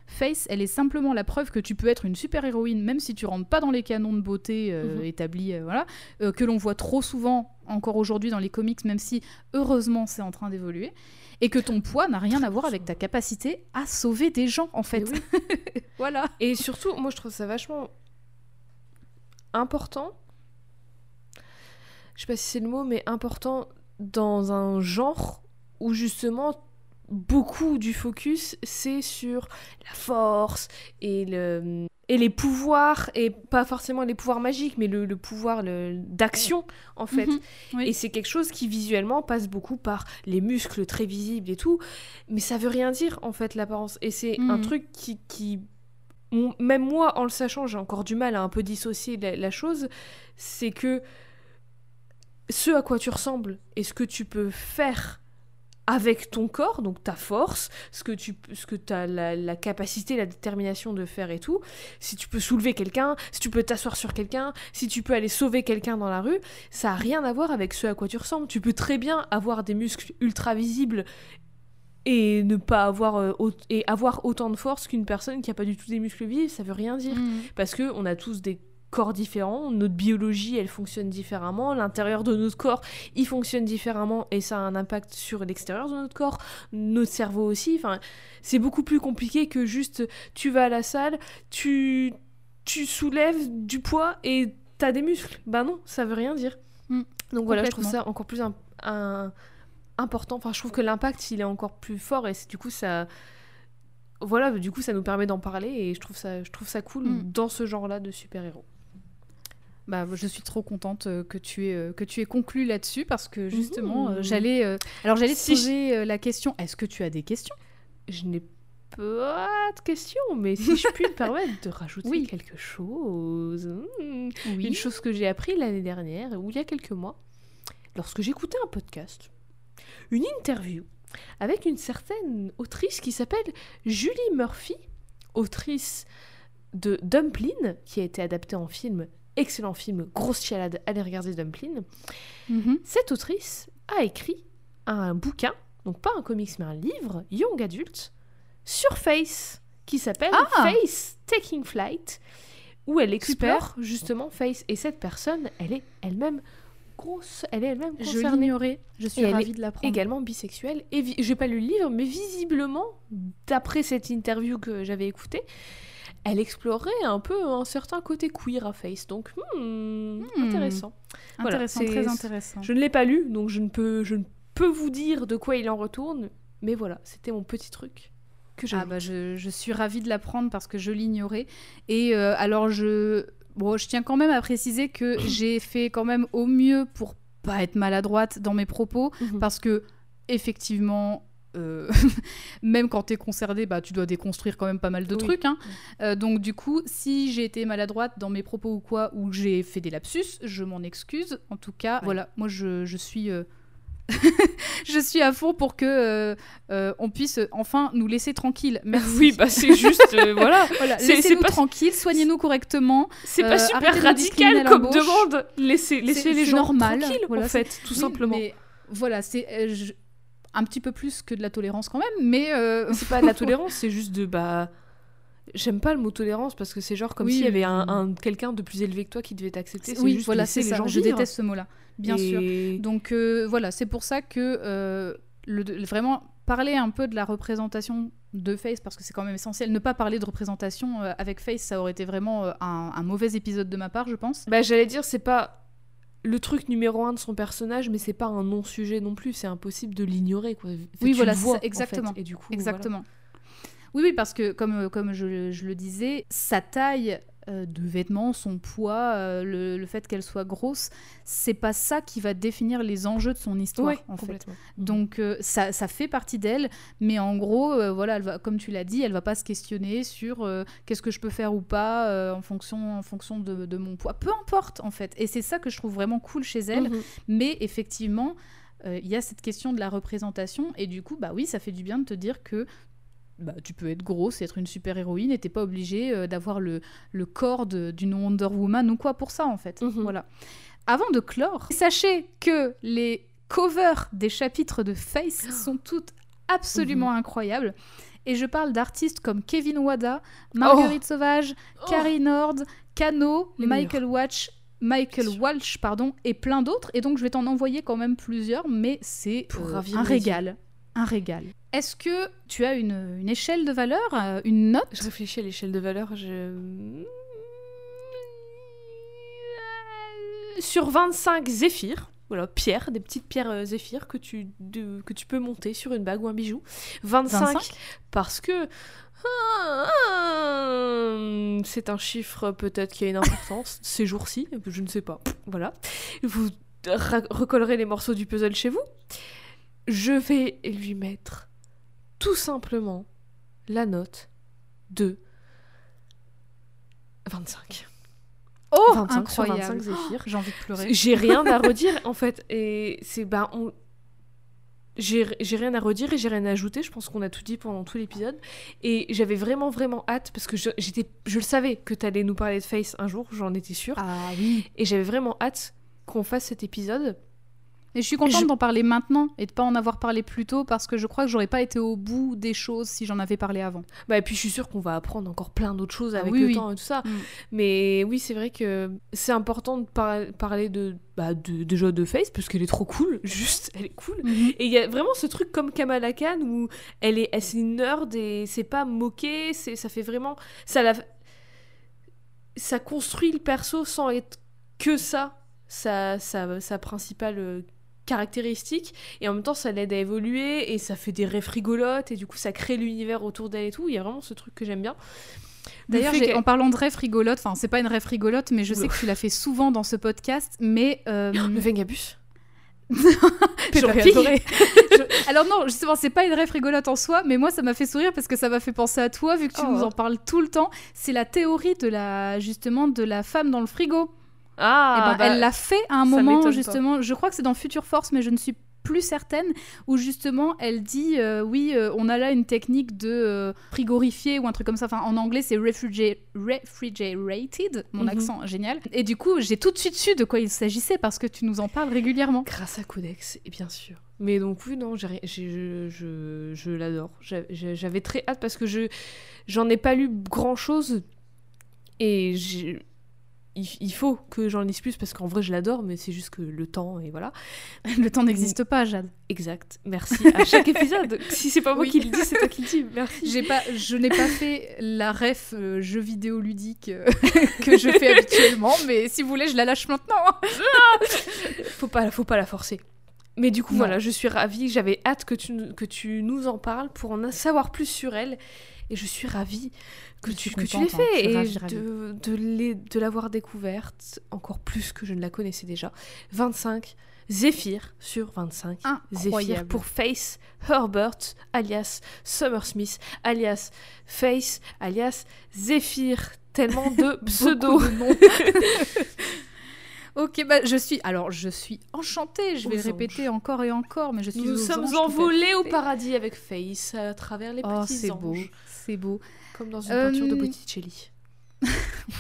Face, elle est simplement la preuve que tu peux être une super héroïne, même si tu rentres pas dans les canons de beauté euh, Mhm. établis, euh, voilà, euh, que l'on voit trop souvent encore aujourd'hui dans les comics, même si heureusement c'est en train d'évoluer, et que ton poids n'a rien à voir avec ta capacité à sauver des gens, en fait. voilà. Et surtout, moi je trouve ça vachement important. Je sais pas si c'est le mot, mais important dans un genre où justement beaucoup du focus c'est sur la force et le et les pouvoirs et pas forcément les pouvoirs magiques mais le, le pouvoir d'action en fait Mhm, oui. et c'est quelque chose qui visuellement passe beaucoup par les muscles très visibles et tout mais ça veut rien dire en fait l'apparence et c'est un Mhm. truc qui, qui même moi en le sachant j'ai encore du mal à un peu dissocier la, chose c'est que ce à quoi tu ressembles et ce que tu peux faire avec ton corps, donc ta force, ce que tu ce que as la, la capacité, la détermination de faire et tout, si tu peux soulever quelqu'un, si tu peux t'asseoir sur quelqu'un, si tu peux aller sauver quelqu'un dans la rue, ça a rien à voir avec ce à quoi tu ressembles. Tu peux très bien avoir des muscles ultra visibles et ne pas avoir euh, et avoir autant de force qu'une personne qui a pas du tout des muscles visibles, ça veut rien dire Mhm. parce que on a tous des corps différents, notre biologie elle fonctionne différemment, l'intérieur de notre corps il fonctionne différemment et ça a un impact sur l'extérieur de notre corps, notre cerveau aussi, enfin c'est beaucoup plus compliqué que juste tu vas à la salle, tu tu soulèves du poids et t'as des muscles. Bah non, ça veut rien dire. Mm, Donc voilà, je trouve ça encore plus un- un- important, enfin je trouve que l'impact il est encore plus fort et du coup ça voilà, du coup ça nous permet d'en parler et je trouve ça je trouve ça cool Mm. dans ce genre-là de super-héros. Bah, je suis trop contente euh, que tu aies, euh, que tu aies conclu là-dessus parce que justement, Mmh. euh, j'allais. euh, alors, j'allais te Si je- poser la question est-ce que tu as des questions? Je n'ai pas de questions, mais si je puis me permettre de rajouter Oui. quelque chose. hmm, Oui. Une chose que j'ai appris l'année dernière, ou il y a quelques mois, lorsque j'écoutais un podcast, une interview avec une certaine autrice qui s'appelle Julie Murphy, autrice de Dumplin, qui a été adaptée en film, excellent film, grosse chialade, allez regarder Dumplin. Mhm. Cette autrice a écrit un bouquin, donc pas un comics mais un livre, young adulte, sur Face, qui s'appelle Ah Face Taking Flight, où elle explore justement Face. Et cette personne, elle est elle-même grosse, elle est elle-même Je concernée. l'ignorais. Je suis Et elle ravie est de l'apprendre. Également bisexuelle. Et vi- j'ai pas lu le livre, mais visiblement, d'après cette interview que j'avais écoutée, elle explorait un peu un certain côté queer à Face. Donc, hmm, Hmm. intéressant. Voilà, Intéressant, très intéressant. Je ne l'ai pas lu, donc je ne peux, je ne peux vous dire de quoi il en retourne. Mais voilà, c'était mon petit truc que. Ah bah je, je suis ravie de l'apprendre parce que je l'ignorais. Et euh, alors je... Bon, je tiens quand même à préciser que j'ai fait quand même au mieux pour pas être maladroite dans mes propos Mhm. parce que effectivement... euh, même quand t'es concerné, bah, tu dois déconstruire quand même pas mal de Oui. trucs. hein. Euh, donc du coup, si j'ai été maladroite dans mes propos ou quoi, ou j'ai fait des lapsus, je m'en excuse. En tout cas, Ouais. voilà, moi je, je suis... euh, je suis à fond pour que euh, euh, on puisse enfin nous laisser tranquilles. Merci. Oui, bah c'est juste, euh, voilà. Laissez-nous pas- tranquilles, soignez-nous correctement. C'est Euh, pas super radical comme demande. Laissez, laissez les gens normal, tranquilles, voilà, en fait, tout Oui, simplement. Mais voilà, c'est euh, je- un petit peu plus que de la tolérance quand même, mais euh, C'est pas de la tolérance, c'est juste de bah. J'aime pas le mot tolérance parce que c'est genre comme Oui, s'il y avait un, un- quelqu'un de plus élevé que toi qui devait t'accepter. oui, juste voilà, c'est ça. gens Je vivre. déteste ce mot-là, bien sûr. Donc euh, voilà, c'est pour ça que euh, le, vraiment parler un peu de la représentation de Face, parce que c'est quand même essentiel. Ne pas parler de représentation euh, avec Face, ça aurait été vraiment un, un mauvais épisode de ma part, je pense. Bah, j'allais dire, c'est pas le truc numéro un de son personnage, mais c'est pas un non-sujet non plus. C'est impossible de l'ignorer, Oui, tu voilà, le c'est vois, ça, en fait, exactement. Et du coup, Exactement. Oui, oui, parce que comme, euh, comme je, je le disais, sa taille euh, de vêtements, son poids, euh, le, le fait qu'elle soit grosse, c'est pas ça qui va définir les enjeux de son histoire. Ouais, en fait. Donc euh, ça, ça fait partie d'elle, mais en gros, voilà, elle va, comme tu l'as dit, elle va pas se questionner sur qu'est-ce que je peux faire ou pas en fonction, en fonction de, de mon poids. Peu importe, en fait. Et c'est ça que je trouve vraiment cool chez elle. Mhm. Mais effectivement, euh, il y a cette question de la représentation, et du coup, bah oui, ça fait du bien de te dire que bah, tu peux être grosse et être une super héroïne, et t'es pas obligé euh, d'avoir le, le corps d'une Wonder Woman ou quoi pour ça, en fait. Mhm. Voilà. Avant de clore, sachez que les covers des chapitres de Face sont toutes absolument incroyables. Et je parle d'artistes comme Kevin Wada, Marguerite Sauvage, Oh. Carrie Nord, Cano, Les Michael Watch, Michael. Walsh, pardon, et plein d'autres. Et donc je vais t'en envoyer quand même plusieurs, mais c'est euh, un régal. Un régal. Est-ce que tu as une, une échelle de valeur, euh, une note? Je réfléchis à l'échelle de valeur. Je... Sur 25 zéphyrs, voilà, pierres, des petites pierres euh, zéphyrs que tu, de- que tu peux monter sur une bague ou un bijou. 25, 25? parce que ah, c'est un chiffre peut-être qui a une importance ces jours-ci, je ne sais pas. Voilà. Vous recollerez les morceaux du puzzle chez vous. Je vais lui mettre tout simplement la note de 25. Oh, 25 sur incroyable. 25 zéphyrs. J'ai envie de pleurer. J'ai rien à redire en fait. Et c'est bah on. J'ai rien à redire et j'ai rien à ajouter. Je pense qu'on a tout dit pendant tout l'épisode. Et j'avais vraiment, vraiment hâte parce que je, j'étais, je le savais que t'allais nous parler de Face un jour, j'en étais sûre. Ah oui. Et j'avais vraiment hâte qu'on fasse cet épisode. Et je suis contente Je- d'en parler maintenant et de pas en avoir parlé plus tôt parce que je crois que j'aurais pas été au bout des choses si j'en avais parlé avant. Bah, et puis je suis sûre qu'on va apprendre encore plein d'autres choses Ah avec oui, le oui. temps et tout ça. Mm. Mais oui, c'est vrai que c'est important de par- parler de, bah, de, déjà de Face parce qu'elle est trop cool. Juste, elle est cool. Et il y a vraiment ce truc comme Kamala Khan où elle est, une nerd et c'est pas moqué, c'est, ça fait vraiment, ça la, ça construit le perso sans être que ça, sa, sa, sa principale euh, caractéristique et en même temps ça l'aide à évoluer et ça fait des rêves rigolotes et du coup ça crée l'univers autour d'elle et tout. Il y a vraiment ce truc que j'aime bien. Le D'ailleurs, en parlant de rêve rigolote, enfin c'est pas une rêve rigolote, mais je sais que tu l'as fait souvent dans ce podcast, mais euh, le Vengabus. J'aurais Peppa Pig. adoré. Je- Alors non, justement, c'est pas une rêve rigolote en soi, mais moi ça m'a fait sourire parce que ça m'a fait penser à toi vu que tu Oh. nous en parles tout le temps. C'est la théorie de la justement de la femme dans le frigo. Ah, Eh ben, bah, elle l'a fait à un moment justement. Je crois que c'est dans Future Force, mais je ne suis plus certaine où justement elle dit euh, oui euh, on a là une technique de euh, frigorifier ou un truc comme ça enfin en anglais c'est refrigera- refrigerated mon Mhm. accent génial et du coup j'ai tout de suite su de quoi il s'agissait parce que tu nous en parles régulièrement Grâce à Codex, et bien sûr. Mais donc oui, non, je, je, je l'adore. J'a- j'a- J'avais très hâte parce que je j'en ai pas lu grand chose et j'ai- il, il faut que j'en lise plus parce qu'en vrai je l'adore, mais c'est juste que le temps et voilà. Le temps n'existe pas, Jade. Exact. Merci à chaque épisode. si c'est pas moi Oui. qui le dis, c'est toi qui le dis. Merci. J'ai pas, je n'ai pas fait la ref euh, jeu vidéo ludique euh, que je fais habituellement, mais si vous voulez, je la lâche maintenant. faut pas, faut pas la forcer. Mais du coup, Non. voilà, je suis ravie. J'avais hâte que tu, que tu nous en parles pour en savoir plus sur elle. Et je suis ravie que Je tu, l'aies hein. Fait et ravie, de, de, l'ai- de l'avoir découverte encore plus que je ne la connaissais déjà. 25, Zephyr sur 25. Zephyr Incroyable. pour Face Herbert, alias Summer Smith, alias Face, alias Zephyr. Tellement de pseudo. Ok, bah je suis. Alors, je suis enchantée. Je vais le répéter encore et encore, mais je suis. Nous sommes anges, envolés au paradis avec Face à travers les Oh, petits c'est beau, c'est beau. Comme dans une Euh, peinture de Botticelli.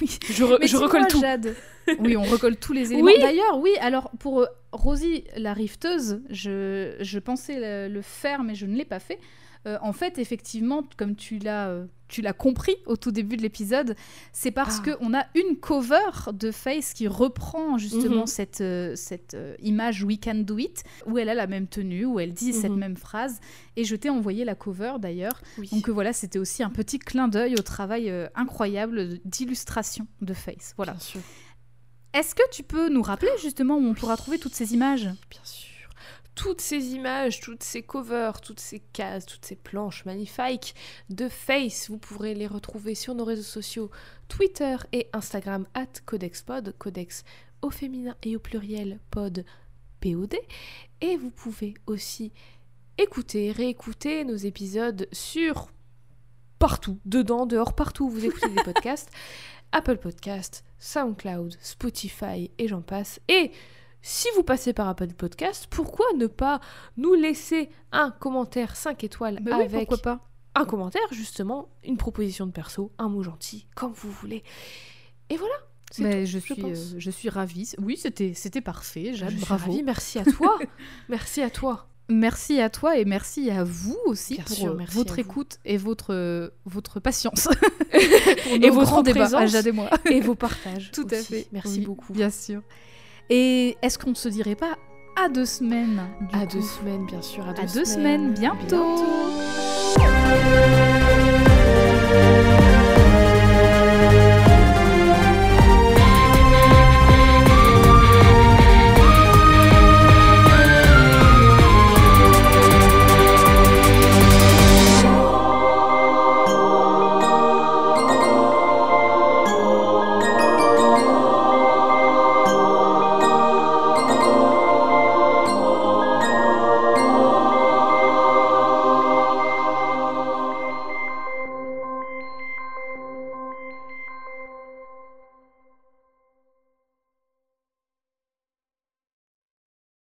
Oui. Je, re- recolle tout. Jade. Oui, on recolle tous les éléments. Oui. D'ailleurs, oui, alors pour euh, Rosie la rifteuse, je, je pensais le, le faire, mais je ne l'ai pas fait. Euh, en fait, effectivement, comme tu l'as euh, tu l'as compris au tout début de l'épisode, c'est parce Ah. qu'on a une cover de Face qui reprend justement Mhm. cette, euh, cette image We Can Do It, où elle a la même tenue, où elle dit cette Mhm. même phrase. Et je t'ai envoyé la cover d'ailleurs. Oui. Donc voilà, c'était aussi un petit clin d'œil au travail incroyable d'illustration de Face. Voilà. Est-ce que tu peux nous rappeler justement où on pourra trouver toutes ces images? Bien sûr. Toutes ces images, toutes ces covers, toutes ces cases, toutes ces planches magnifiques de Face, vous pourrez les retrouver sur nos réseaux sociaux Twitter et Instagram at CodexPod, Codex au féminin et au pluriel pod POD. Et vous pouvez aussi écouter, réécouter nos épisodes sur partout, dedans, dehors, partout où vous écoutez des podcasts. Apple Podcast, SoundCloud, Spotify et j'en passe. Et si vous passez par Apple Podcast, pourquoi ne pas nous laisser un commentaire 5 étoiles Bah oui, avec pourquoi pas un commentaire, justement, une proposition de perso, un mot gentil, comme vous voulez. Et voilà. Mais tout, je suis, euh, je suis ravie. Oui, c'était, c'était parfait. Jade, Je suis ravie, merci à toi. merci à toi. Merci à toi et merci à vous aussi Bien pour sûr, merci votre écoute et votre, euh, votre patience. Et Nos votre grands débats, présence. à Jade et moi. Et vos partages. Tout à fait. Merci Oui, beaucoup. Bien sûr. Et est-ce qu'on ne se dirait pas à deux semaines du À coup deux semaines, bien sûr. À deux, À deux semaines, bientôt. Bientôt.